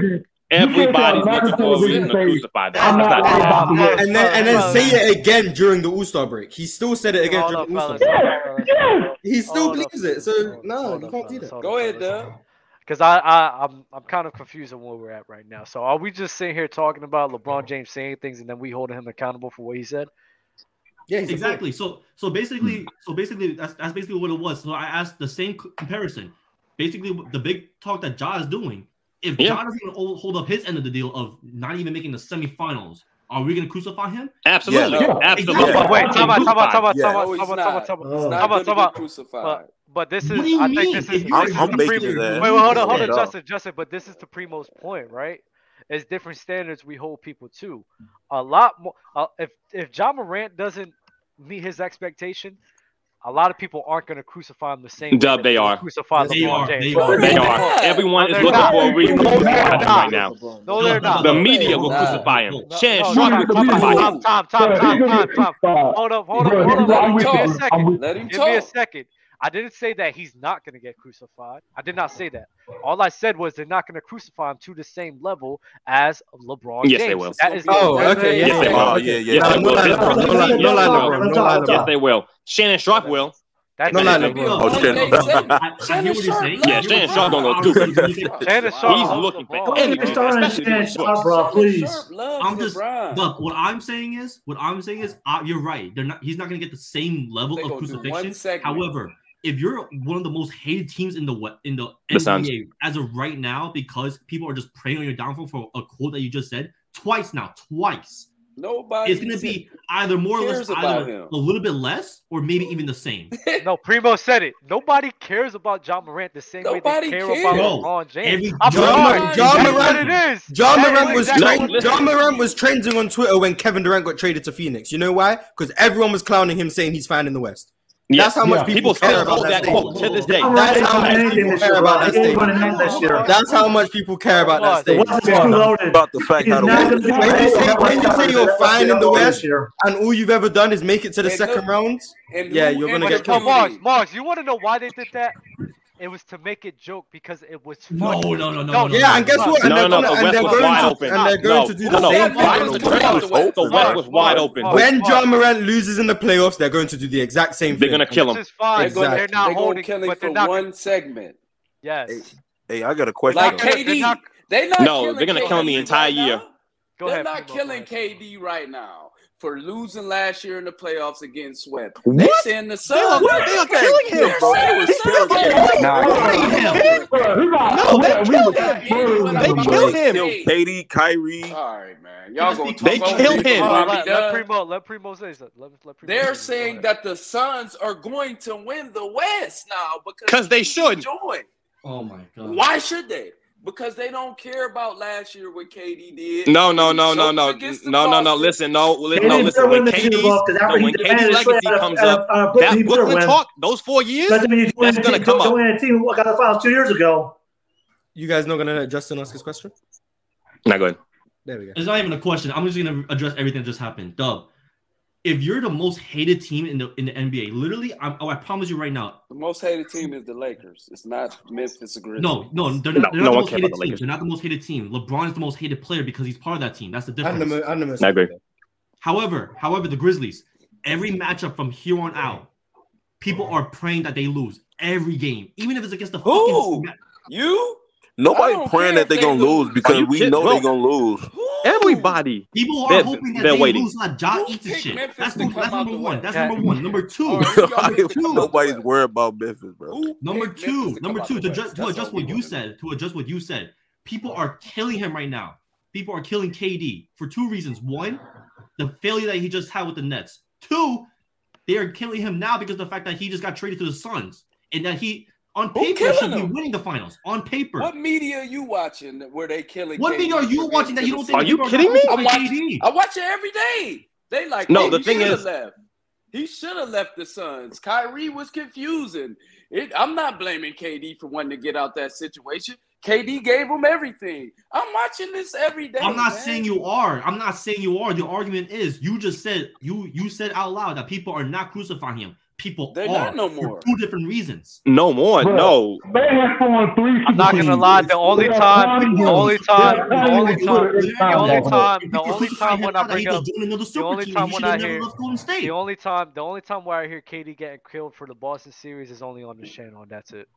to. Everybody looks forward not, not, not, not and then and then say it again during the All-Star break. He still said it again during the break. He still believes it. So no, you can't do that. Go ahead, Dub because I, I I'm I'm kind of confused on where we're at right now. So are we just sitting here talking about LeBron James saying things and then we holding him accountable for what he said? Yeah, exactly. So so basically so basically that's that's basically what it was. So I asked the same comparison. Basically, the big talk that Ja is doing if yeah. Ja doesn't hold up his end of the deal of not even making the semifinals, are we going to crucify him? Absolutely. Yeah, no. Absolutely. Yeah. Wait, Taba, Taba, Taba, Taba, Taba, Taba, But this is, I think this is, this I'm, is I'm the pre- Wait, wait, hold on, hold on, Justin, Justin. But this is the primo's point, right? It's different standards we hold people to. A lot more. Uh, if if Ja Morant doesn't meet his expectation, a lot of people aren't going to crucify him the same. Dub, they, they are. Crucify LeBron James. They are. They are. Everyone is looking for a reason to crucify him right now. No, they're not. The media will crucify him. Shan Sharpe will crucify him. Tom, Tom, Tom, Tom, Tom, Hold up, hold up, hold up. Give me a second. Give me a second. I didn't say that he's not going to get crucified. I did not say that. All I said was they're not going to crucify him to the same level as LeBron. Yes, James. they will. Oh, okay. Yes, they will. Oh, yeah, yeah. Yes, no, they will. No, no, no, no, no, no, Yes, they will. Shannon Sharpe will. That's no, no, no, no. Oh, Shannon. Shannon Sharp. Yeah, Shannon Sharpe gonna go do it. Shannon Sharpe. He's looking for anything. Shannon Sharpe, bro, please. I'm just look. What I'm saying is, what I'm saying is, uh, you're right. They're not. He's not gonna get the same level of crucifixion. However, if you're one of the most hated teams in the in the, NBA as of right now, because people are just preying on your downfall for a quote that you just said twice now, twice. Nobody. It's gonna be either more or less, either a little bit less, or maybe even the same. no, Primo said it. Nobody cares about Ja Morant the same Nobody way they care cares. about LeBron James. John, John, Ja Morant, it is. John that Morant was exactly. Ja Morant was trending on Twitter when Kevin Durant got traded to Phoenix. You know why? Because everyone was clowning him, saying he's fine in the West. Yeah. That's how much yeah. people, people care about that quote to this day. That's how much people care about that statement. That's how much people care about that statement. What's too loaded about the fact that when you say when you say you're fine in the West and all you've ever done is make it to the second round, yeah, you're gonna get. Marsh, Marsh, you want to know why they did that? It was to make a joke because it was fun. No, no, no, no. no, no yeah, and guess what? And no, no, no. Gonna, the West was wide to, open. And they're going no, to do the no, same no, thing. The West was. The West was wide open. When Ja Morant loses in the playoffs, they're going to do the exact same they're thing. They're going to kill him. This is fine. Exactly. They're not they're holding kill him for not... one segment. Yes. Hey, hey, I got a question. Like KD. They're not, no, they're going to kill him the entire year. They're not killing KD right now for losing last year in the playoffs and getting swept. What? They saying the Suns. They, they, they are killing him, bro. They were killing him. No, they killed him. They killed him. KD, Kyrie. All right, man. Y'all gonna talk They killed him. Let, Primo. Let Primo say something. Let, let Primo They're saying that the Suns are going to win the West now because they should. Joy. Oh my God. Why should they? Because they don't care about last year what KD did. No, no, no, no, no, no, no, no. Listen, no, li- They no. Listen, when the Super KD's, no, when demanded KD's legacy comes uh, up, at a Brooklyn that Brooklyn talk, those four years, Doesn't mean you that's gonna a come team, up. win a team who got the finals two years ago. You guys not gonna let Justin ask his question? Not good. There we go. It's not even a question. I'm just gonna address everything that just happened. Dub, if you're the most hated team in the in the NBA, literally, i oh, I promise you right now, the most hated team is the Lakers. It's not Memphis Grizzlies. No, no, they're, no, they're not no the most hated the team. They're not the most hated team. LeBron is the most hated player because he's part of that team. That's the difference. I'm the, I'm the most I agree. However, however, the Grizzlies, every matchup from here on out, people are praying that they lose every game, even if it's against the Who? fucking. You. Nobody praying that they're they gonna lose, lose because we know they're gonna lose. Who? Everybody. People are they, hoping that they're waiting. lose not John eats shit. Memphis that's, the, that's number one. That's number one. Number two. number two. Nobody's worried about Memphis, bro. Number two. Number two. To, ju- to adjust what you said. To adjust what you said. People are killing him right now. People are killing KD for two reasons. One, the failure that he just had with the Nets. Two, they are killing him now because of the fact that he just got traded to the Suns and that he on paper, should be winning the finals. On paper. What media are you watching where they killing? What media are you watching that you don't think? Are you kidding me? I watch, KD? I watch it every day. They like no. the thing is, left. he should have left the Suns. Kyrie was confusing. It, I'm not blaming KD for wanting to get out that situation. KD gave him everything. I'm watching this every day. I'm not man. saying you are. I'm not saying you are. The argument is you just said you you said out loud that people are not crucifying him people They're are no more. for two different reasons. No more. Bro, no. They have fallen three. I'm not gonna lie. The only time, the only time, the only time, the only time, the only time when I bring up, the only time when I hear, the only time, the only time where I hear KD getting killed for the Boston series is only on this channel, and that's it.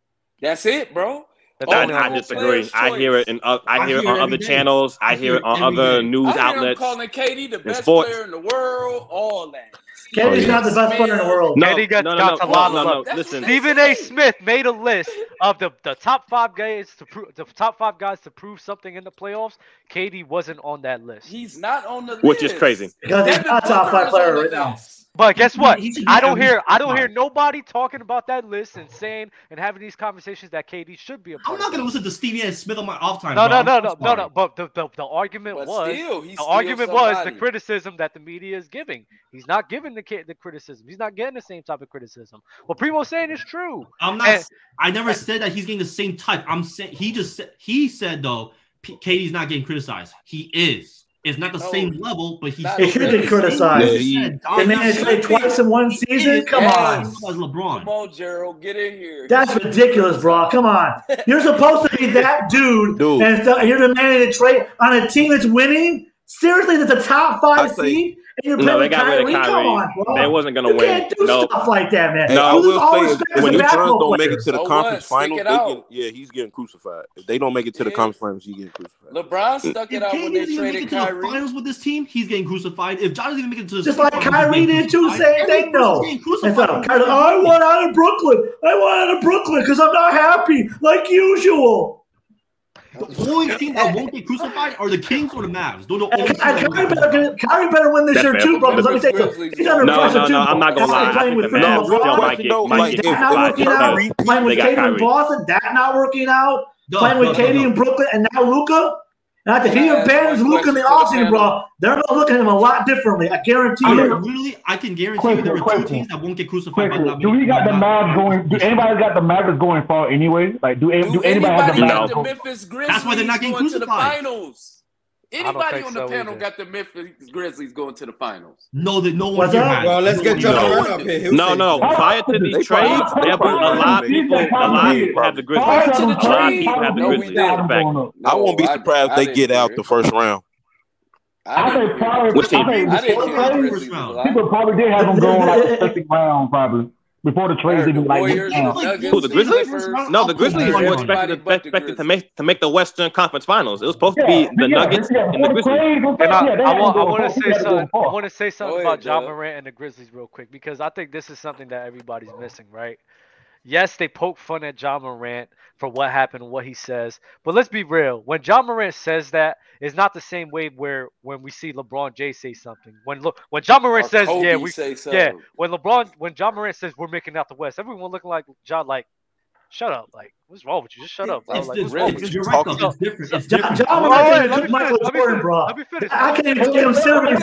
That's it, bro. Oh, I, I disagree. I hear it in uh, I, hear I, hear it on other day. channels. I, I hear, it on other day. news outlets. calling KD the best player in the world. All that. Kennedy's oh, not the best player in the world. No, Kennedy got, no, no, got no, no, no, no, no. Listen, Stephen A. Smith made a list of the, the top five guys to prove the top five guys to prove something in the playoffs. KD wasn't on that list. He's not on the list, which is crazy. He's not top five player right now. But guess what? I don't hear I don't hear nobody talking about that list and saying and having these conversations that KD should be I'm not gonna listen to Stephen A. Smith on my off time. No, no, no, no, no, no. But the, the, the argument but was still, the argument was the criticism that the media is giving. He's not giving the the criticism. He's not getting the same type of criticism. What Primo's saying is true. I'm not and, I never and, said that he's getting the same type. I'm saying he just he said though P- KD's not getting criticized. He is is not the same level, but he's should be criticized. The man has played twice in one season. Come on, LeBron. Come on, Gerald, get in here. That's ridiculous, bro. Come on, you're supposed to be that dude, dude. and uh, you're demanding a trade on a team that's winning. Seriously, that's a top five seed you're no, they got Kyrie. rid of Kyrie. On, they wasn't gonna you win. Can't do no. stuff like that, man. no, I will say, when the Suns don't make it to the so conference what? finals, get, yeah, he's getting crucified. If they don't make it to the conference finals, he's getting crucified. LeBron stuck it out when they traded Kyrie. The finals with this team, he's getting crucified. If Ja doesn't even make it to the just like Kyrie did too, same thing though. Oh, I want out of Brooklyn. I want out of Brooklyn because I'm not happy like usual. The only team that won't be crucified are the Kings or the Mavs. They're the only Kyrie, better, better win this year too, bro. Let me tell you, he's under no, pressure no, no, too. No, I'm not gonna lie. Playing with the Mavs still might get, no, might get not working out. Playing with KD in Boston, that not working out. Playing with KD in Brooklyn, and now Luka. And I, if yeah, he and Ben's looking the offseason, bro, they're going to look at him a lot differently. I guarantee I mean, you. Literally, I can guarantee you there are two teams that won't get crucified. By do we got the Mavs going? Do anybody got the Mavericks going far anyway? Like, do, do, do anybody, anybody have the Mavericks? Grizzlies That's why they're not getting crucified. To the finals. Anybody on the so panel either. got the Memphis Grizzlies going to the finals? No, that no one. Well, let's get John no. up here. He'll no, no. Prior to these trades, there were a lot of people. A lot of people had the Grizzlies. A lot of people have the Grizzlies. I won't be surprised if they get out the first round. I, I think probably, which team? I think, I think, people probably did have them going like the second round, probably before the trade, even like Warriors, the Nuggets, Who, the Grizzlies? No, the Grizzlies were expected, to, expected to make to make the Western Conference Finals. It was supposed yeah, to be the yeah, Nuggets yeah, and the Grizzlies. And I, I, I want to say something. I want to say something about Ja Morant and the Grizzlies real quick because I think this is something that everybody's missing, right? Yes, they poke fun at Ja Morant for what happened, what he says. But let's be real. When Ja Morant says that, it's not the same way where when we see LeBron J say something. When Le, when Ja Morant or says, Kobe "Yeah, we say so. yeah," when LeBron when Ja Morant says we're making out the West, everyone looking like John like. Shut up! Like, what's wrong with you? Just shut up. It's like, what's wrong with you? Right, it's different. It's John, different. John, John right, Michael. Jordan, bro. Let me finish. I can't even get him serious.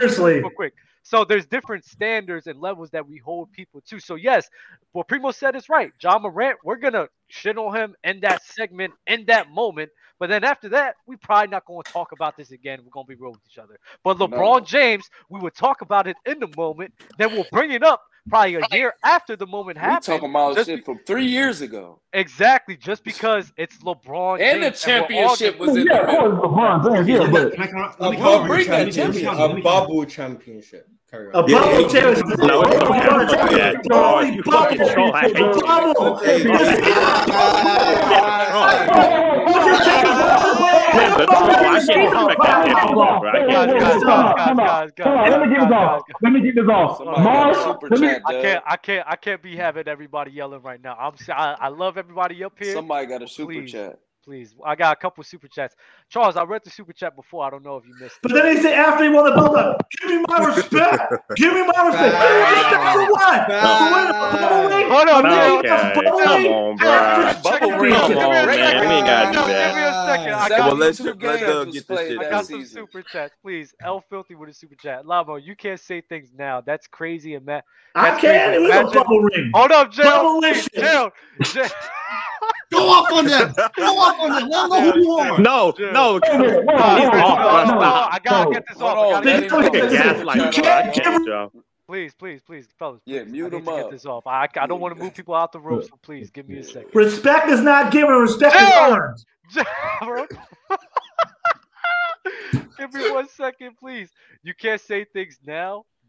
Seriously, real quick. So there's different standards and levels that we hold people to. So yes, what Primo said is right. Ja Morant, we're gonna shit on him in that segment, in that moment, but then after that, we probably not going to talk about this again. We're going to be real with each other. But LeBron no. James, we would talk about it in the moment. Then we'll bring it up probably a year after the moment happened. We talking about shit be- from three years ago. Exactly, just because it's LeBron and the championship and was in yeah, the LeBron James. Yeah, but championship, a bubble championship. A bubble championship. Bubble championship. Let me get this off. Let me get this off. Mars. I can't. I can't. I can't be having everybody yelling right now. I'm. I, I love everybody up here. Somebody got a super Please. chat please. I got a couple super chats. Charles, I read the super chat before. I don't know if you missed. But it. then they say after they won the belt, give me my respect. give me my respect. respect for what? Hold on, man. Okay. Come on, bro. Bubble ring. Come on, man. We ain't got to do that. I got well, let's, let Doug get this shit I got some super chats, please. L Filthy with a super chat. Lavo, you can't say things now. That's crazy, and Matt. I can. It was a bubble ring. Hold up, Jail. Bubble ring. Jail. Go off on them. Go off on them. Let them know who you are. No, no. He's off. I gotta get this off. You. Please, please, please, fellas. Please. Yeah, mute them up. Get this off. I, I don't want to move people out the room, so please give me a second. Respect is not given. Respect Damn. is earned. give me one second, please. You can't say things now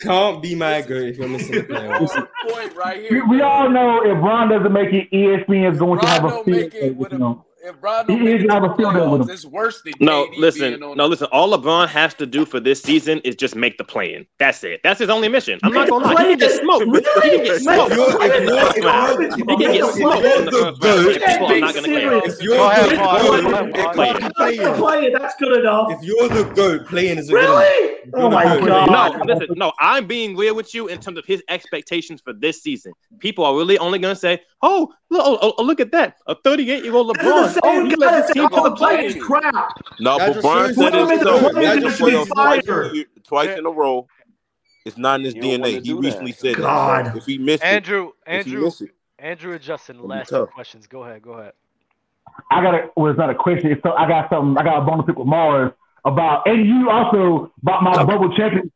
Don't be my girl if you're missing the playoffs. point right here. We, we all know if Ron doesn't make it, ESPN is going Ron to have a field if he is out of field playoffs, it's worse than no. KD listen, no, listen. All LeBron has to do for this season is just make the play-in. That's it. That's his only mission. I'm not gonna lie. He get smoked. Really? He gets smoked. He can get smoked. People are not gonna care. If you're the goat, that's good enough. If you're the goat, playing is really. Oh my god. No, listen. No, I'm being real with you in terms of his expectations for this season. People are really only gonna say, "Oh, look, oh, oh look at that! A 38 year old LeBron said, oh, you guys said play is crap. No, but Brian said it twice in a row. It's not in his DNA. He recently said God. That. If he missed Andrew, it, Andrew, it, Andrew, and Justin, last questions. Go ahead. Go ahead. I got a well, it's not a question. It's so I got something. I got a bonus pick with Mars about, and you also about my okay. bubble championship.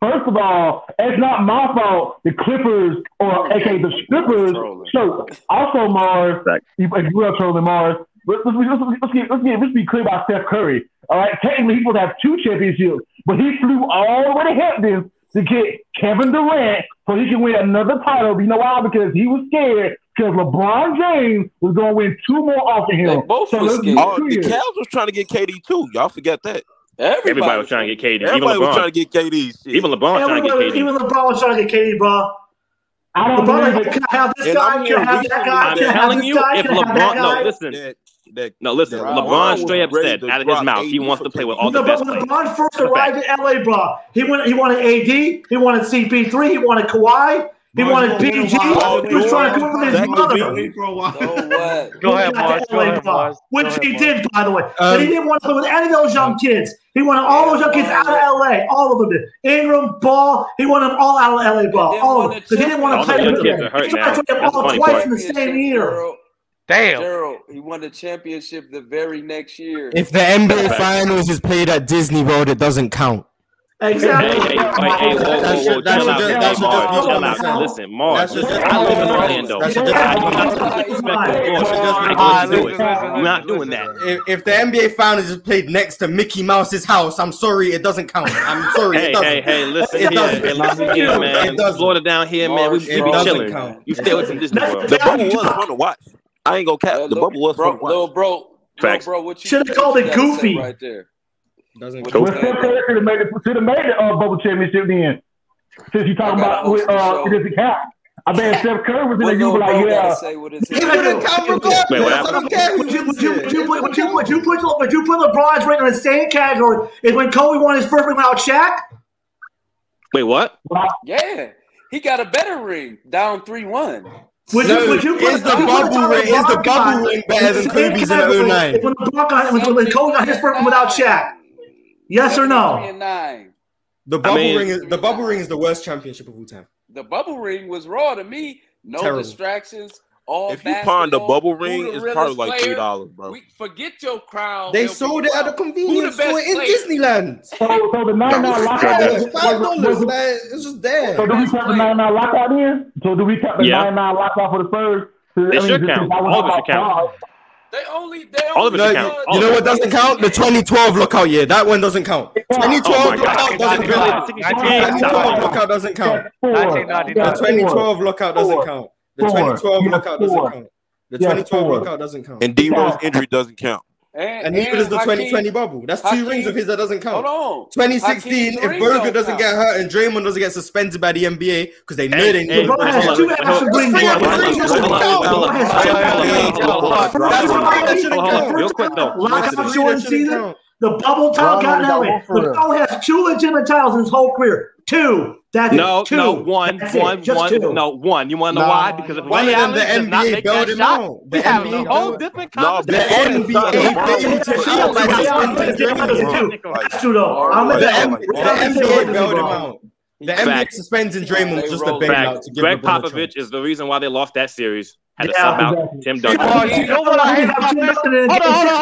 First of all, it's not my fault the Clippers or aka the strippers So Also, Mars, you, if you are trolling Mars, Let's, let's, let's, let's, get, let's, get, let's be clear about Steph Curry. All right, technically he would have two championships, but he flew all the way to Hampton to get Kevin Durant so he can win another title. But you know why? Because he was scared because LeBron James was going to win two more off of him. They both so was scared. Oh, the Cavs was trying to get KD too. Y'all forget that. Everybody, everybody was trying to get KD. Everybody even LeBron. was trying to get KD. Shit. Even LeBron was trying to get KD. Even LeBron was trying to get KD, bro. I don't LeBron, believe it. Have this guy. I'm, can have that guy. I'm telling you, if LeBron, no, listen, that no, listen, that LeBron, straight up said out of his mouth AD he wants to play with all no, the best players. LeBron first arrived in LA, bro. He went, he wanted AD, he wanted CP3, he wanted Kawhi. He wanted PG. He was trying to go with his mother. So go ahead, Go ahead, Which he did, by the way. Um, but he didn't want to play with any of those young kids. He wanted all those young kids out of LA. All of them did. Ingram, Ball. He wanted them all out of LA Ball. All of them. Because he didn't want to play with them. He tried to play them all twice in the same year. Damn. Gerald, he won the championship the very next year. If the NBA Finals is played at Disney World, it doesn't count. Exactly. Hey, hey, hey, whoa, whoa, whoa. Chill out. Chill out. Listen, Mark, I live in Orlando. I'm not doing that. If the NBA Finals is played next to Mickey Mouse's house, I'm sorry, it doesn't count. I'm sorry, Hey, hey, hey, listen here. Hey, listen here, man. Florida down here, man. We be chilling. You stay with some Disney World. The bubble was fun to watch. I ain't gonna cap. The bubble was bro, little bro. Facts. Little bro, what you should have called it Goofy right there. Doesn't well, Tim Taylor should have made it. Should have made it uh, bubble championship then. Since you talking about with uh, it doesn't count. I bet Steph Curry was in there. You were like, yeah. Say what it's Wait, what happened? Would you put LeBron's ring in the same category as when Kobe won his first ring without Shaq? Wait, what? Yeah, he got a better ring down three one. Would no, you, would you is the bubble ring is the bubble ring better than Kobe's in 09? When, Brock got, when, when Kobe got his first one without Shaq, yes or no? The bubble I mean, ring is the bubble ring is the worst championship of all time. The bubble ring was raw to me. No Terrible. distractions, all if you pawn the bubble ring, it's probably like three dollars, bro. We, forget your crown. They sold it at a convenience store in? Disneyland. So, so the nine nine lockout five dollars. It's just there. So do we count the nine nine lockout in? So do we count the nine nine lockout for the Spurs? They I mean, should count. All of it should count. They only, they all of it should count. You know what doesn't count? The 2012 lockout year. That one doesn't count. 2012 lockout doesn't count. 2012 lockout doesn't count. 2012 lockout doesn't count. The four. 2012 knockout doesn't count. The 2012 workout doesn't count. And D Rose injury doesn't count. And, and, and neither does the Hakeem, 2020 bubble. That's two Hakeem, rings of his that doesn't count. Hold on. 2016, Hakeem if Burger doesn't count. get hurt and Draymond doesn't get suspended by the NBA because they know they need. Berger has The bubble got that way. The has two legitimate titles in his whole career. Two. That's no. Two. no, one, no, one. You want to know no, why? Because if one, one of them, the NBA built him shot, on. The we have a whole different conversation. No, the NBA built him on. That's true, though. The NBA built him on. The Fact. suspends and Draymond was just a bailout to give Greg LeBron Popovich is the reason why they lost that series. Had yeah, to sub exactly. out Tim Duncan. Hold on, hold on, hold on,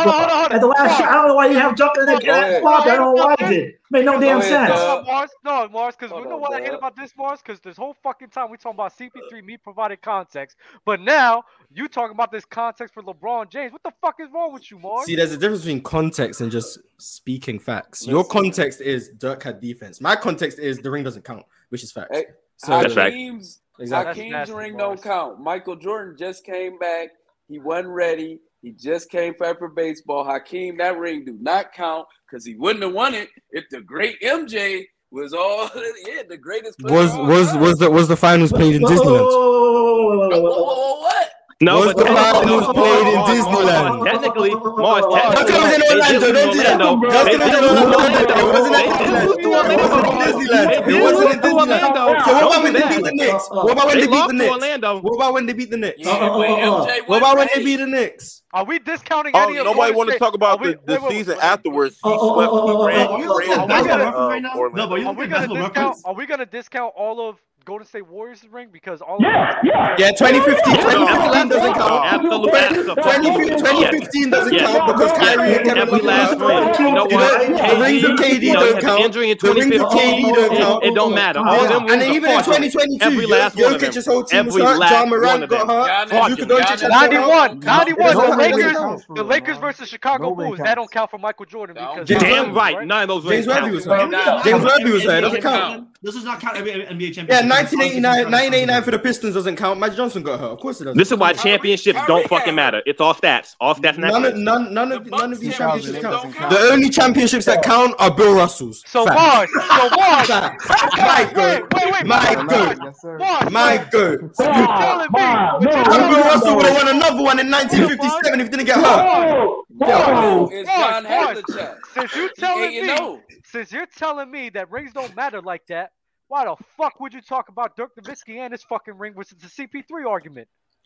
hold on. At the last shot, I don't know why you have Duncan in the game. I don't know why I did. Made no damn sense. Mars, no, Mars, because you know what I hate about this, Mars? Because this whole fucking time we talking about CP3, me provided context. But now you talking about this context for LeBron James? What the fuck is wrong with you, Mark? See, there's a difference between context and just speaking facts. Your context is Dirk had defense. My context is the ring doesn't count, which is fact. Hey, so Hakeem's, exactly. Hakeem's nasty, ring don't count. Michael Jordan just came back. He wasn't ready. He just came back for baseball. Hakeem, that ring do not count because he wouldn't have won it if the great MJ was all yeah the greatest. was was time. was the was the finals played in Disneyland? Oh, what? No, Most but technically, Moss, played in Disneyland. Technically, Moss. How come it was in Orlando? Don't do that. How come in Orlando? It wasn't in Disneyland. It wasn't in Disneyland. It wasn't in Disneyland. So what about when they beat the Knicks? Uh, uh, uh, what about when they beat the Knicks? What about when they beat the Knicks? What about when they beat the Knicks? Are we discounting oh, any of nobody want to talk about the, the season afterwards. Oh, oh, oh, oh, oh. Are we going to discount? Are we going to discount all of Golden State Warriors ring because all yeah, of yeah. Yeah, 2015, 2015 doesn't count. 2015 doesn't count because Kyrie and Kevin Love last ring. Don't what? The rings of KD don't count. Injury in 2015. It don't matter. All them And even in 2022, every last one of them. Whole team was hurt. Ja Morant got hurt. 91, 91. The Lakers, the Lakers versus Chicago Bulls. That don't count for Michael Jordan because damn right, none of those rings. James Worthy was hurt. James Worthy was hurt. Doesn't count. This does not count every NBA championship. 1989, 1989 for the Pistons doesn't count. Magic Johnson got hurt. Of course it doesn't. This is why championships Kyrie, don't Kyrie fucking matter. It's all stats. All stats. None of, none, none of, none of these championships count. count. The only championships that count are Bill Russell's. So what? so what? my good, my good, my good. Bill Russell would have won another one in 1957 if he didn't get hurt. Yo, it's Since you telling me, since you're telling me that rings don't matter like that. Why the fuck would you talk about Dirk Nowitzki and his fucking ring? Was it's the CP3 argument?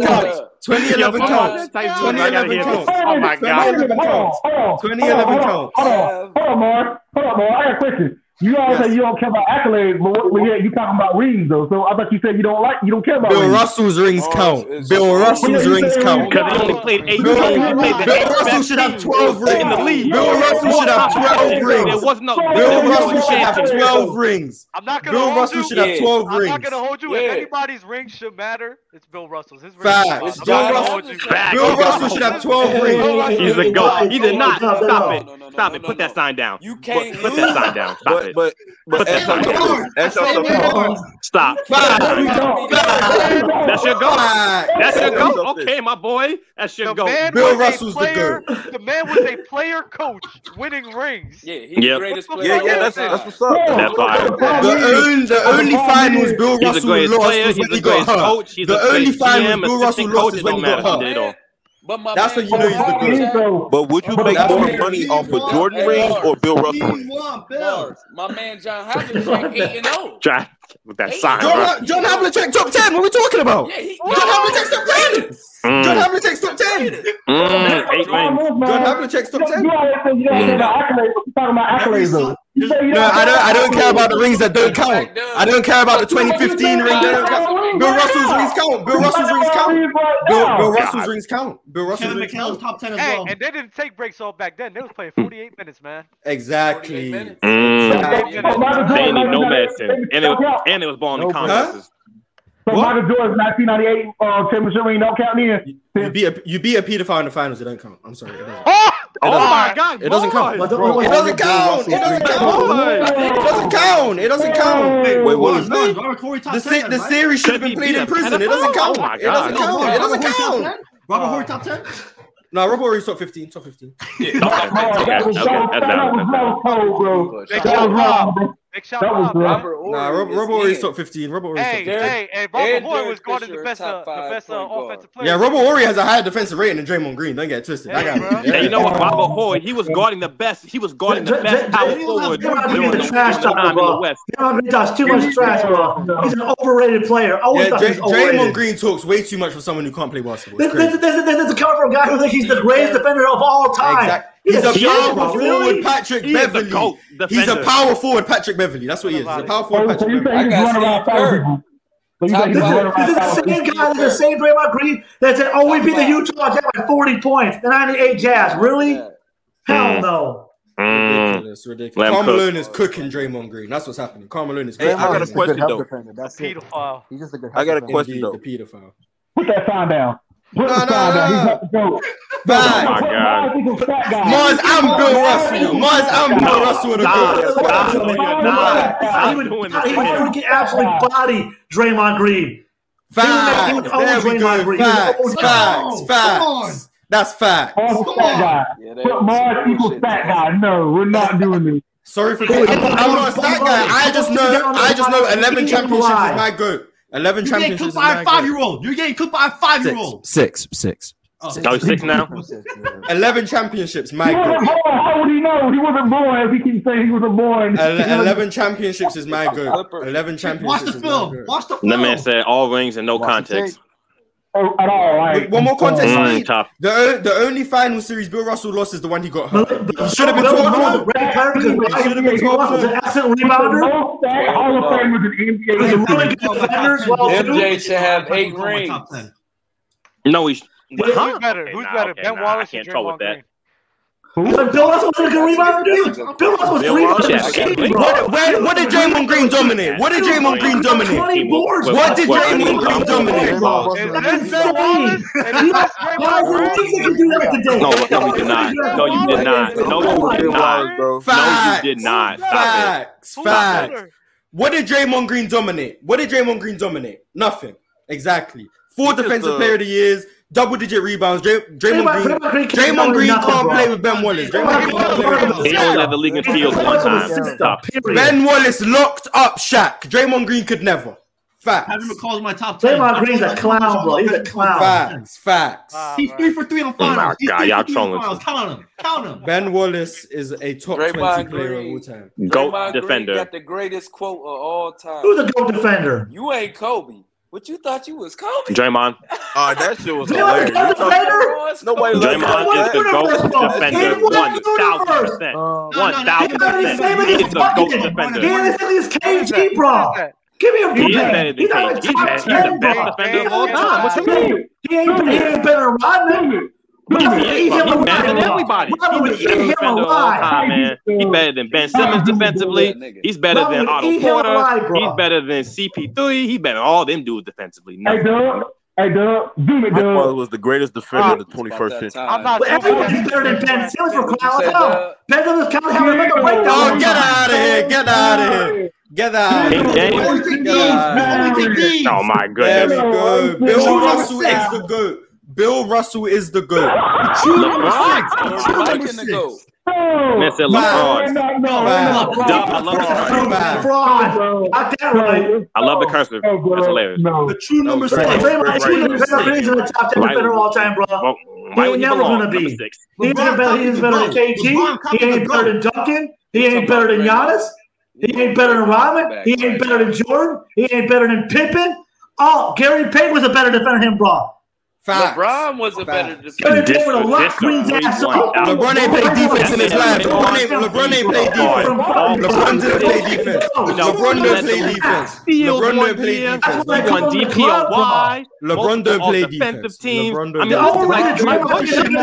2011 Cubs. 2011 Cubs. 2011 Cubs. Oh my God. 2011 Cubs. 2011 Cubs. Hold on, hold on, Mark. Hold on, Mark. I got a question. You all yes. say you don't care about accolades, but what, well, yeah, you talking about rings though. So I thought you said you don't like, you don't care about. Bill rings. Russell's rings oh, count. Bill Russell's yeah, rings count because he only played eight. Bill, Bill, played the Bill eight Russell should have twelve rings in the league. Bill Russell should have twelve rings. It was no. Bill Russell should have twelve rings. I'm not gonna. Bill Russell should have twelve rings. I'm not gonna hold you. If anybody's rings should matter, it's Bill Russell's. His Five. It's Bill Russell. Bill Russell should have 12 rings. He's a goat. He did not. Stop no, it. No, no, Stop it. Put that sign down. You can't. Put, that sign down. Stop it. But, but, put that sign down. That's your goal. Stop. That's your goal. That's your goal. Okay, my boy. That's your goal. Bill Russell's the goat. The man was a player coach winning rings. Yeah, he's the greatest player. Yeah, yeah, that's it. That's what's up. That's fine. The only finals Bill Russell lost was when he got hurt. The only time Bill Russell lost is when he got hurt. But my that's what you know he's the good. But would you make more money off of Jordan rings or Bill Russell? One, my man John Havlicek 8-0. John with that sign. John, John Havlicek top ten. What are we talking about? Yeah, he, John Havlicek top ten. Mm. John Havlicek top ten. Mm. Eight John Havlicek top ten. Mm. No, I don't. I don't care about the rings that don't count. I don't care about the 2015 ring that don't count. Bill Russell's rings count. Bill Russell's rings count. Bill, Bill Russell's rings count. Bill Russell's Kevin McHale's top ten as well. Hey, and they didn't take breaks all back then. They was playing hmm. 48 minutes, man. Exactly. Mm. Exactly. They need no medicine. Anyway and it was balling no, in contests. Huh? So what? Michael Jordan's 1998 uh, championship ring don't count in. You, you, be a you be a pedophile in the finals. It doesn't count. I'm sorry. Oh, oh my God! It doesn't count. It doesn't count. It doesn't count. It doesn't count. It doesn't count. Wait, wait, what is this? The, se- the series should have been played in prison. It doesn't count. Oh my God! It doesn't count. It doesn't count. Robert Horry top ten. No, Rob Warriors top 15, top 15. Yeah, okay, okay, okay, that was so cold, bro. That was wrong, bro. Big shout that was Rob. Robert nah, Robert, Robert Horry's top 15. Robert Horry's hey, top 15. Hey, hey, Robert Horry was going to the best, the best uh, uh offensive player. Yeah, Robert Horry has a higher defensive rating than Draymond Green. Don't get twisted. Hey, I got hey, yeah, you know what? Robert Horry, he was guarding the best. He was guarding the best power forward during the trash time in the West. He talks too much trash, bro. He's an overrated player. Yeah, Draymond Green talks way too much for someone who can't play basketball. There's a cover from a guy who thinks he's the greatest defender of all time. He's a power forward, Patrick Beverley. He's a power forward, Patrick Beverley. That's what he is. He's a power forward, Patrick so Beverley. So run around power this, is, the same guy, the same Draymond Green that said, "Oh, we beat the Utah Jazz by 40 points, the 98 Jazz." Really? Yeah. Hell hmm. no. Ridiculous, hmm. ridiculous. Carmelo is cooking Draymond Green. That's what's happening. Carmelo is cooking. Hey, I got a question though. That's pedophile. He's just a good. I got a question though. The pedophile. Put that sign down. Put nah, the nah, sign nah. down. He's not the goat. Oh Five. Mars, I'm Bill Russell. Mars, I'm Bill Russell with a this. He would freaking absolutely body Draymond Green. Facts. There we go. Facts. Facts. Facts. That's facts. Come on. Yeah, Put Mars equals fat guy. No, we're not doing this. Sorry for that. I'm not a stat guy. I just know. I just know. Eleven championships is my goat. Eleven championships. You're. Getting cooked by a five-year-old. You're getting cooked by a five-year-old. Six. Six. Six. Oh, go sick now. Eleven championships, Mike. How, would he know? He wasn't born. If he keeps saying he was a born. Ele- Eleven championships is my goat. Eleven championships. Watch the film. Watch the film. The man said all rings and no Watch context. Oh, at all, right? One more context. Mm, the, the, the only final series Bill Russell lost is the one he got hurt. Should have been told. Red Kirk is an excellent rebounder. Hall of Fame with an NBA. He's a really good defender as well. MJ should have eight rings. No, he's Huh? Who's better? Okay, who's nah, better? Okay, ben nah, Wallace I can't troll with that. Green? Who? Bill Russell was a good rebounder, dude. Bill Russell was a rebounder. What, what, what did Draymond Green dominate? What did Draymond Green dominate? What did Draymond Green dominate? That's insane. Why would you do that today? No, no, you did not. No, you did not. No, you did not. No, you did not. Facts. Facts. What did Draymond Green dominate? What did Draymond Green dominate? Nothing. Exactly. Four defensive player of the years double digit rebounds. Dray- Draymond, Draymond Green, Draymond Green, Draymond Green can't bro. play with Ben Wallace. Draymond Draymond Green he only led the league in field one time. Ben Wallace locked up Shaq. Draymond Green could never. Facts. I haven't my top ten. Draymond Green's a clown, bro. He's a clown. Facts. Facts. Wow, He's three for three on finals. Oh my god, y'all trolling. Count him. Count him. Ben Wallace is a top Draymond 20 player of all time. Goat defender. Green got the greatest quote of all time. Who's a goat defender? You ain't Kobe. What you thought you was Kobe? Draymond. Oh, that shit was hilarious. way, Draymond is the ghost defender. One thousand percent. One thousand percent. He's the ghost defender. He is KG, bro. Give me a break. He's, better than he's not a top he's he's the best defender of all time. What you mean? He ain't, he ain't better than Rodman. Rodman would eat him bro. He's better than alive. everybody. Rodman would He's eat the him defender all time, man. He's better than Ben Simmons defensively. He's better than Otto Porter. alive. He's better than CP3. He's better than all them dudes defensively. No. Hey, Doug. Hey, Doug, zoom it, My father was the greatest defender of the 21st century. I'm not But everybody's better than Ben Simmons for crying out loud. Ben Simmons can't have another breakdown. Oh, get out of here! Get out of here! Get out! King James. Get out! Oh my There we goodness. go. Bill Russell is the goat. Bill Russell is the goat. Man said LeBron. Dub, I love the cursive. Fraud. Got that right. I love the cursive. That's hilarious. The true number six. Draymond Green is better than in the top ten defender of all time, bro. He ain't never gonna be. six. He ain't better. He is better than KG. He ain't better than Duncan. He ain't better than Giannis. He ain't better than Rodman. He ain't better than Jordan. He ain't better than Pippen. Oh, Gary Payton was a better defender than him, bro. LeBron was a better defender. Payton would have locked Queen's ass up. LeBron ain't played defense in his life. LeBron ain't, LeBron ain't played defense. LeBron didn't play defense. LeBron don't play defense. LeBron don't play defense. He won DPOY. Lebron don't play defensive defense. LeBron I don't mean, play overrated defense. Draymond Green.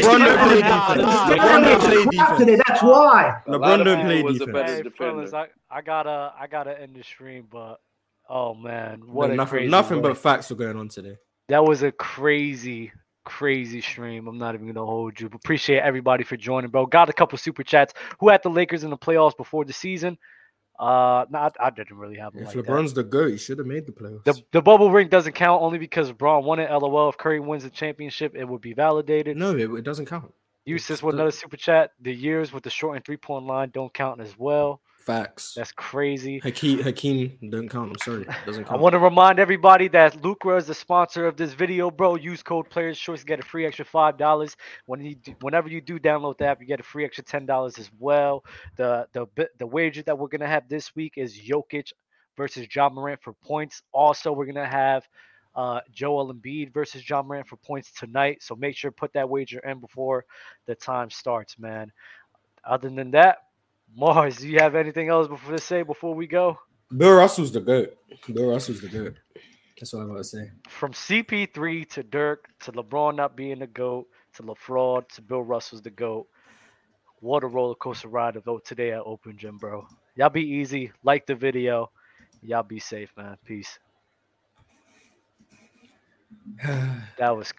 LeBron don't play defense. LeBron don't play defense. Today, that's why. LeBron don't play was a defense. better Hey, defender. fellas, I, I gotta I gotta end the stream, but oh man, what a nothing, crazy nothing but facts are going on today. That was a crazy, crazy stream. I'm not even gonna hold you. Appreciate everybody for joining, bro. Got a couple super chats. Who had the Lakers in the playoffs before the season? Uh, no, I, I didn't really have If like that. LeBron's the goat, he should have made the playoffs. The, the bubble ring doesn't count only because Bron won it. LOL. If Curry wins the championship, it would be validated. No, it, it doesn't count. Eustace with another super chat. The years with the short and three point line don't count as well. Facts. That's crazy. Hakeem, Hakeem don't count. I'm sorry, doesn't I want to remind everybody that Lucra is the sponsor of this video, bro. Use code Players Choice, to get a free extra five dollars. When you do, whenever you do download the app, you get a free extra ten dollars as well. The the the wager that we're gonna have this week is Jokic versus Ja Morant for points. Also, we're gonna have uh, Joel Embiid versus Ja Morant for points tonight. So make sure to put that wager in before the time starts, man. Other than that, Mars, do you have anything else before to say before we go? Bill Russell's the goat. Bill Russell's the goat. That's what I gotta say. from CP3 to Dirk to LeBron not being the GOAT to LaFraud to Bill Russell's the GOAT. What a roller coaster ride to vote today at Open Gym, bro. Y'all be easy. Like the video. Y'all be safe, man. Peace. That was